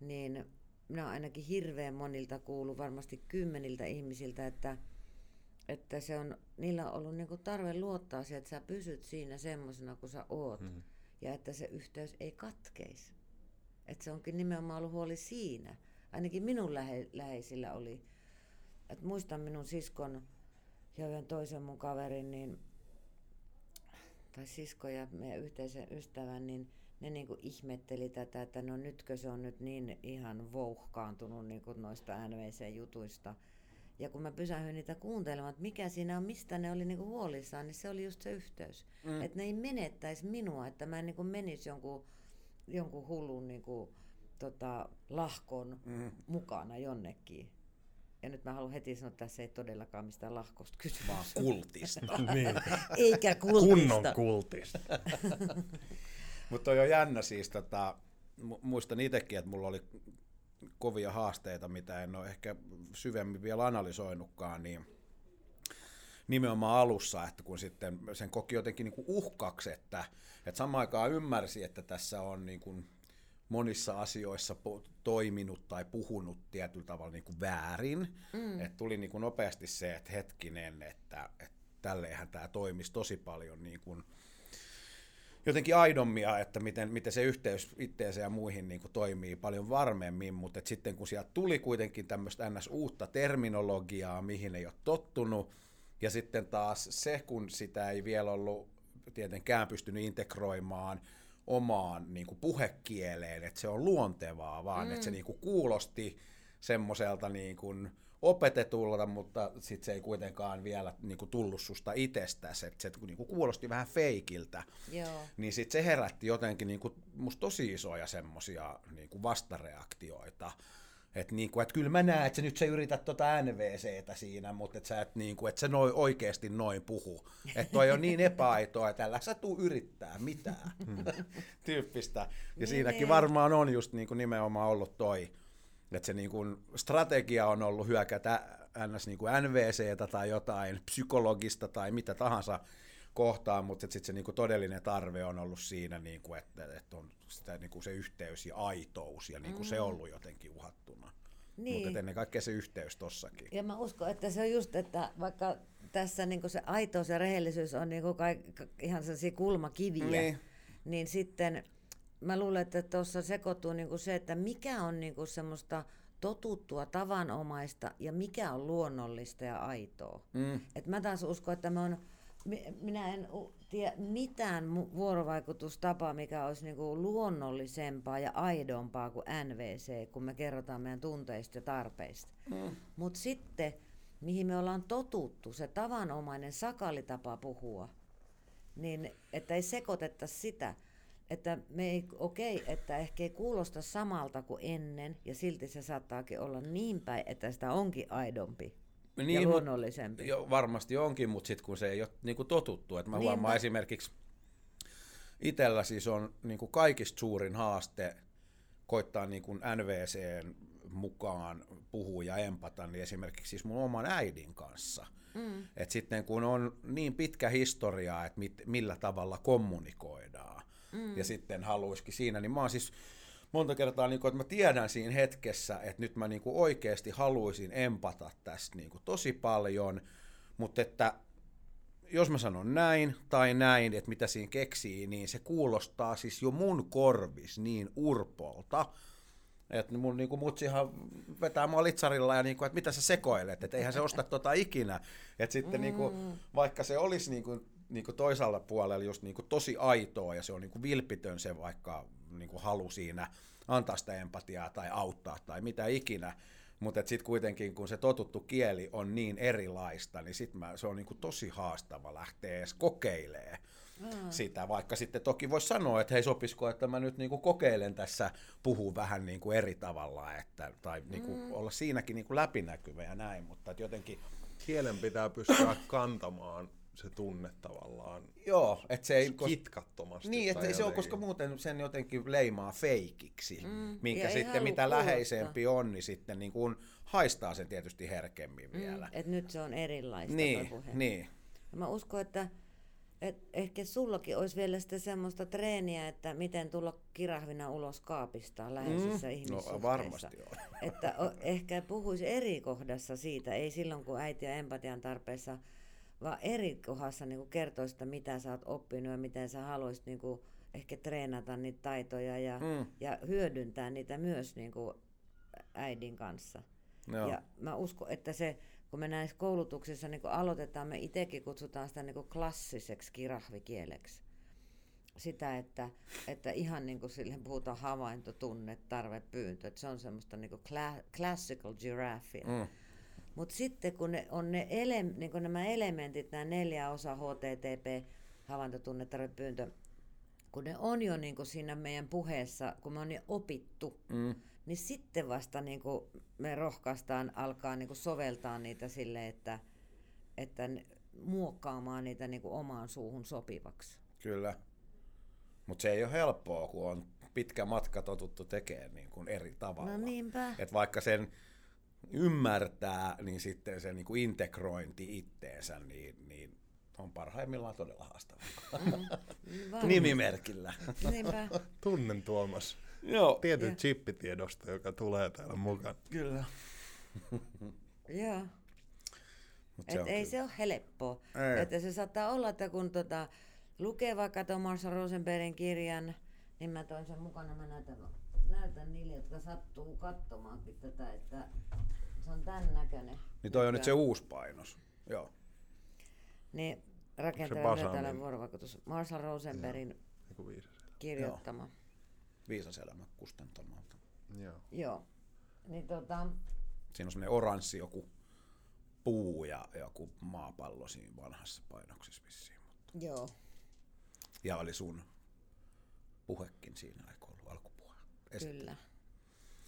S4: niin minä ainakin hirveän monilta kuulu, varmasti kymmeniltä ihmisiltä, että että se on, niillä on ollut niinku tarve luottaa siihen, että sä pysyt siinä semmoisena kuin sä oot. Mm. Ja että se yhteys ei katkeisi. Että se onkin nimenomaan ollut huoli siinä. Ainakin minun lähe, läheisillä oli. Et muistan minun siskon ja yhden toisen mun kaverin, niin, tai sisko ja meidän yhteisen ystävän, niin ne niinku ihmetteli tätä, että no nytkö se on nyt niin ihan vouhkaantunut niinku noista NVC-jutuista – ja kun mä pysähdyin niitä kuuntelemaan, että mikä siinä on, mistä ne oli niinku huolissaan, niin se oli just se yhteys. Mm. Että ne ei menettäisi minua, että mä en niinku menisi jonkun, jonkun hullun niinku, tota, lahkon mm. mukana jonnekin. Ja nyt mä haluan heti sanoa, että tässä ei todellakaan mistään lahkosta kysy.
S2: Vaan kultista.
S3: niin.
S4: Eikä kultista.
S3: Kunnon kultista.
S2: Mutta on jo jännä siis, tota, muistan itsekin, että mulla oli kovia haasteita, mitä en ole ehkä syvemmin vielä analysoinutkaan, niin nimenomaan alussa, että kun sitten sen koki jotenkin niin kuin uhkaksi, että, että samaan aikaan ymmärsi, että tässä on niin kuin monissa asioissa toiminut tai puhunut tietyllä tavalla niin kuin väärin. Mm. Että tuli niin kuin nopeasti se, että hetkinen, että, että tälleenhän tämä toimisi tosi paljon niin kuin jotenkin aidommia, että miten, miten se yhteys itteensä ja muihin niin kuin toimii paljon varmemmin, mutta sitten kun sieltä tuli kuitenkin tämmöistä ns. uutta terminologiaa, mihin ei ole tottunut, ja sitten taas se, kun sitä ei vielä ollut tietenkään pystynyt integroimaan omaan niin kuin puhekieleen, että se on luontevaa, vaan mm. että se niin kuin kuulosti semmoiselta niin kuin opetetulla, mutta sitten se ei kuitenkaan vielä niin kuin tullut susta itsestäsi, että se niin kuin kuulosti vähän feikiltä.
S4: Joo.
S2: Niin sitten se herätti jotenkin niin kuin, musta tosi isoja semmosia niin kuin vastareaktioita. Että niinku, et kyllä mä näen, että sä nyt sä yrität tota NVCtä siinä, mutta et sä et, niinku, et sä noi, oikeasti noin puhu. Että toi on niin epäaitoa, että älä sä tuu yrittää mitään tyyppistä. Ja
S4: Niin,
S2: siinäkin
S4: niin.
S2: varmaan on just niinku nimenomaan ollut toi, että se niinku strategia on ollut hyökätä ns. Niinku NVCtä tai jotain psykologista tai mitä tahansa kohtaan, mutta sitten se niinku todellinen tarve on ollut siinä, niinku, että, että on sitä, niinku se yhteys ja aitous ja niinku mm. se ollut jotenkin uhattuna.
S4: Niin.
S2: Mutta ennen kaikkea se yhteys tossakin.
S4: Ja mä uskon, että se on just, että vaikka tässä niin se aitous ja rehellisyys on niin kaik, ihan sellaisia kulmakiviä,
S2: Niin.
S4: niin. niin sitten mä luulen, että tuossa sekoittuu niin se, että mikä on niin semmoista totuttua, tavanomaista ja mikä on luonnollista ja aitoa.
S2: Mm.
S4: Et mä taas uskon, että mä on, mi- minä en tiedä mitään vuorovaikutustapaa, mikä olisi niinku luonnollisempaa ja aidompaa kuin NVC, kun me kerrotaan meidän tunteista ja tarpeista. Mm. Mutta sitten, mihin me ollaan totuttu, se tavanomainen sakalitapa puhua, niin että ei sekoitettaisi sitä, että me ei, okei, että ehkä ei kuulosta samalta kuin ennen, ja silti se saattaakin olla niin päin, että sitä onkin aidompi niin, ja luonnollisempi.
S2: Jo, varmasti onkin, mutta sitten kun se ei ole niinku totuttu. Et mä
S4: Niinpä.
S2: huomaan esimerkiksi itsellä siis on niinku kaikista suurin haaste koittaa niinku NVCn mukaan puhua ja empata, niin esimerkiksi siis mun oman äidin kanssa. Mm. Et sitten kun on niin pitkä historia, että mit, millä tavalla kommunikoidaan, mm. ja sitten haluaisikin siinä, niin mä oon siis monta kertaa, niin kuin, että mä tiedän siinä hetkessä, että nyt mä niin kuin oikeasti haluaisin empata tästä niin kuin tosi paljon, mutta että jos mä sanon näin tai näin, että mitä siinä keksii, niin se kuulostaa siis jo mun korvis niin urpolta, että mun niinku mutsihan vetää mua litsarilla ja niinku, että mitä sä sekoilet, että eihän se osta tota ikinä. Että sitten niinku, vaikka se olisi niinku, niinku toisella puolella just niinku tosi aitoa ja se on niinku vilpitön se vaikka niinku halu siinä antaa sitä empatiaa tai auttaa tai mitä ikinä, mutta sitten kuitenkin kun se totuttu kieli on niin erilaista, niin sit mä, se on niinku tosi haastava lähteä edes kokeilemaan sitä, vaikka sitten toki voisi sanoa, että hei sopisiko, että mä nyt niinku kokeilen tässä puhua vähän niinku eri tavalla, että, tai niinku mm. olla siinäkin niinku läpinäkyvä ja näin, mutta jotenkin,
S3: Kielen pitää pystyä kantamaan se tunne tavallaan
S2: joo, että se ei, kos-
S3: kitkattomasti.
S2: niin, että ei se ole,
S3: jotenkin.
S2: koska muuten sen jotenkin leimaa feikiksi, mm, minkä sitten mitä
S4: kuulostaa.
S2: läheisempi on, niin sitten niin kuin haistaa sen tietysti herkemmin vielä.
S4: Mm, että nyt se on erilaista
S2: niin,
S4: puhe.
S2: niin.
S4: Ja Mä uskon, että, että ehkä sullakin olisi vielä sitä semmoista treeniä, että miten tulla kirahvina ulos kaapista läheisissä mm. ihmissuhteissa.
S2: No varmasti on.
S4: Että o, ehkä puhuisi eri kohdassa siitä, ei silloin kun äiti ja empatian tarpeessa, vaan eri kohdassa niin kertoisi, että mitä sä oot oppinut ja miten sä haluaisit niin kuin, ehkä treenata niitä taitoja ja,
S2: Mm.
S4: ja hyödyntää niitä myös niin kuin äidin kanssa.
S2: Joo.
S4: Ja mä uskon, että se, kun me näissä koulutuksissa niin kun aloitetaan, me itsekin kutsutaan sitä niin kun klassiseksi kirahvikieleksi. Sitä, että, että ihan niin kuin sille puhutaan havainto, tunne, tarve, pyyntö. Että se on semmoista niin kuin cla- classical giraffea.
S2: Mm.
S4: Mutta sitten kun ne on ne ele, niin kun nämä elementit, nämä neljä osa HTTP, havainto, tunne, tarve, pyyntö, kun ne on jo niin kuin siinä meidän puheessa, kun me on ne opittu,
S2: Mm.
S4: niin sitten vasta niin kuin me rohkaistaan alkaa niin kuin soveltaa niitä sille, että, että muokkaamaan niitä niin kuin omaan suuhun sopivaksi.
S2: Kyllä. Mutta se ei ole helppoa, kun on pitkä matka totuttu tekemään niin kuin eri tavalla.
S4: No niinpä.
S2: Et vaikka sen ymmärtää, niin sitten se niin kuin integrointi itteensä, niin, niin on parhaimmillaan todella haastavaa.
S4: Varmasti.
S2: Nimimerkillä.
S4: Niinpä.
S3: Tunnen Tuomas
S2: Joo.
S3: tietyn chippitiedosta, joka tulee täällä mukaan.
S2: Kyllä.
S4: Joo.
S2: Mut
S4: Et
S2: on
S4: ei
S2: kyllä.
S4: se ole helppoa.
S2: Ei.
S4: Että se saattaa olla, että kun tota, lukee vaikka Marshall Rosenbergin kirjan, niin mä toin sen mukana, mä näytän, näytän niille, jotka sattuu katsomaankin tätä, että se on tämän näköinen.
S2: Niin toi on nyt se uusi painos. Joo.
S4: Niin rakentava
S3: Basanin?
S4: myötäinen vuorovaikutus. Marshall Rosenbergin
S3: Joku viisas.
S4: kirjoittama.
S2: Viisas elämä kustantamalta.
S3: Joo.
S4: Joo. Niin tota,
S2: Siinä on semmoinen oranssi joku puu ja joku maapallo siinä vanhassa painoksessa vissiin. Mutta.
S4: Joo.
S2: Ja oli sun puhekin siinä, eikö ollut alkupuhe? Esittely.
S4: Kyllä.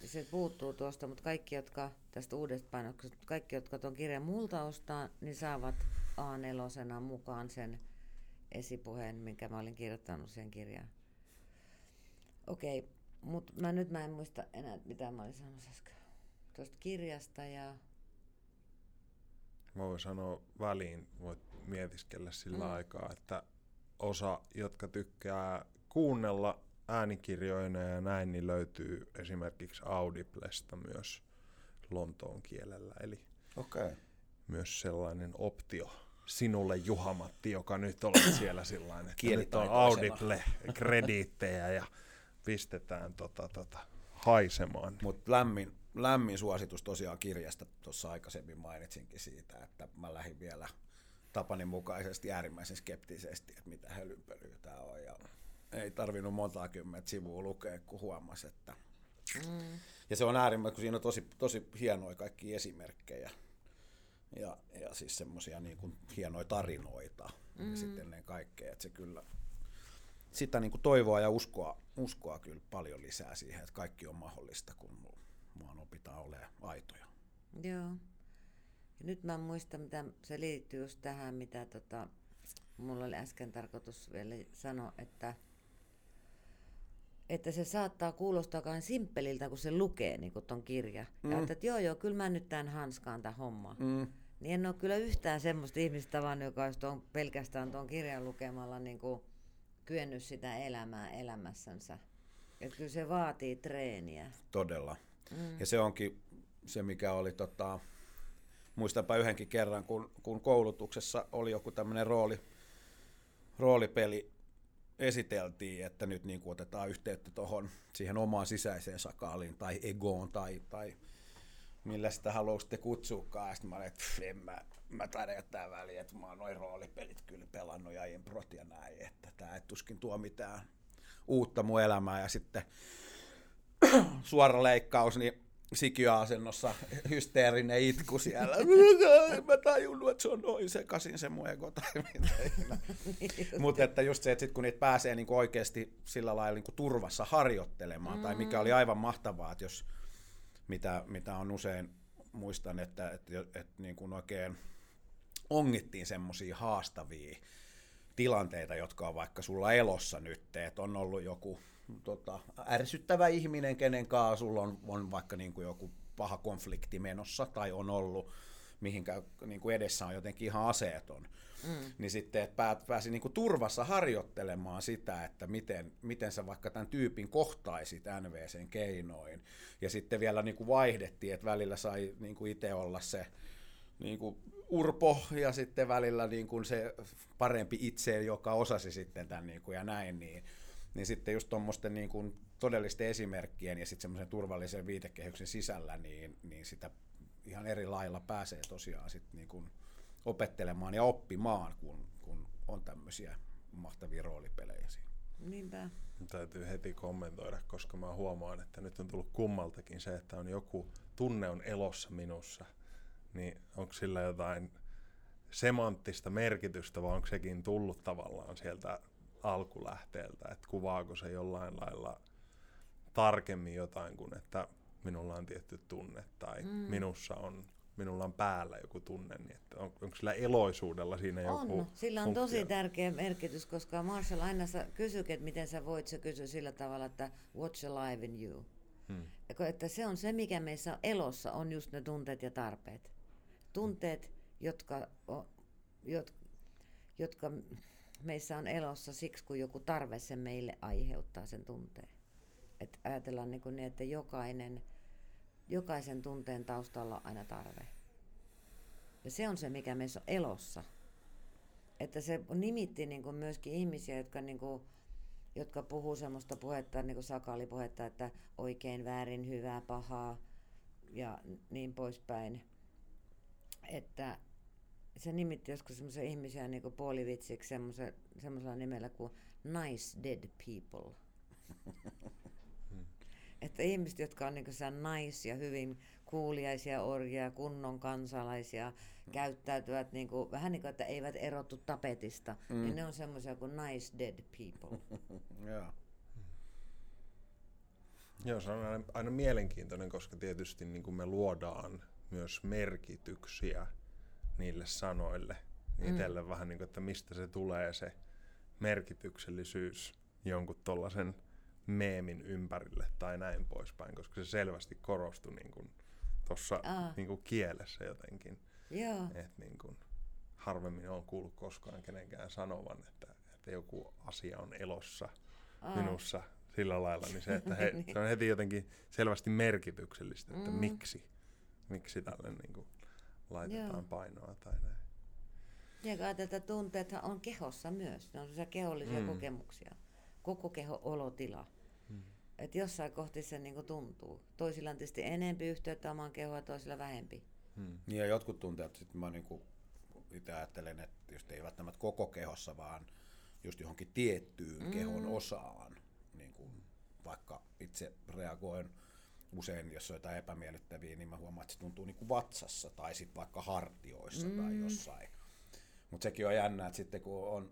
S4: Se puuttuu tuosta, mutta kaikki, jotka tästä uudesta painoksesta, kaikki, jotka tuon kirjan multa ostaa, niin saavat A4 mukaan sen esipuheen, minkä mä olin kirjoittanut sen kirjaan. Okei, mutta mä nyt mä en muista enää, mitä mä olin sanonut äsken. Tuosta kirjasta ja...
S3: Mä voin sanoa väliin, voit mietiskellä sillä mm. aikaa, että osa, jotka tykkää kuunnella äänikirjoina ja näin, niin löytyy esimerkiksi Audiblesta myös Lontoon kielellä. Eli
S2: okay.
S3: myös sellainen optio sinulle Juhamatti, joka nyt olet siellä sillä että nyt on Audible-krediittejä ja pistetään tota, tota, haisemaan.
S2: Mutta lämmin, lämmin suositus tosiaan kirjasta, tuossa aikaisemmin mainitsinkin siitä, että mä lähdin vielä tapani mukaisesti äärimmäisen skeptisesti, että mitä hölynpölyä tämä on. Ja ei tarvinnut monta kymmentä sivua lukea, kun huomasi, että... Mm. Ja se on äärimmäisen, kun siinä on tosi, tosi hienoja kaikki esimerkkejä ja, ja siis semmoisia niin kuin hienoja tarinoita mm. ja sitten ne kaikkea, että se kyllä sitä niin kuin toivoa ja uskoa, uskoa kyllä paljon lisää siihen, että kaikki on mahdollista, kun vaan opitaan olemaan aitoja.
S4: Joo. Ja nyt mä muistan, mitä se liittyy just tähän, mitä tota, mulla oli äsken tarkoitus vielä sanoa, että että se saattaa kuulostaa simppeliltä, kun se lukee niin kuin ton kirja. Mm. Ja että joo, joo, kyllä mä nyt tämän hanskaan tämän homma. Mm. Niin en ole kyllä yhtään semmoista ihmistä tavannut, joka olisi tuon, pelkästään tuon kirjan lukemalla niin kuin kyennyt sitä elämää elämässänsä. Että kyllä se vaatii treeniä.
S2: Todella. Mm. Ja se onkin se, mikä oli, tota, muistanpa yhdenkin kerran, kun, kun koulutuksessa oli joku tämmöinen rooli, roolipeli, esiteltiin, että nyt niin kuin otetaan yhteyttä tuohon siihen omaan sisäiseen sakaaliin tai egoon tai, tai millä sitä haluaisitte kutsuukaan. Ja sitten mä olin, että en mä, mä taidan jättää väliin, että mä oon noin roolipelit kyllä pelannut ja improt ja näin, että tämä ei tuskin tuo mitään uutta mun elämää. Ja sitten suora leikkaus, niin sikiöasennossa hysteerinen itku siellä. Mä tajunnut, että se on noin sekaisin se mun ego tai mitä. Mutta että just se, että sit kun niitä pääsee niinku oikeasti sillä lailla niinku turvassa harjoittelemaan, mm. tai mikä oli aivan mahtavaa, että jos mitä, mitä on usein, muistan, että, että, että, että niin kuin oikein ongittiin semmoisia haastavia tilanteita, jotka on vaikka sulla elossa nyt, että on ollut joku tota, ärsyttävä ihminen, kenen kanssa sulla on, on vaikka niin kuin joku paha konflikti menossa tai on ollut, mihinkä niin kuin edessä on jotenkin ihan aseeton. Mm. Niin sitten, että pääsi niin kuin turvassa harjoittelemaan sitä, että miten, miten sä vaikka tämän tyypin kohtaisit NVCn keinoin. Ja sitten vielä niin kuin vaihdettiin, että välillä sai niin kuin itse olla se niin kuin urpo ja sitten välillä niin kuin se parempi itse, joka osasi sitten tämän niin kuin ja näin, niin niin sitten just tuommoisten niin kuin todellisten esimerkkien ja sitten semmoisen turvallisen viitekehyksen sisällä, niin, niin sitä ihan eri lailla pääsee tosiaan sitten niin kuin opettelemaan ja oppimaan, kun, kun on tämmöisiä mahtavia roolipelejä siinä.
S4: Niinpä.
S3: Täytyy heti kommentoida, koska mä huomaan, että nyt on tullut kummaltakin se, että on joku tunne on elossa minussa. Niin onko sillä jotain semanttista merkitystä vai onko sekin tullut tavallaan sieltä alkulähteeltä, että kuvaako se jollain lailla tarkemmin jotain kuin, että minulla on tietty tunne tai mm. minussa on minulla on päällä joku tunne, niin että on, onko sillä eloisuudella siinä joku
S4: On, sillä on funktio? tosi tärkeä merkitys, koska Marshall aina kysyy, että miten sä voit, se kysyy sillä tavalla, että what's alive in you. Hmm. Että se on se, mikä meissä on elossa, on just ne tunteet ja tarpeet. Tunteet, jotka, jotka, jotka meissä on elossa siksi, kun joku tarve sen meille aiheuttaa sen tunteen. Et ajatellaan niin, kuin niin että jokainen, jokaisen tunteen taustalla on aina tarve. Ja se on se, mikä meissä on elossa. Että se nimitti niin kuin myöskin ihmisiä, jotka, niin kuin, jotka puhuu semmoista puhetta, niin kuin sakaalipuhetta, että oikein, väärin, hyvää, pahaa ja niin poispäin. Että se nimitti joskus semmoisia ihmisiä niin kuin puolivitsiksi semmoisella nimellä kuin nice dead people. että ihmiset, jotka on niin nice ja hyvin kuuliaisia orjia, kunnon kansalaisia, käyttäytyvät niin kuin, vähän niin kuin, että eivät erotu tapetista, mm. niin ne on semmoisia kuin nice dead people.
S2: Joo.
S3: Joo, se on aina, aina mielenkiintoinen, koska tietysti niin kuin me luodaan myös merkityksiä niille sanoille. Mm. Itselle vähän niin kuin, että mistä se tulee se merkityksellisyys jonkun tollasen meemin ympärille tai näin poispäin, koska se selvästi korostui niin kuin tuossa niin kuin kielessä jotenkin.
S4: Joo.
S3: Et niin kuin, harvemmin on kuullut koskaan kenenkään sanovan, että, että joku asia on elossa
S4: Aa.
S3: minussa sillä lailla, niin se, että he,
S4: Niin.
S3: se on heti jotenkin selvästi merkityksellistä, että mm. miksi, miksi tälle niin kuin laitetaan
S4: Joo.
S3: painoa tai näin.
S4: Ja ajatellaan, että tunteethan on kehossa myös. Ne on sellaisia kehollisia mm. kokemuksia. Koko keho olotila. Mm. Että jossain kohti se niinku tuntuu. Toisilla on tietysti enempi yhteyttä omaan kehoon ja toisilla vähempi.
S3: Hmm.
S2: Niin ja jotkut tunteet, sitten mä niinku itse ajattelen, että just ei välttämättä koko kehossa, vaan just johonkin tiettyyn mm. kehon osaan. Niin kuin vaikka itse reagoin usein, jos on jotain epämiellyttäviä, niin mä huomaan, että se tuntuu niin kuin vatsassa tai sitten vaikka hartioissa mm. tai jossain. Mutta sekin on jännä, että sitten kun on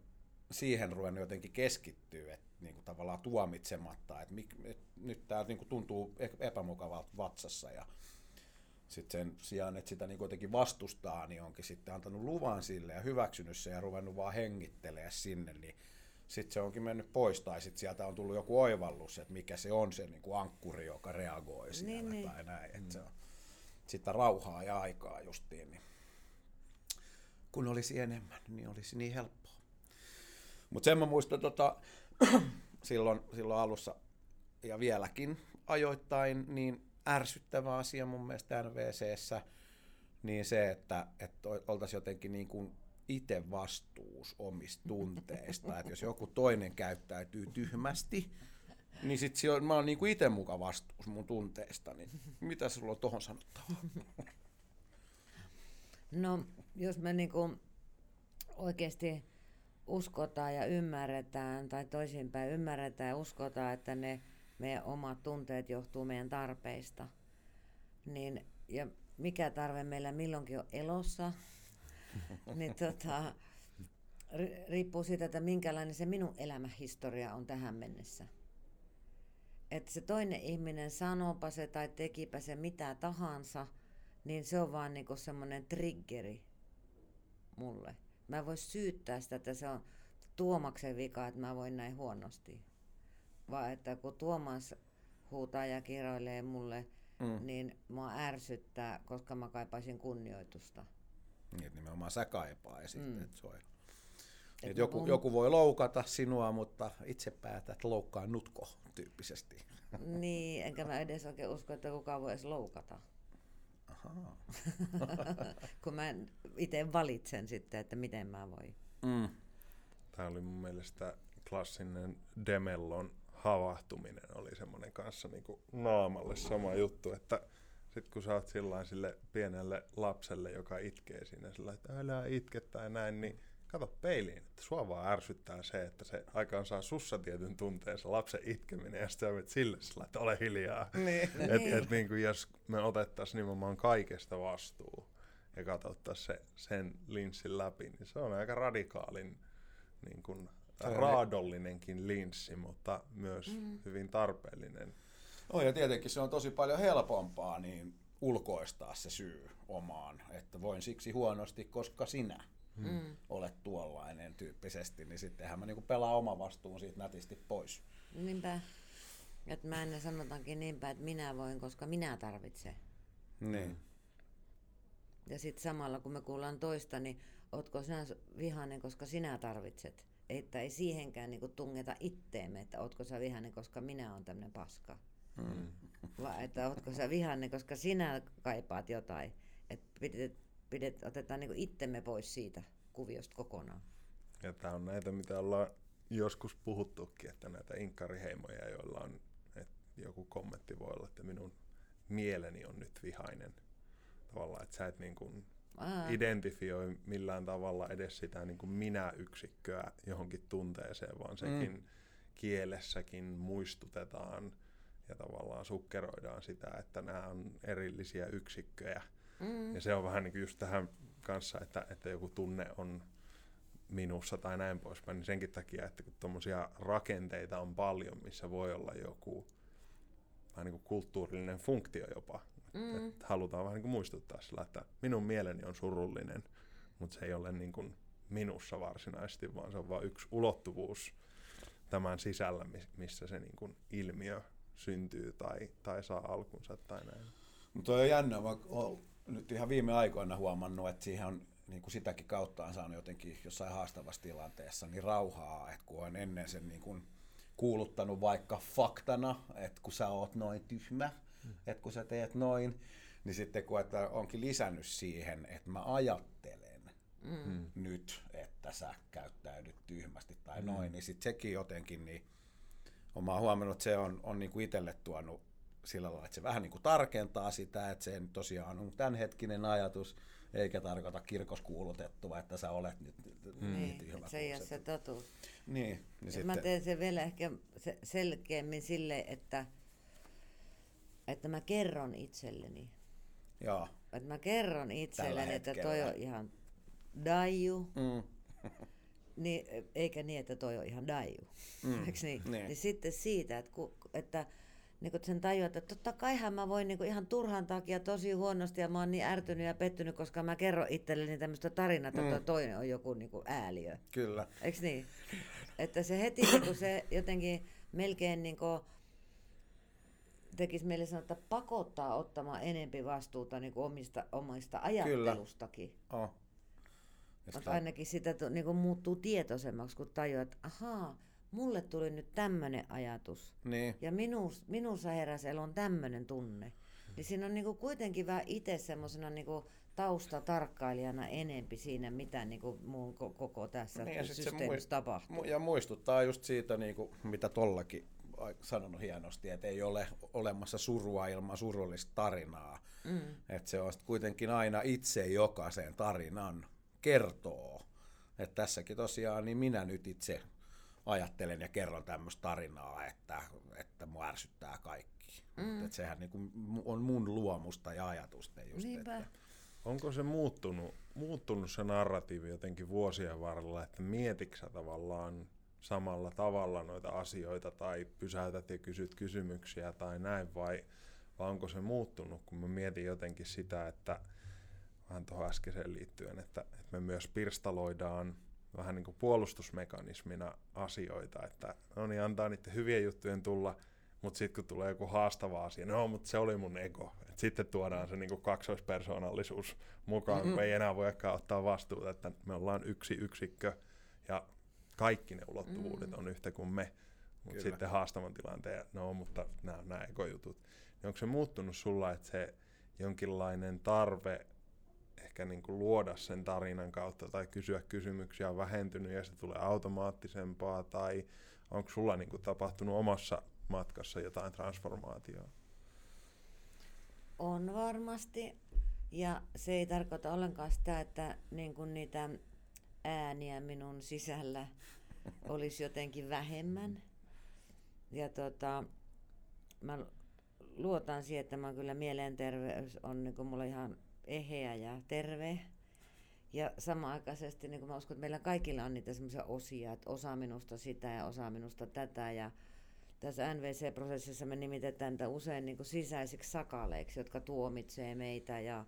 S2: siihen ruvennut jotenkin keskittyä, että niin kuin tavallaan tuomitsematta, että mik, et nyt tämä niin kuin tuntuu e- epämukavalta vatsassa ja sitten sen sijaan, että sitä niin jotenkin vastustaa, niin onkin sitten antanut luvan sille ja hyväksynyt sen ja ruvennut vaan hengittelee sinne, niin sitten se onkin mennyt pois tai sitten sieltä on tullut joku oivallus, että mikä se on se niin kuin ankkuri, joka reagoi siellä
S4: Niin, niin.
S2: tai näin. Että se on sitä rauhaa ja aikaa justiin, niin kun olisi enemmän, niin olisi niin helppoa. Mutta sen mä muistan tota, silloin, silloin alussa ja vieläkin ajoittain niin ärsyttävä asia mun mielestä NVCssä, niin se, että, että oltaisiin jotenkin niin kuin itse vastuus omista tunteista. että jos joku toinen käyttäytyy tyhmästi, niin sit on, mä oon niinku itse muka vastuus mun tunteista, niin mitä sulla on tohon sanottavaa?
S4: No, jos me niinku oikeasti uskotaan ja ymmärretään, tai toisinpäin ymmärretään ja uskotaan, että ne meidän omat tunteet johtuu meidän tarpeista, niin, ja mikä tarve meillä milloinkin on elossa, niin tota, ri- riippuu siitä, että minkälainen se minun elämähistoria on tähän mennessä. Että se toinen ihminen sanoopa se tai tekipä se mitä tahansa, niin se on vaan niinku semmoinen triggeri mulle. Mä en voi syyttää sitä, että se on Tuomaksen vika, että mä voin näin huonosti. Vaan että kun Tuomas huutaa ja kiroilee mulle, mm. niin mua ärsyttää, koska mä kaipaisin kunnioitusta.
S2: Niin, että nimenomaan sä kaipaa ja sitten, mm. että se on.
S4: Et
S2: Et joku,
S4: kun-
S2: joku voi loukata sinua, mutta itse päätät loukkaannutko tyyppisesti.
S4: Niin, enkä mä edes oikein usko, että kukaan voi edes loukata.
S2: Ahaa.
S4: kun mä itse valitsen sitten, että miten mä voin.
S2: Mm.
S3: Tämä oli mun mielestä klassinen Demellon havahtuminen oli semmoinen kanssa niin kuin naamalle sama juttu, että sit kun sä oot sille pienelle lapselle, joka itkee siinä sillä, että älä itke tai näin, niin kato peiliin, että sua vaan ärsyttää se, että se aikaan saa sussa tietyn tunteen se lapsen itkeminen ja sitten sä menet sille sillä, että ole hiljaa.
S2: Niin.
S3: Et, et niin kuin jos me otettaisiin nimenomaan kaikesta vastuu ja katsottaisiin se, sen linssin läpi, niin se on aika radikaalin niin kuin, raadollinenkin linssi, mutta myös mm. hyvin tarpeellinen.
S2: No ja tietenkin se on tosi paljon helpompaa niin ulkoistaa se syy omaan, että voin siksi huonosti, koska sinä mm. olet tuollainen tyyppisesti, niin sittenhän mä niinku pelaa oma vastuun siitä nätisti pois.
S4: Niinpä. Että mä ennen sanotaankin niinpä, että minä voin, koska minä tarvitsen.
S2: Niin.
S4: Ja sitten samalla kun me kuullaan toista, niin ootko sinä vihainen, koska sinä tarvitset. Että ei siihenkään niinku tungeta itteemme, että ootko sä vihainen, koska minä olen tämmöinen paska. Mm. Vaan että ootko sä vihainen, koska sinä kaipaat jotain. Että pidet, pidet, otetaan niinku itsemme pois siitä kuviosta kokonaan.
S3: Ja tämä on näitä, mitä ollaan joskus puhuttukin, että näitä inkkariheimoja, joilla on, että joku kommentti voi olla, että minun mieleni on nyt vihainen. Tavallaan, että sä et niin kuin
S4: Aa.
S3: identifioi millään tavalla edes sitä niin kuin minä-yksikköä johonkin tunteeseen, vaan sekin mm. kielessäkin muistutetaan ja tavallaan sukkeroidaan sitä, että nämä on erillisiä yksikköjä.
S4: Mm.
S3: Ja se on vähän niin kuin just tähän kanssa, että, että joku tunne on minussa tai näin poispäin, niin senkin takia, että kun tuommoisia rakenteita on paljon, missä voi olla joku vähän niin kuin kulttuurillinen funktio jopa. Mm. Että halutaan vähän niin kuin muistuttaa sillä, että minun mieleni on surullinen, mutta se ei ole niin kuin minussa varsinaisesti, vaan se on vain yksi ulottuvuus tämän sisällä, missä se niin kuin ilmiö syntyy tai, tai saa alkunsa tai näin.
S2: Mutta on jännä, vaikka olen nyt ihan viime aikoina huomannut, että siihen on niin kuin sitäkin kautta on saanut jotenkin jossain haastavassa tilanteessa niin rauhaa, että kun on ennen sen niin kuin kuuluttanut vaikka faktana, että kun sä oot noin tyhmä, mm. että kun sä teet noin, niin sitten kun että onkin lisännyt siihen, että mä ajattelen mm. nyt, että sä käyttäydyt tyhmästi tai mm. noin, niin sitten sekin jotenkin, niin olen huomannut, että se on, on niin kuin itselle tuonut sillä lailla, että se vähän niin kuin tarkentaa sitä, että se tosiaan on tämänhetkinen ajatus, eikä tarkoita kirkos kuulutettua, että sä olet nyt
S4: mm. niin, tyhmä. Se ei ole se totuus.
S2: Niin,
S4: niin sitten... Mä teen sen vielä ehkä selkeämmin sille, että, että mä kerron itselleni.
S2: Joo.
S4: Että mä kerron itselleni, että toi on ihan daiju. Mm. niin, eikä niin, että toi on ihan daiju. Mm. niin? niin? niin sitten siitä, että, ku, että niin kun sen tajua, että totta kaihan mä voin niin ihan turhan takia tosi huonosti ja mä oon niin ärtynyt ja pettynyt, koska mä kerron itselleni tämmöistä tarinaa, että mm. toinen on joku niin ääliö.
S2: Kyllä.
S4: Eiks niin? Että se heti niin se jotenkin melkein niin kuin tekisi meille sanoa, että pakottaa ottamaan enempi vastuuta niin kuin omista, omista ajattelustakin.
S2: Kyllä. Oh.
S4: Mutta ainakin sitä niin kuin muuttuu tietoisemmaksi, kun tajuaa, että ahaa, mulle tuli nyt tämmöinen ajatus.
S2: Niin.
S4: Ja minus, minussa heräsi on tämmöinen tunne. Niin siinä on niinku kuitenkin vähän itse semmoisena niinku taustatarkkailijana enempi siinä, mitä niinku muun koko tässä niin, systeemissä tapahtuu.
S2: Ja muistuttaa just siitä, niinku, mitä tollakin sanonut hienosti, että ei ole olemassa surua ilman surullista tarinaa. Mm. Että se on kuitenkin aina itse jokaisen tarinan kertoo. Että tässäkin tosiaan niin minä nyt itse ajattelen ja kerron tämmöistä tarinaa, että, että mua ärsyttää kaikki. Mm. Että sehän niin kuin on mun luomusta ja ajatusta just. Niinpä. Että...
S3: Onko se muuttunut, muuttunut se narratiivi jotenkin vuosien varrella, että mietitkö tavallaan samalla tavalla noita asioita tai pysäytät ja kysyt kysymyksiä tai näin vai, vai onko se muuttunut, kun mä mietin jotenkin sitä, että vähän tuohon äskeiseen liittyen, että me myös pirstaloidaan vähän niin kuin puolustusmekanismina asioita, että no niin, antaa niiden hyvien juttujen tulla, mutta sitten kun tulee joku haastava asia, no mutta se oli mun ego. Et sitten tuodaan se niin kuin kaksoispersoonallisuus mukaan, mm-hmm. kun ei enää voi ottaa vastuuta, että me ollaan yksi yksikkö ja kaikki ne ulottuvuudet mm-hmm. on yhtä kuin me. Mutta sitten haastavan tilanteen, no mutta nämä on nämä egojutut. Niin onko se muuttunut sulla, että se jonkinlainen tarve ehkä niin kuin luoda sen tarinan kautta tai kysyä kysymyksiä on vähentynyt ja se tulee automaattisempaa tai onko sulla niin kuin tapahtunut omassa matkassa jotain transformaatioa?
S4: On varmasti ja se ei tarkoita ollenkaan sitä, että niin kuin niitä ääniä minun sisällä olisi jotenkin vähemmän. Ja tota, mä luotan siihen, että mä kyllä mielenterveys on niin kuin mulla ihan eheä ja terve. Ja samaaikaisesti niin mä uskon, että meillä kaikilla on niitä semmoisia osia, että osa minusta sitä ja osa minusta tätä. Ja tässä NVC-prosessissa me nimitetään niitä usein niin sisäisiksi sakaleiksi, jotka tuomitsee meitä ja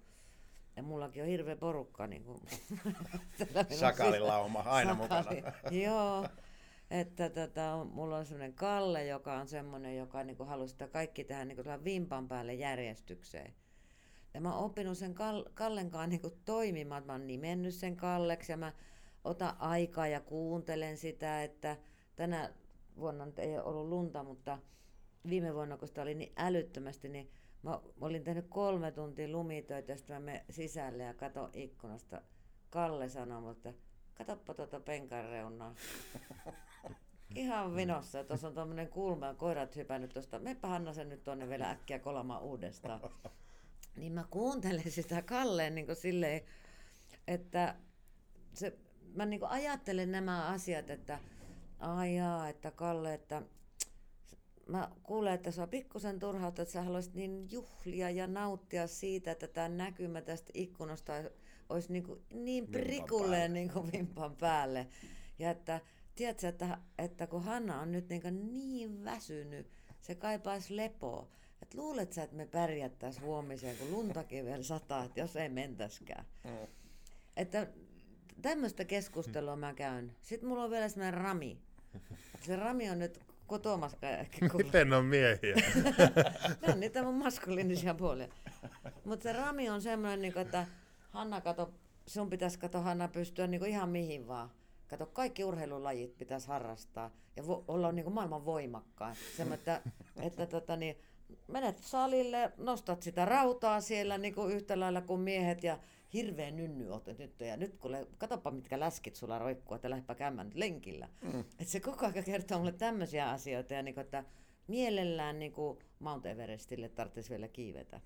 S4: ja mullakin on hirveä porukka. Niin kuin,
S2: Sakalilauma aina Sakali. mukana.
S4: Joo. Että tota, mulla on semmoinen Kalle, joka on semmoinen, joka niin halusi kaikki tähän niin vimpan päälle järjestykseen. Ja mä oon oppinut sen Kal- Kallenkaan niin kuin toimimaan. Mä oon nimennyt sen Kalleksi ja mä otan aikaa ja kuuntelen sitä, että tänä vuonna nyt ei ole ollut lunta, mutta viime vuonna, kun sitä oli niin älyttömästi, niin mä olin tehnyt kolme tuntia lumitöitä ja sitten mä menen sisälle ja katon ikkunasta. Kalle sanoi, että katoppa tuota penkan reunaa. Ihan vinossa. Tuossa on tuommoinen kulma ja koirat hypännyt tuosta. Meppä Hanna sen nyt tuonne vielä äkkiä kolamaan uudestaan. Niin mä kuuntelen sitä Kalleen niin silleen, että se, mä niin ajattelen nämä asiat, että ajaa, että Kalle, että mä kuulen, että sua pikkusen turhautta, että sä haluaisit niin juhlia ja nauttia siitä, että tämä näkymä tästä ikkunasta olisi niin, kuin niin prikulleen niin kuin vimpan päälle. Ja että, tiedätkö, että, että kun Hanna on nyt niin, niin väsynyt, se kaipaisi lepoa. Että luulet sä, että me pärjättäisiin huomiseen, kun luntakin vielä sataa, että jos ei mentäskään. Mm. Että tämmöistä keskustelua mä käyn. Sitten mulla on vielä semmoinen Rami. Se Rami on nyt Tuomas ehkä
S3: Miten on miehiä?
S4: ne on niitä mun maskuliinisia puolia. Mutta se Rami on semmoinen, niin että Hanna, kato, sun pitäisi kato Hanna pystyä niin ihan mihin vaan. Kato, kaikki urheilulajit pitäisi harrastaa ja vo- olla niin kuin maailman voimakkain. Semmo, että, että tota, niin, menet salille, nostat sitä rautaa siellä niin kuin yhtä lailla kuin miehet ja hirveä nynny oot nyt. Ja nyt kuule, katoppa mitkä läskit sulla roikkuu, että lähdepä käymään nyt lenkillä. Mm. Et se koko ajan kertoo mulle tämmöisiä asioita ja niin kuin, että mielellään niin kuin Mount Everestille tarvitsisi vielä kiivetä.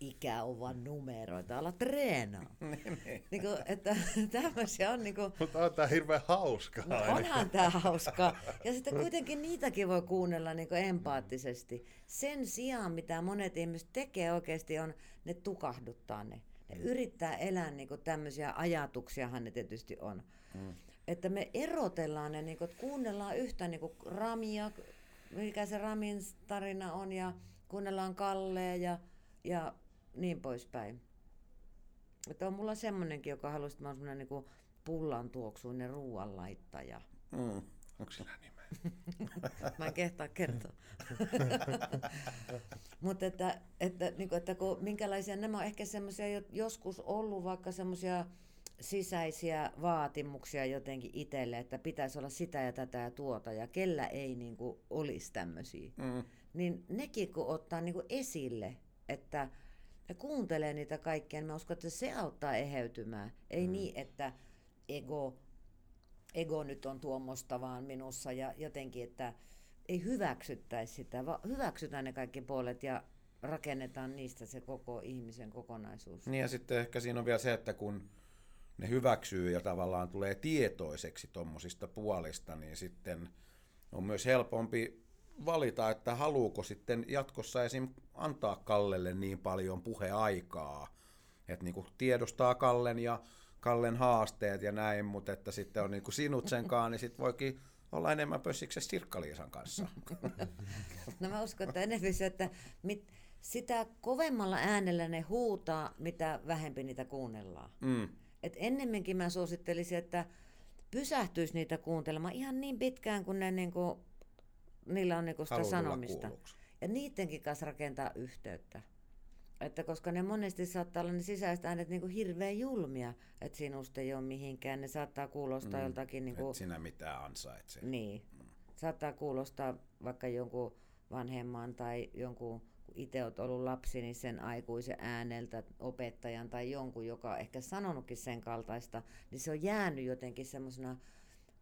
S4: Ikä on vaan numeroita, ala treenaa. Niin, niin. niin kuin, että tämmöisiä on niin kuin...
S3: Mutta on tämä hirveän hauskaa.
S4: No onhan tämä hauskaa. Ja sitten kuitenkin niitäkin voi kuunnella niin kuin empaattisesti. Sen sijaan, mitä monet ihmiset tekee oikeasti, on ne tukahduttaa ne. Ne mm. yrittää elää niin kuin tämmöisiä ajatuksiahan ne tietysti on. Mm. Että me erotellaan ne, niin kuin, että kuunnellaan yhtä niin kuin Ramia, mikä se Ramin tarina on, ja kuunnellaan Kallea ja ja niin poispäin. Että on mulla semmonenkin, joka haluaisi, että mä oon niin pullan tuoksuinen ruoanlaittaja.
S3: Mm. Onko sillä nimeä?
S4: mä en kehtaa kertoa. Mutta että, että, niin kuin, että kun, minkälaisia nämä on ehkä semmoisia joskus ollut vaikka semmoisia sisäisiä vaatimuksia jotenkin itselle, että pitäisi olla sitä ja tätä ja tuota, ja kellä ei niin kuin, olisi tämmöisiä. Mm. Niin nekin kun ottaa niin kuin esille, että ja kuuntelee niitä kaikkia, niin mä uskon, että se auttaa eheytymään. Ei mm. niin, että ego, ego nyt on tuommoista vaan minussa ja jotenkin, että ei hyväksyttäisi sitä, vaan hyväksytään ne kaikki puolet ja rakennetaan niistä se koko ihmisen kokonaisuus.
S2: Niin ja sitten ehkä siinä on vielä se, että kun ne hyväksyy ja tavallaan tulee tietoiseksi tuommoisista puolista, niin sitten on myös helpompi valita, että haluuko sitten jatkossa esim. antaa Kallelle niin paljon puheaikaa, että niin tiedostaa Kallen ja Kallen haasteet ja näin, mutta että sitten on niin kuin sinut senkaan, niin sitten voikin olla enemmän pössiksessä Sirkka-Liisan kanssa.
S4: No mä uskon, että enemmän se, että mit, sitä kovemmalla äänellä ne huutaa, mitä vähempi niitä kuunnellaan. Mm. Et ennemminkin mä suosittelisin, että pysähtyisi niitä kuuntelemaan ihan niin pitkään, kun ne niinku niillä on niinku sitä sanomista. Kuulluksi. Ja niidenkin kanssa rakentaa yhteyttä. Että koska ne monesti saattaa olla ne sisäiset äänet niin kuin hirveän julmia, että sinusta ei ole mihinkään, ne saattaa kuulostaa mm, joltakin... Niin kuin,
S2: et sinä mitään ansaitse.
S4: Niin. Mm. Saattaa kuulostaa vaikka jonkun vanhemman tai jonkun, kun itse olet ollut lapsi, niin sen aikuisen ääneltä, opettajan tai jonkun, joka on ehkä sanonutkin sen kaltaista, niin se on jäänyt jotenkin semmoisena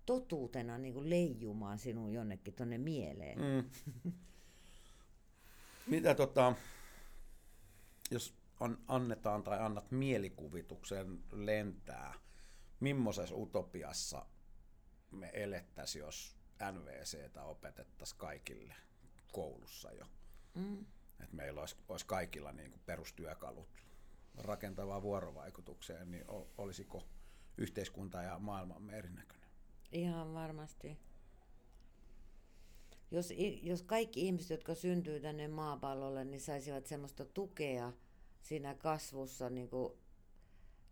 S4: totuutena niin kuin leijumaan sinun jonnekin tuonne mieleen. Mm.
S2: Mitä tota, jos an, annetaan tai annat mielikuvituksen lentää, millaisessa utopiassa me elettäisiin, jos NVCtä opetettaisiin kaikille koulussa jo? Mm. Että meillä olisi, olisi kaikilla niin kuin perustyökalut rakentavaan vuorovaikutukseen, niin olisiko yhteiskunta ja maailmamme erinäköinen?
S4: Ihan varmasti. Jos, jos kaikki ihmiset, jotka syntyy tänne maapallolle, niin saisivat semmoista tukea siinä kasvussa, niin kuin,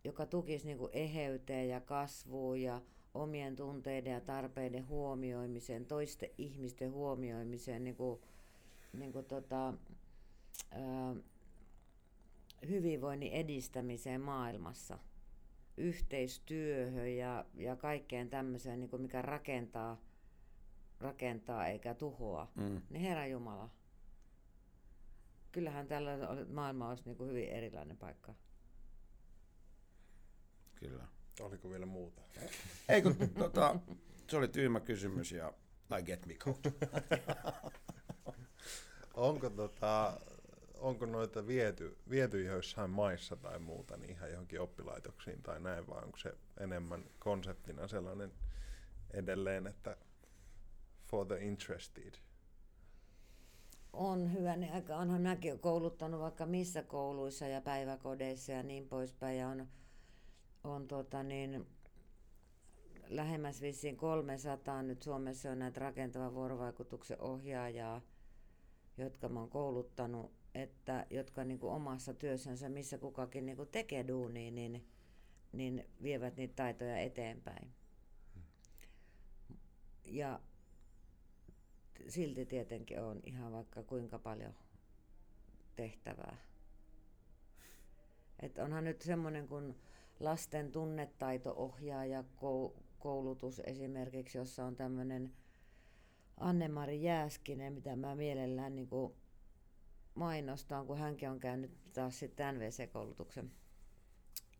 S4: joka tukisi niin kuin eheyteen ja kasvuun ja omien tunteiden ja tarpeiden huomioimiseen, toisten ihmisten huomioimiseen, niin kuin, niin kuin tota, hyvinvoinnin edistämiseen maailmassa – yhteistyöhön ja, ja kaikkeen tämmöiseen, niin kuin mikä rakentaa, rakentaa eikä tuhoa, mm. niin Herra Jumala, kyllähän tällä maailma olisi niin kuin hyvin erilainen paikka.
S2: Kyllä.
S3: Oliko vielä muuta?
S2: Eikö, tota, se oli tyymä kysymys ja I get me.
S3: Onko tota, onko noita viety, viety joissain maissa tai muuta niin ihan johonkin oppilaitoksiin tai näin, vai onko se enemmän konseptina sellainen edelleen, että for the interested?
S4: on hyvän aika. Onhan mäkin kouluttanut vaikka missä kouluissa ja päiväkodeissa ja niin poispäin. Ja on, on tota niin, lähemmäs vissiin 300 nyt Suomessa on näitä rakentavan vuorovaikutuksen ohjaajaa, jotka mä oon kouluttanut, että, jotka niin kuin omassa työssänsä, missä kukakin niin kuin tekee duunia, niin, niin vievät niitä taitoja eteenpäin. Ja silti tietenkin on ihan vaikka kuinka paljon tehtävää. Et onhan nyt semmoinen kuin lasten tunnetaito-ohjaaja koulutus esimerkiksi, jossa on tämmöinen Anne-Mari Jääskinen, mitä mä mielellään niin kuin mainostan, kun hänkin on käynyt taas sitten NVC-koulutuksen.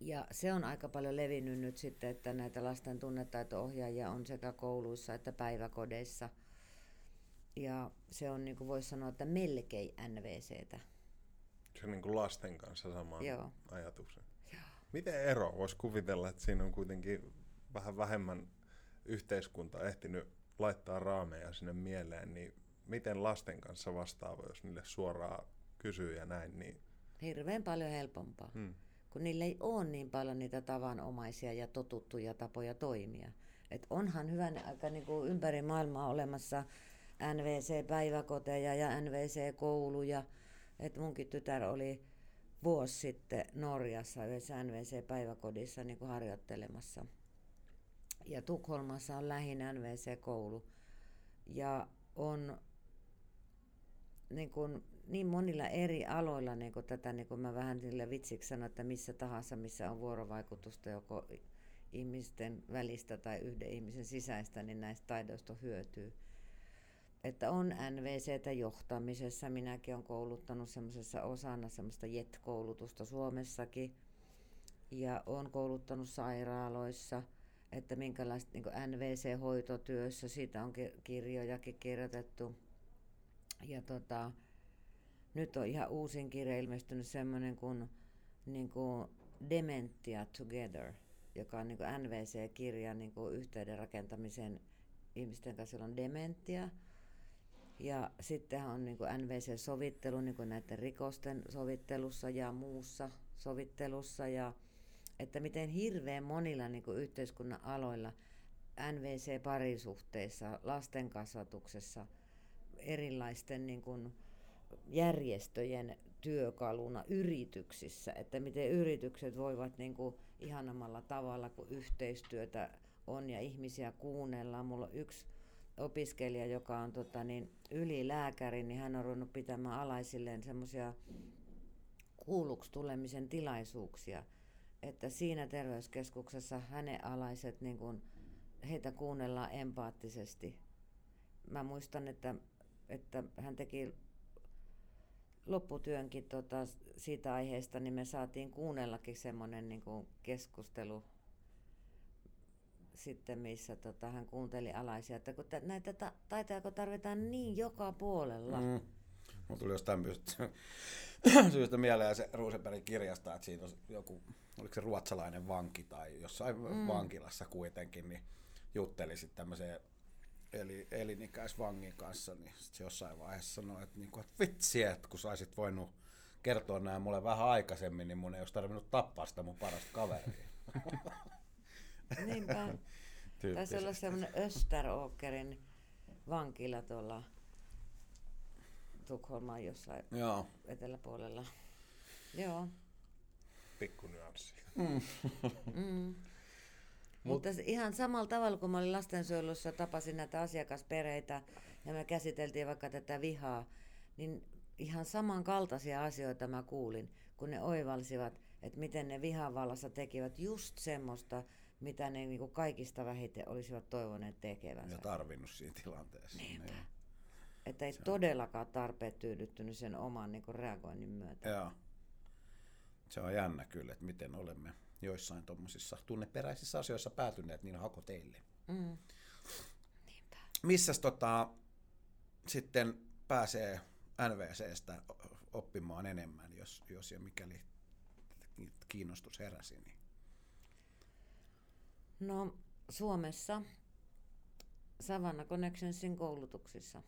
S4: Ja se on aika paljon levinnyt nyt sitten, että näitä lasten tunnetaito-ohjaajia on sekä kouluissa että päiväkodeissa. Ja se on, niin kuin voisi sanoa, että melkein NVCtä.
S3: Se on niin kuin lasten kanssa sama
S4: Joo.
S3: ajatuksen. Joo. Miten ero? Voisi kuvitella, että siinä on kuitenkin vähän vähemmän yhteiskunta ehtinyt laittaa raameja sinne mieleen, niin miten lasten kanssa vastaava, jos niille suoraan kysyy ja näin, niin...
S4: Hirveän paljon helpompaa, hmm. kun niille ei ole niin paljon niitä tavanomaisia ja totuttuja tapoja toimia. Et onhan hyvän aika niin kuin ympäri maailmaa olemassa NVC-päiväkoteja ja NVC-kouluja. Et munkin tytär oli vuosi sitten Norjassa yhdessä NVC-päiväkodissa niin kuin harjoittelemassa ja Tukholmassa on lähin NVC-koulu. Ja on niin, kuin, niin monilla eri aloilla niin kuin tätä, niin kuin mä vähän sillä vitsiksi sanon, että missä tahansa, missä on vuorovaikutusta joko ihmisten välistä tai yhden ihmisen sisäistä, niin näistä taidoista hyötyy. Että on NVCtä johtamisessa, minäkin olen kouluttanut semmoisessa osana semmoista JET-koulutusta Suomessakin, ja olen kouluttanut sairaaloissa – että minkälaista niin NVC-hoitotyössä, siitä on kirjojakin kirjoitettu. Ja tota, nyt on ihan uusin kirja ilmestynyt semmoinen kuin, niin kuin Dementia Together, joka on niin kuin NVC-kirja niin kuin yhteyden rakentamisen ihmisten kanssa, on dementia. Ja sitten on niin NVC-sovittelu niin kuin näiden rikosten sovittelussa ja muussa sovittelussa. Ja että miten hirveän monilla niin kuin yhteiskunnan aloilla, NVC-parisuhteissa, lasten kasvatuksessa, erilaisten niin kuin järjestöjen työkaluna yrityksissä, että miten yritykset voivat niin kuin ihanamalla tavalla, kun yhteistyötä on ja ihmisiä kuunnellaan. Mulla on yksi opiskelija, joka on tota, niin, ylilääkäri, niin hän on ruvennut pitämään alaisilleen semmoisia kuulluksi tulemisen tilaisuuksia – että siinä terveyskeskuksessa hänen alaiset, niin kun, heitä kuunnellaan empaattisesti. Mä muistan, että, että hän teki lopputyönkin tota, siitä aiheesta, niin me saatiin kuunnellakin semmoinen niin keskustelu sitten, missä tota, hän kuunteli alaisia, että kun näitä ta- taitoja tarvitaan niin joka puolella. Mm.
S2: Mulla tuli jostain syystä mieleen se Rosenbergin kirjasta, että siinä on joku oliko se ruotsalainen vanki tai jossain mm. vankilassa kuitenkin, niin jutteli sitten tämmöiseen eli, elinikäisvangin kanssa, niin sit se jossain vaiheessa sanoi, että, niinku, että vitsi, että kun saisit voinut kertoa nämä mulle vähän aikaisemmin, niin mun ei olisi tarvinnut tappaa sitä mun parasta kaveria.
S4: Niinpä. Taisi olla semmoinen Österåkerin vankila tuolla Tukholman jossain Joo. eteläpuolella. Joo
S3: pikku nyanssi. Mm.
S4: mm. Mutta ihan samalla tavalla, kun mä olin lastensuojelussa, tapasin näitä asiakaspereitä ja me käsiteltiin vaikka tätä vihaa, niin ihan samankaltaisia asioita mä kuulin, kun ne oivalsivat, että miten ne vallassa tekivät just semmoista, mitä ne niin kuin kaikista vähiten olisivat toivoneet tekevänsä.
S2: Ja tarvinnut siinä tilanteessa.
S4: Niinpä. Niin. Että ei se todellakaan tarpeet tyydyttynyt sen oman niin kuin reagoinnin myötä.
S2: Joo se on jännä kyllä, että miten olemme joissain tuommoisissa tunneperäisissä asioissa päätyneet niin hako teille. Mm. Missäs tota, sitten pääsee NVCstä oppimaan enemmän, jos, jos ja mikäli kiinnostus heräsi? Niin.
S4: No Suomessa Savannah Connectionsin koulutuksissa.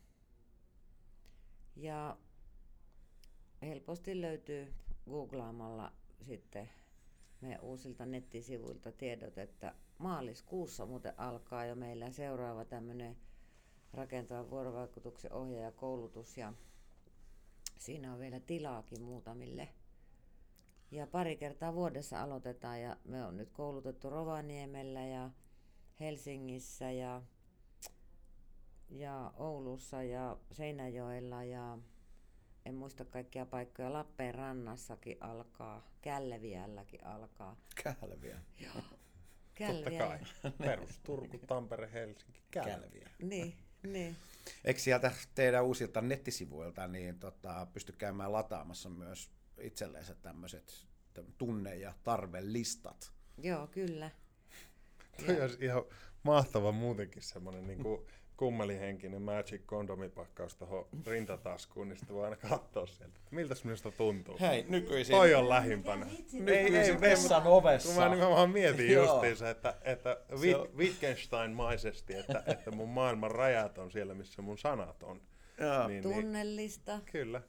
S4: Ja helposti löytyy googlaamalla sitten meidän uusilta nettisivuilta tiedot, että maaliskuussa muuten alkaa jo meillä seuraava tämmöinen rakentavan vuorovaikutuksen ohjaajakoulutus ja siinä on vielä tilaakin muutamille. Ja pari kertaa vuodessa aloitetaan ja me on nyt koulutettu Rovaniemellä ja Helsingissä ja, ja Oulussa ja Seinäjoella ja en muista kaikkia paikkoja. Lappeenrannassakin alkaa, Källeviälläkin alkaa.
S2: Kälviä.
S4: Joo.
S3: Totta kai. Perus Turku, Tampere, Helsinki, Kälviä.
S2: Kälviä.
S4: Niin, niin.
S2: Eikö sieltä teidän uusilta nettisivuilta niin tota, pysty käymään lataamassa myös itselleensä tämmöiset tunne- ja tarvelistat?
S4: Joo, kyllä.
S3: Toi olisi ihan mahtava muutenkin semmoinen niin kuin kummelihenkinen Magic kondomipakkaus tuohon rintataskuun, niin sitten voi aina katsoa sieltä, että miltä minusta tuntuu.
S2: Hei, nykyisin,
S3: Toi on lähimpänä.
S2: nykyisin vessan ovessa.
S3: Kun mä nimenomaan mietin justiinsa, että, että Wit-
S2: on-
S3: Wittgenstein-maisesti, että, että mun maailman rajat on siellä, missä mun sanat on.
S2: Joo.
S3: Niin, niin,
S4: Tunnellista,
S3: kyllä.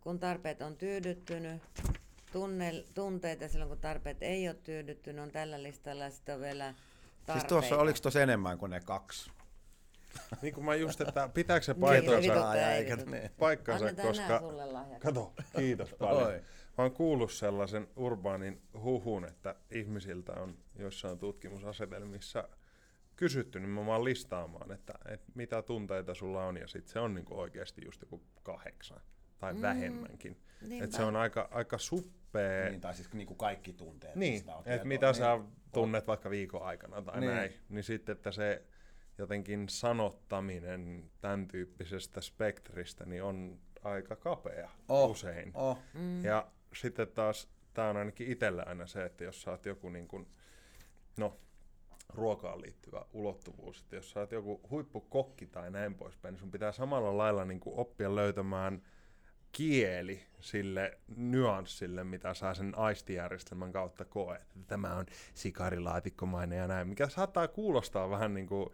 S4: kun tarpeet on tyydyttynyt. Tunne, tunteita silloin, kun tarpeet ei ole tyydyttynyt, on tällä listalla sitten on vielä tarpeita.
S2: Siis tuossa, oliko tuossa enemmän kuin ne kaksi?
S3: Niin kuin mä just, että pitääkö se
S4: Niin,
S3: paikkansa,
S4: vituttaa.
S2: ne.
S3: paikkansa
S4: Annetaan
S3: koska...
S4: sulle.
S3: Kato, kiitos paljon.
S2: Oi.
S3: Mä oon kuullut sellaisen urbaanin huhun, että ihmisiltä on jossain tutkimusasetelmissa kysytty nimenomaan listaamaan, että, että mitä tunteita sulla on, ja sitten se on niinku oikeasti just joku kahdeksan tai mm. vähemmänkin.
S4: Niinpä.
S3: Et se on aika, aika suppee.
S2: Niin, tai siis niin kuin kaikki tunteet.
S3: Niin,
S2: on
S3: että mitä
S2: Niin.
S3: sä tunnet vaikka viikon aikana tai
S2: Niin.
S3: niin. näin. Niin sitten, että se jotenkin sanottaminen tämän tyyppisestä spektristä niin on aika kapea
S2: Oh,
S3: usein.
S2: Oh.
S4: Mm.
S3: Ja sitten taas, tämä on ainakin itsellä aina se, että jos oot joku niin kuin, no, ruokaan liittyvä ulottuvuus, että jos sä oot joku huippukokki tai näin poispäin, niin sun pitää samalla lailla niin kuin oppia löytämään kieli sille nyanssille, mitä sä sen aistijärjestelmän kautta koet. Että Tämä on sikarilaatikkomainen ja näin, mikä saattaa kuulostaa vähän niin kuin,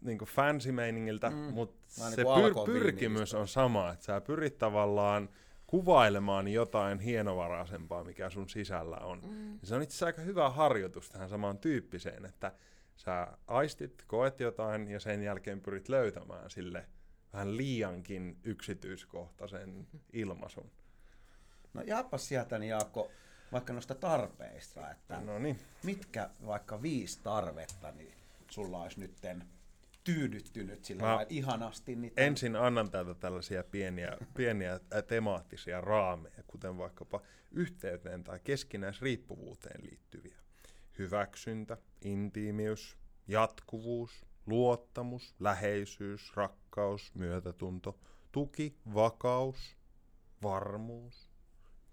S3: niin kuin fancy-meiningiltä, mm. mutta se
S2: niin kuin
S3: pyr- pyrkimys on sama, että sä pyrit tavallaan kuvailemaan jotain hienovaraisempaa, mikä sun sisällä on. Mm. Se on itse asiassa aika hyvä harjoitus tähän samaan tyyppiseen, että sä aistit, koet jotain ja sen jälkeen pyrit löytämään sille vähän liiankin yksityiskohtaisen ilmaisun.
S2: No jaapas sieltä, niin Jaakko, vaikka noista tarpeista, että
S3: No niin.
S2: mitkä vaikka viisi tarvetta, niin sulla olisi nytten tyydyttynyt sillä
S3: Mä-
S2: ihanasti. Niin
S3: Ensin annan täältä tällaisia pieniä, pieniä temaattisia raameja, kuten vaikkapa yhteyteen tai keskinäisriippuvuuteen liittyviä. Hyväksyntä, intiimiys, jatkuvuus, luottamus, läheisyys, rakkaus, myötätunto, tuki, vakaus, varmuus.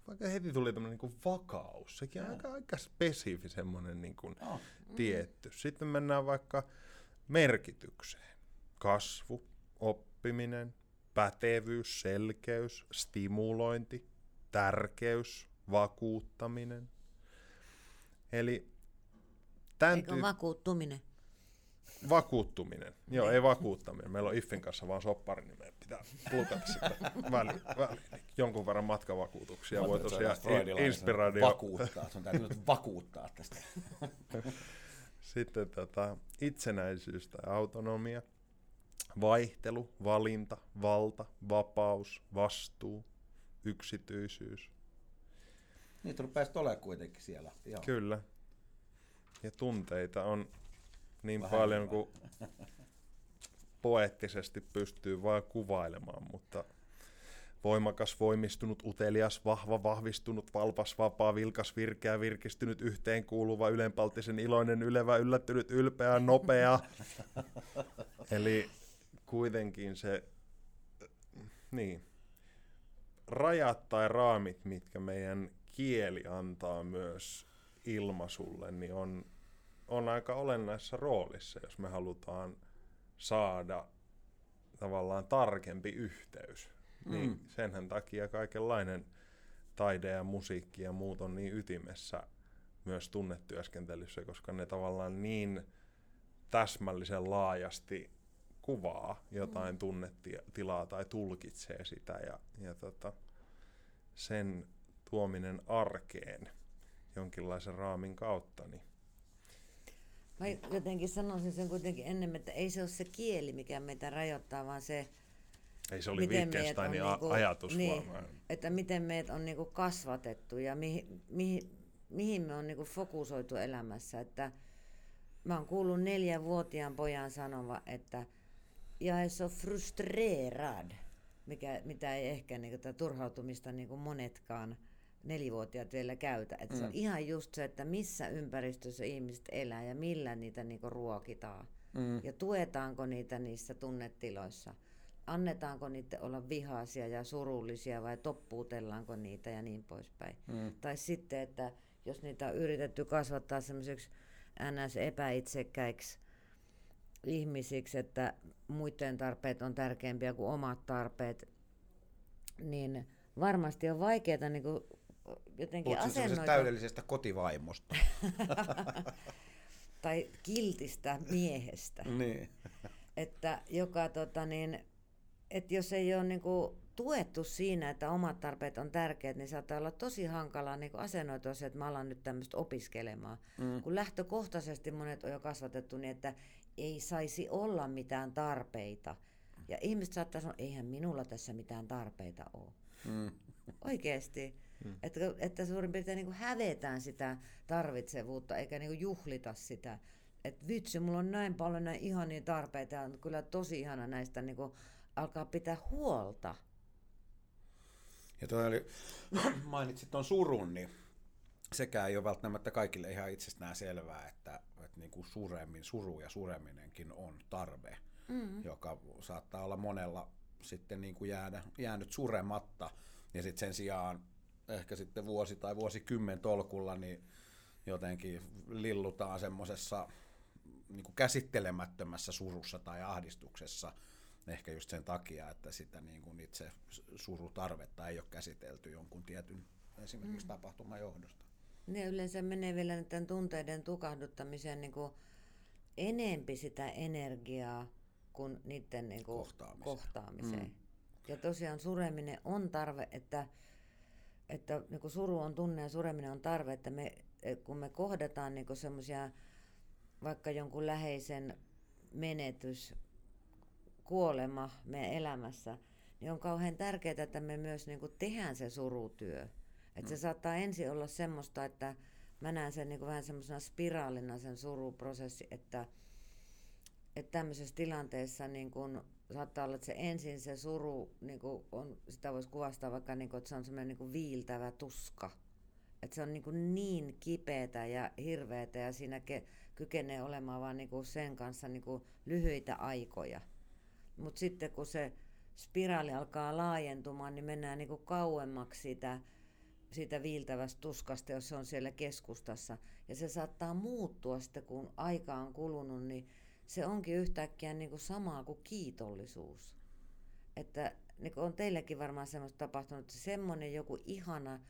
S3: Vaikka heti tuli tämmöinen niin vakaus, sekin on aika, aika spesifi semmoinen niin kuin
S2: Oh.
S3: tietty. Sitten mennään vaikka merkitykseen. Kasvu, oppiminen, pätevyys, selkeys, stimulointi, tärkeys, vakuuttaminen. Eli tämän
S4: Eikö
S3: tyyp-
S4: vakuuttuminen?
S3: vakuuttuminen. Joo, ei vakuuttaminen. Meillä on Iffin kanssa vaan soppari, niin meidän pitää plukata sitä väliin. väliin. Jonkun verran matkavakuutuksia voi tosiaan in- inspiraatio.
S2: Vakuuttaa, sun täytyy nyt vakuuttaa tästä.
S3: Sitten tota, itsenäisyys tai autonomia, vaihtelu, valinta, valta, vapaus, vastuu, yksityisyys.
S2: Niitä rupeaa olemaan kuitenkin siellä. Joo.
S3: Kyllä. Ja tunteita on niin
S2: Vähän
S3: paljon kuin poeettisesti pystyy vain kuvailemaan, mutta voimakas, voimistunut, utelias, vahva, vahvistunut, valpas, vapaa, vilkas, virkeä, virkistynyt, yhteenkuuluva, ylenpalttisen, iloinen, ylevä, yllättynyt, ylpeä, nopea. Eli kuitenkin se, niin, rajat tai raamit, mitkä meidän kieli antaa myös ilmaisulle, niin on, on aika olennaisessa roolissa, jos me halutaan saada tavallaan tarkempi yhteys. Mm. Niin senhän takia kaikenlainen taide ja musiikki ja muut on niin ytimessä myös tunnetyöskentelyssä, koska ne tavallaan niin täsmällisen laajasti kuvaa jotain tunnetilaa tai tulkitsee sitä ja, ja tota, sen tuominen arkeen jonkinlaisen raamin kautta, niin
S4: Mä jotenkin sanoisin sen kuitenkin enemmän, että ei se ole se kieli, mikä meitä rajoittaa, vaan se,
S3: ei se oli
S4: miten on
S3: Wittgensteinin a-
S4: niinku-
S3: ajatus
S4: niin,
S3: varmaan.
S4: että miten meidät on niinku kasvatettu ja mihin, mihin, mihin me on niinku fokusoitu elämässä. Että mä oon kuullut neljänvuotiaan pojan sanova, että jag är så frustrerad, mikä, mitä ei ehkä niinku, tätä turhautumista niinku monetkaan nelivuotiaat vielä käytä. Että mm. Se on ihan just se, että missä ympäristössä ihmiset elää ja millä niitä niinku ruokitaan. Mm. Ja tuetaanko niitä niissä tunnetiloissa. Annetaanko niitä olla vihaisia ja surullisia vai toppuutellaanko niitä ja niin poispäin. Mm. Tai sitten, että jos niitä on yritetty kasvattaa semmoiseksi ns. epäitsekkäiksi ihmisiksi, että muiden tarpeet on tärkeämpiä kuin omat tarpeet, niin varmasti on vaikeaa niin kuin jotenkin
S2: Puhutko täydellisestä kotivaimosta?
S4: tai kiltistä miehestä.
S2: niin.
S4: että joka tota niin, että jos ei ole niin kuin tuettu siinä, että omat tarpeet on tärkeät, niin saattaa olla tosi hankalaa niin kuin asennoitua se, että mä alan nyt tämmöistä opiskelemaan. Mm. Kun lähtökohtaisesti monet on jo kasvatettu niin, että ei saisi olla mitään tarpeita. Ja ihmiset saattaa sanoa, eihän minulla tässä mitään tarpeita ole. Mm. Oikeasti. Mm. Että, että suurin piirtein niin kuin hävetään sitä tarvitsevuutta, eikä niin kuin juhlita sitä. Että vitsi, mulla on näin paljon näin ihania tarpeita ja on kyllä tosi ihana näistä niin kuin alkaa pitää huolta.
S2: Ja toi oli, mainitsit tuon surun, niin sekään ei ole välttämättä kaikille ihan itsestään selvää, että, että niin kuin suremmin, suru ja sureminenkin on tarve, mm. joka saattaa olla monella sitten niin kuin jäädä, jäänyt surematta. Ja sitten sen sijaan ehkä sitten vuosi tai vuosikymmen tolkulla, niin jotenkin lillutaan semmoisessa niin käsittelemättömässä surussa tai ahdistuksessa, ehkä just sen takia, että sitä niin kuin itse surutarvetta ei ole käsitelty jonkun tietyn esimerkiksi mm. tapahtuman johdosta.
S4: Ne yleensä menee vielä tämän tunteiden tukahduttamiseen niin kuin enempi sitä energiaa kuin niiden niin kuin kohtaamiseen. kohtaamiseen. Mm. Ja tosiaan sureminen on tarve, että, että niin kuin suru on tunne ja sureminen on tarve, että me, kun me kohdataan niin semmoisia vaikka jonkun läheisen menetys, kuolema meidän elämässä, niin on kauhean tärkeää, että me myös niin kuin tehdään se surutyö. Että mm. se saattaa ensin olla semmoista, että mä näen sen niin kuin vähän semmoisena spiraalina sen suruprosessi, että, että tämmöisessä tilanteessa niin kuin saattaa olla, että se ensin se suru, niin kuin on, sitä voisi kuvastaa vaikka, niin kuin, että se on semmoinen niin kuin viiltävä tuska. Että se on niin, kuin niin kipeätä ja hirveätä ja siinä ke, kykenee olemaan vaan niin kuin sen kanssa niin kuin lyhyitä aikoja. Mutta sitten kun se spiraali alkaa laajentumaan, niin mennään niin kuin kauemmaksi siitä, siitä viiltävästä tuskasta, jos se on siellä keskustassa. Ja se saattaa muuttua sitten, kun aika on kulunut, niin se onkin yhtäkkiä niin kuin samaa kuin kiitollisuus. Että niin kuin on teillekin varmaan semmoista tapahtunut, että semmoinen joku ihana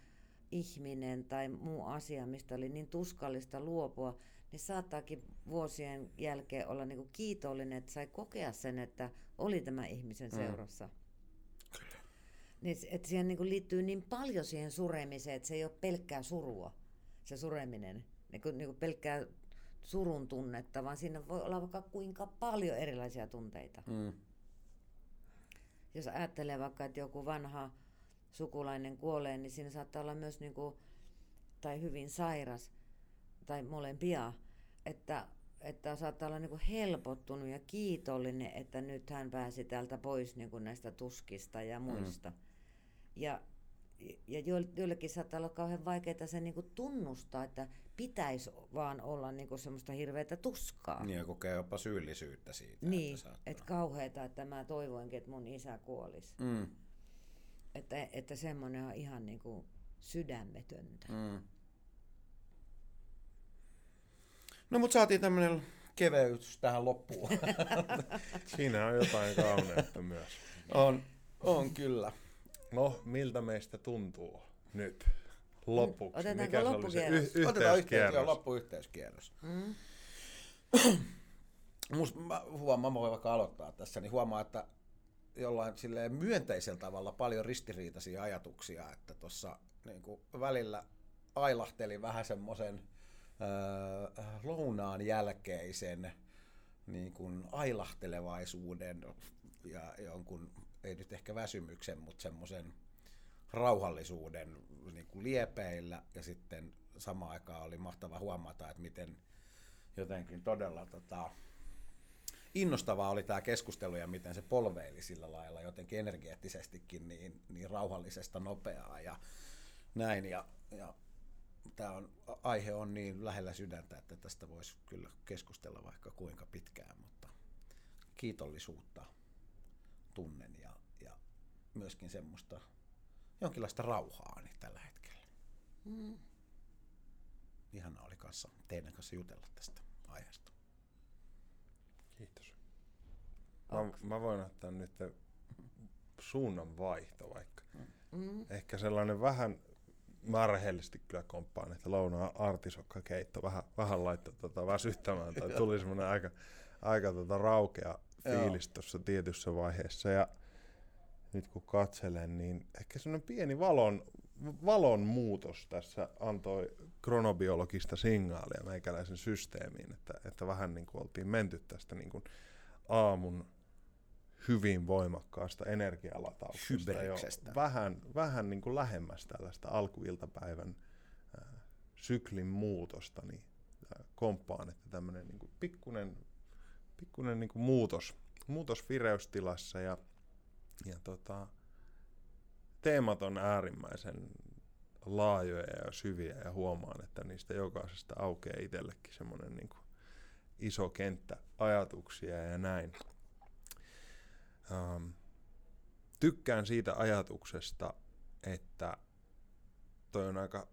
S4: ihminen tai muu asia, mistä oli niin tuskallista luopua, niin saattaakin vuosien jälkeen olla niin kuin kiitollinen, että sai kokea sen, että oli tämä ihmisen mm. seurassa. Mm. Niin, että siihen niin kuin liittyy niin paljon siihen suremiseen, että se ei ole pelkkää surua, se sureminen, niin kuin, niin kuin pelkkää surun tunnetta, vaan siinä voi olla vaikka kuinka paljon erilaisia tunteita. Mm. Jos ajattelee vaikka, että joku vanha sukulainen kuolee, niin siinä saattaa olla myös, niin kuin, tai hyvin sairas, tai molempia, että, että saattaa olla niin kuin helpottunut ja kiitollinen, että nyt hän pääsi täältä pois niin kuin näistä tuskista ja muista. Mm. Ja, ja joillekin saattaa olla kauhean vaikeaa se niin kuin tunnustaa, että pitäisi vaan olla niin kuin semmoista hirveätä tuskaa.
S2: Niin ja kokee jopa syyllisyyttä siitä.
S4: Niin, että, että kauheata, että mä toivoinkin, että mun isä kuolisi. Mm. Että, että semmoinen on ihan niin kuin sydämetöntä. Mm.
S2: No mutta saatiin tämmöinen keveys tähän loppuun.
S3: Siinä on jotain kauneutta myös.
S2: On, on kyllä.
S3: No, miltä meistä tuntuu nyt lopuksi?
S4: Otetaanko Mikä loppukierros?
S2: Se y- Otetaan yhteys, joo, loppuyhteyskierros. Mm. Mä huomaan, mä voin vaikka aloittaa tässä, niin huomaa, että jollain silleen myönteisellä tavalla paljon ristiriitaisia ajatuksia, että tuossa niin välillä ailahteli vähän semmoisen lounaan jälkeisen niin kuin ailahtelevaisuuden ja jonkun, ei nyt ehkä väsymyksen, mutta semmoisen rauhallisuuden niin kuin liepeillä ja sitten samaan aikaan oli mahtava huomata, että miten jotenkin todella tota, innostavaa oli tämä keskustelu ja miten se polveili sillä lailla jotenkin energeettisestikin niin, niin rauhallisesta nopeaa ja näin. Ja, ja tämä on, aihe on niin lähellä sydäntä, että tästä voisi kyllä keskustella vaikka kuinka pitkään, mutta kiitollisuutta tunnen ja, ja myöskin semmoista jonkinlaista rauhaani tällä hetkellä. Mm. Ihanaa oli kanssa teidän kanssa jutella tästä aiheesta.
S3: Kiitos. Mä, mä voin ottaa nyt suunnan vaihto vaikka. Mm. Ehkä sellainen vähän, mä rehellisesti kyllä komppaan, että lounaa artisokkakeitto vähän, vähän laittoi tota väsyttämään. tai tuli semmoinen aika, aika tota raukea fiilis tuossa tietyssä vaiheessa. Ja nyt kun katselen, niin ehkä semmoinen pieni valon, valon muutos tässä antoi kronobiologista signaalia meikäläisen systeemiin, että, että vähän niin kuin oltiin menty tästä niin kuin aamun hyvin voimakkaasta energialatauksesta jo vähän, vähän niin kuin lähemmäs tällaista alkuiltapäivän äh, syklin muutosta, niin äh, komppaan, että tämmöinen niin kuin pikkunen, pikkunen niin kuin muutos, muutos vireystilassa ja, ja tota, teemat on äärimmäisen laajoja ja syviä ja huomaan, että niistä jokaisesta aukeaa itsellekin semmoinen niin kuin iso kenttä ajatuksia ja näin. Um, tykkään siitä ajatuksesta, että toi on aika,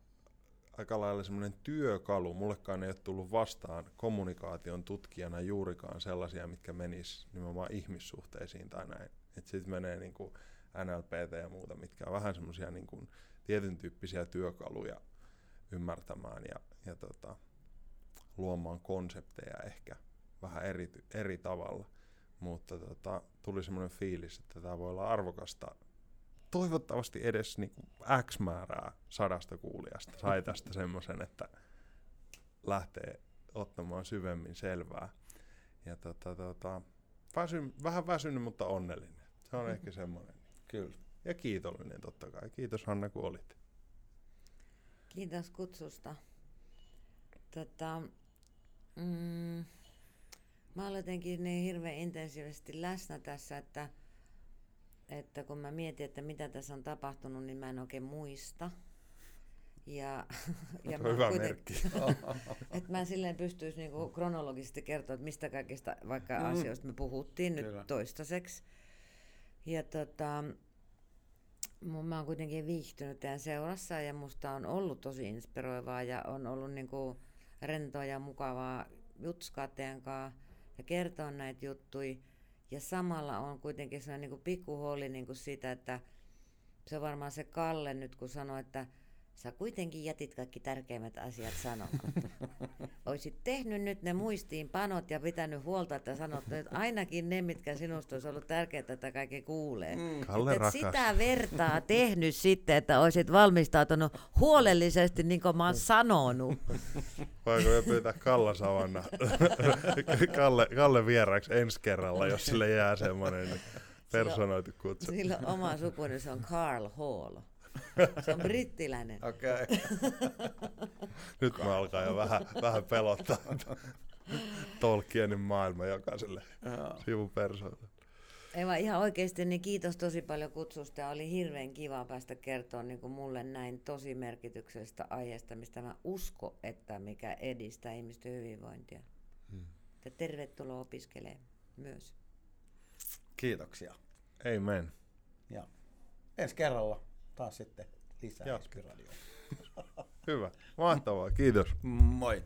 S3: aika lailla semmoinen työkalu. Mullekaan ei ole tullut vastaan kommunikaation tutkijana juurikaan sellaisia, mitkä menis nimenomaan ihmissuhteisiin tai näin. Että sitten menee niin kuin NLPT ja muuta, mitkä on vähän semmoisia niin kuin tietyn tyyppisiä työkaluja ymmärtämään ja, ja tota, luomaan konsepteja ehkä vähän eri, eri tavalla. Mutta tota, tuli semmoinen fiilis, että tämä voi olla arvokasta. Toivottavasti edes niin kuin X määrää sadasta kuulijasta sai tästä semmoisen, että lähtee ottamaan syvemmin selvää. Ja tota, tota, väsy, vähän väsynyt, mutta onnellinen. Se on ehkä semmoinen.
S2: Kyllä.
S3: Ja kiitollinen totta kai. Kiitos Hanna, kun olit.
S4: Kiitos kutsusta. Tota, mm, mä olen jotenkin niin hirveän intensiivisesti läsnä tässä, että, että kun mä mietin, että mitä tässä on tapahtunut, niin mä en oikein muista. Ja,
S3: ja mä hyvä merkki.
S4: että mä silleen pystyisi niinku kronologisesti kertoa, että mistä kaikista vaikka mm. asioista me puhuttiin Kyllä. nyt toistaiseksi. Ja tota, mä oon kuitenkin viihtynyt teidän seurassa ja musta on ollut tosi inspiroivaa ja on ollut niinku rentoa ja mukavaa jutskaa teidän kanssa ja kertoa näitä juttuja. Ja samalla on kuitenkin sellainen niin pikkuhuoli niin kuin siitä, että se on varmaan se Kalle nyt, kun sanoi, että Sä kuitenkin jätit kaikki tärkeimmät asiat sanomatta. Oisit tehnyt nyt ne muistiinpanot ja pitänyt huolta, että sanot että ainakin ne, mitkä sinusta olisi ollut tärkeää, että kaikki kuulee. Mm.
S3: Kalle
S4: et sitä vertaa tehnyt sitten, että olisit valmistautunut huolellisesti, niin kuin mä oon sanonut.
S3: Voiko me pyytää Kalla Savanna Kalle, Kalle vieraaksi ensi kerralla, jos sille jää semmoinen personoitu kutsu.
S4: Sillä oma sukuni, se on Carl Hall. Se on brittiläinen.
S2: Okei. Okay.
S3: Nyt mä alkaa jo vähän, vähän pelottaa. Tolkienin maailma jokaiselle sivupersoille.
S4: Eva, ihan oikeasti niin kiitos tosi paljon kutsusta ja oli hirveän kiva päästä kertoa niin kuin mulle näin tosi merkityksellisestä aiheesta, mistä mä usko, että mikä edistää ihmisten hyvinvointia. Hmm. Ja tervetuloa opiskelemaan myös.
S2: Kiitoksia.
S3: Amen.
S2: Ja ensi kerralla taas sitten lisää.
S3: Hyvä, mahtavaa, kiitos.
S2: Moi.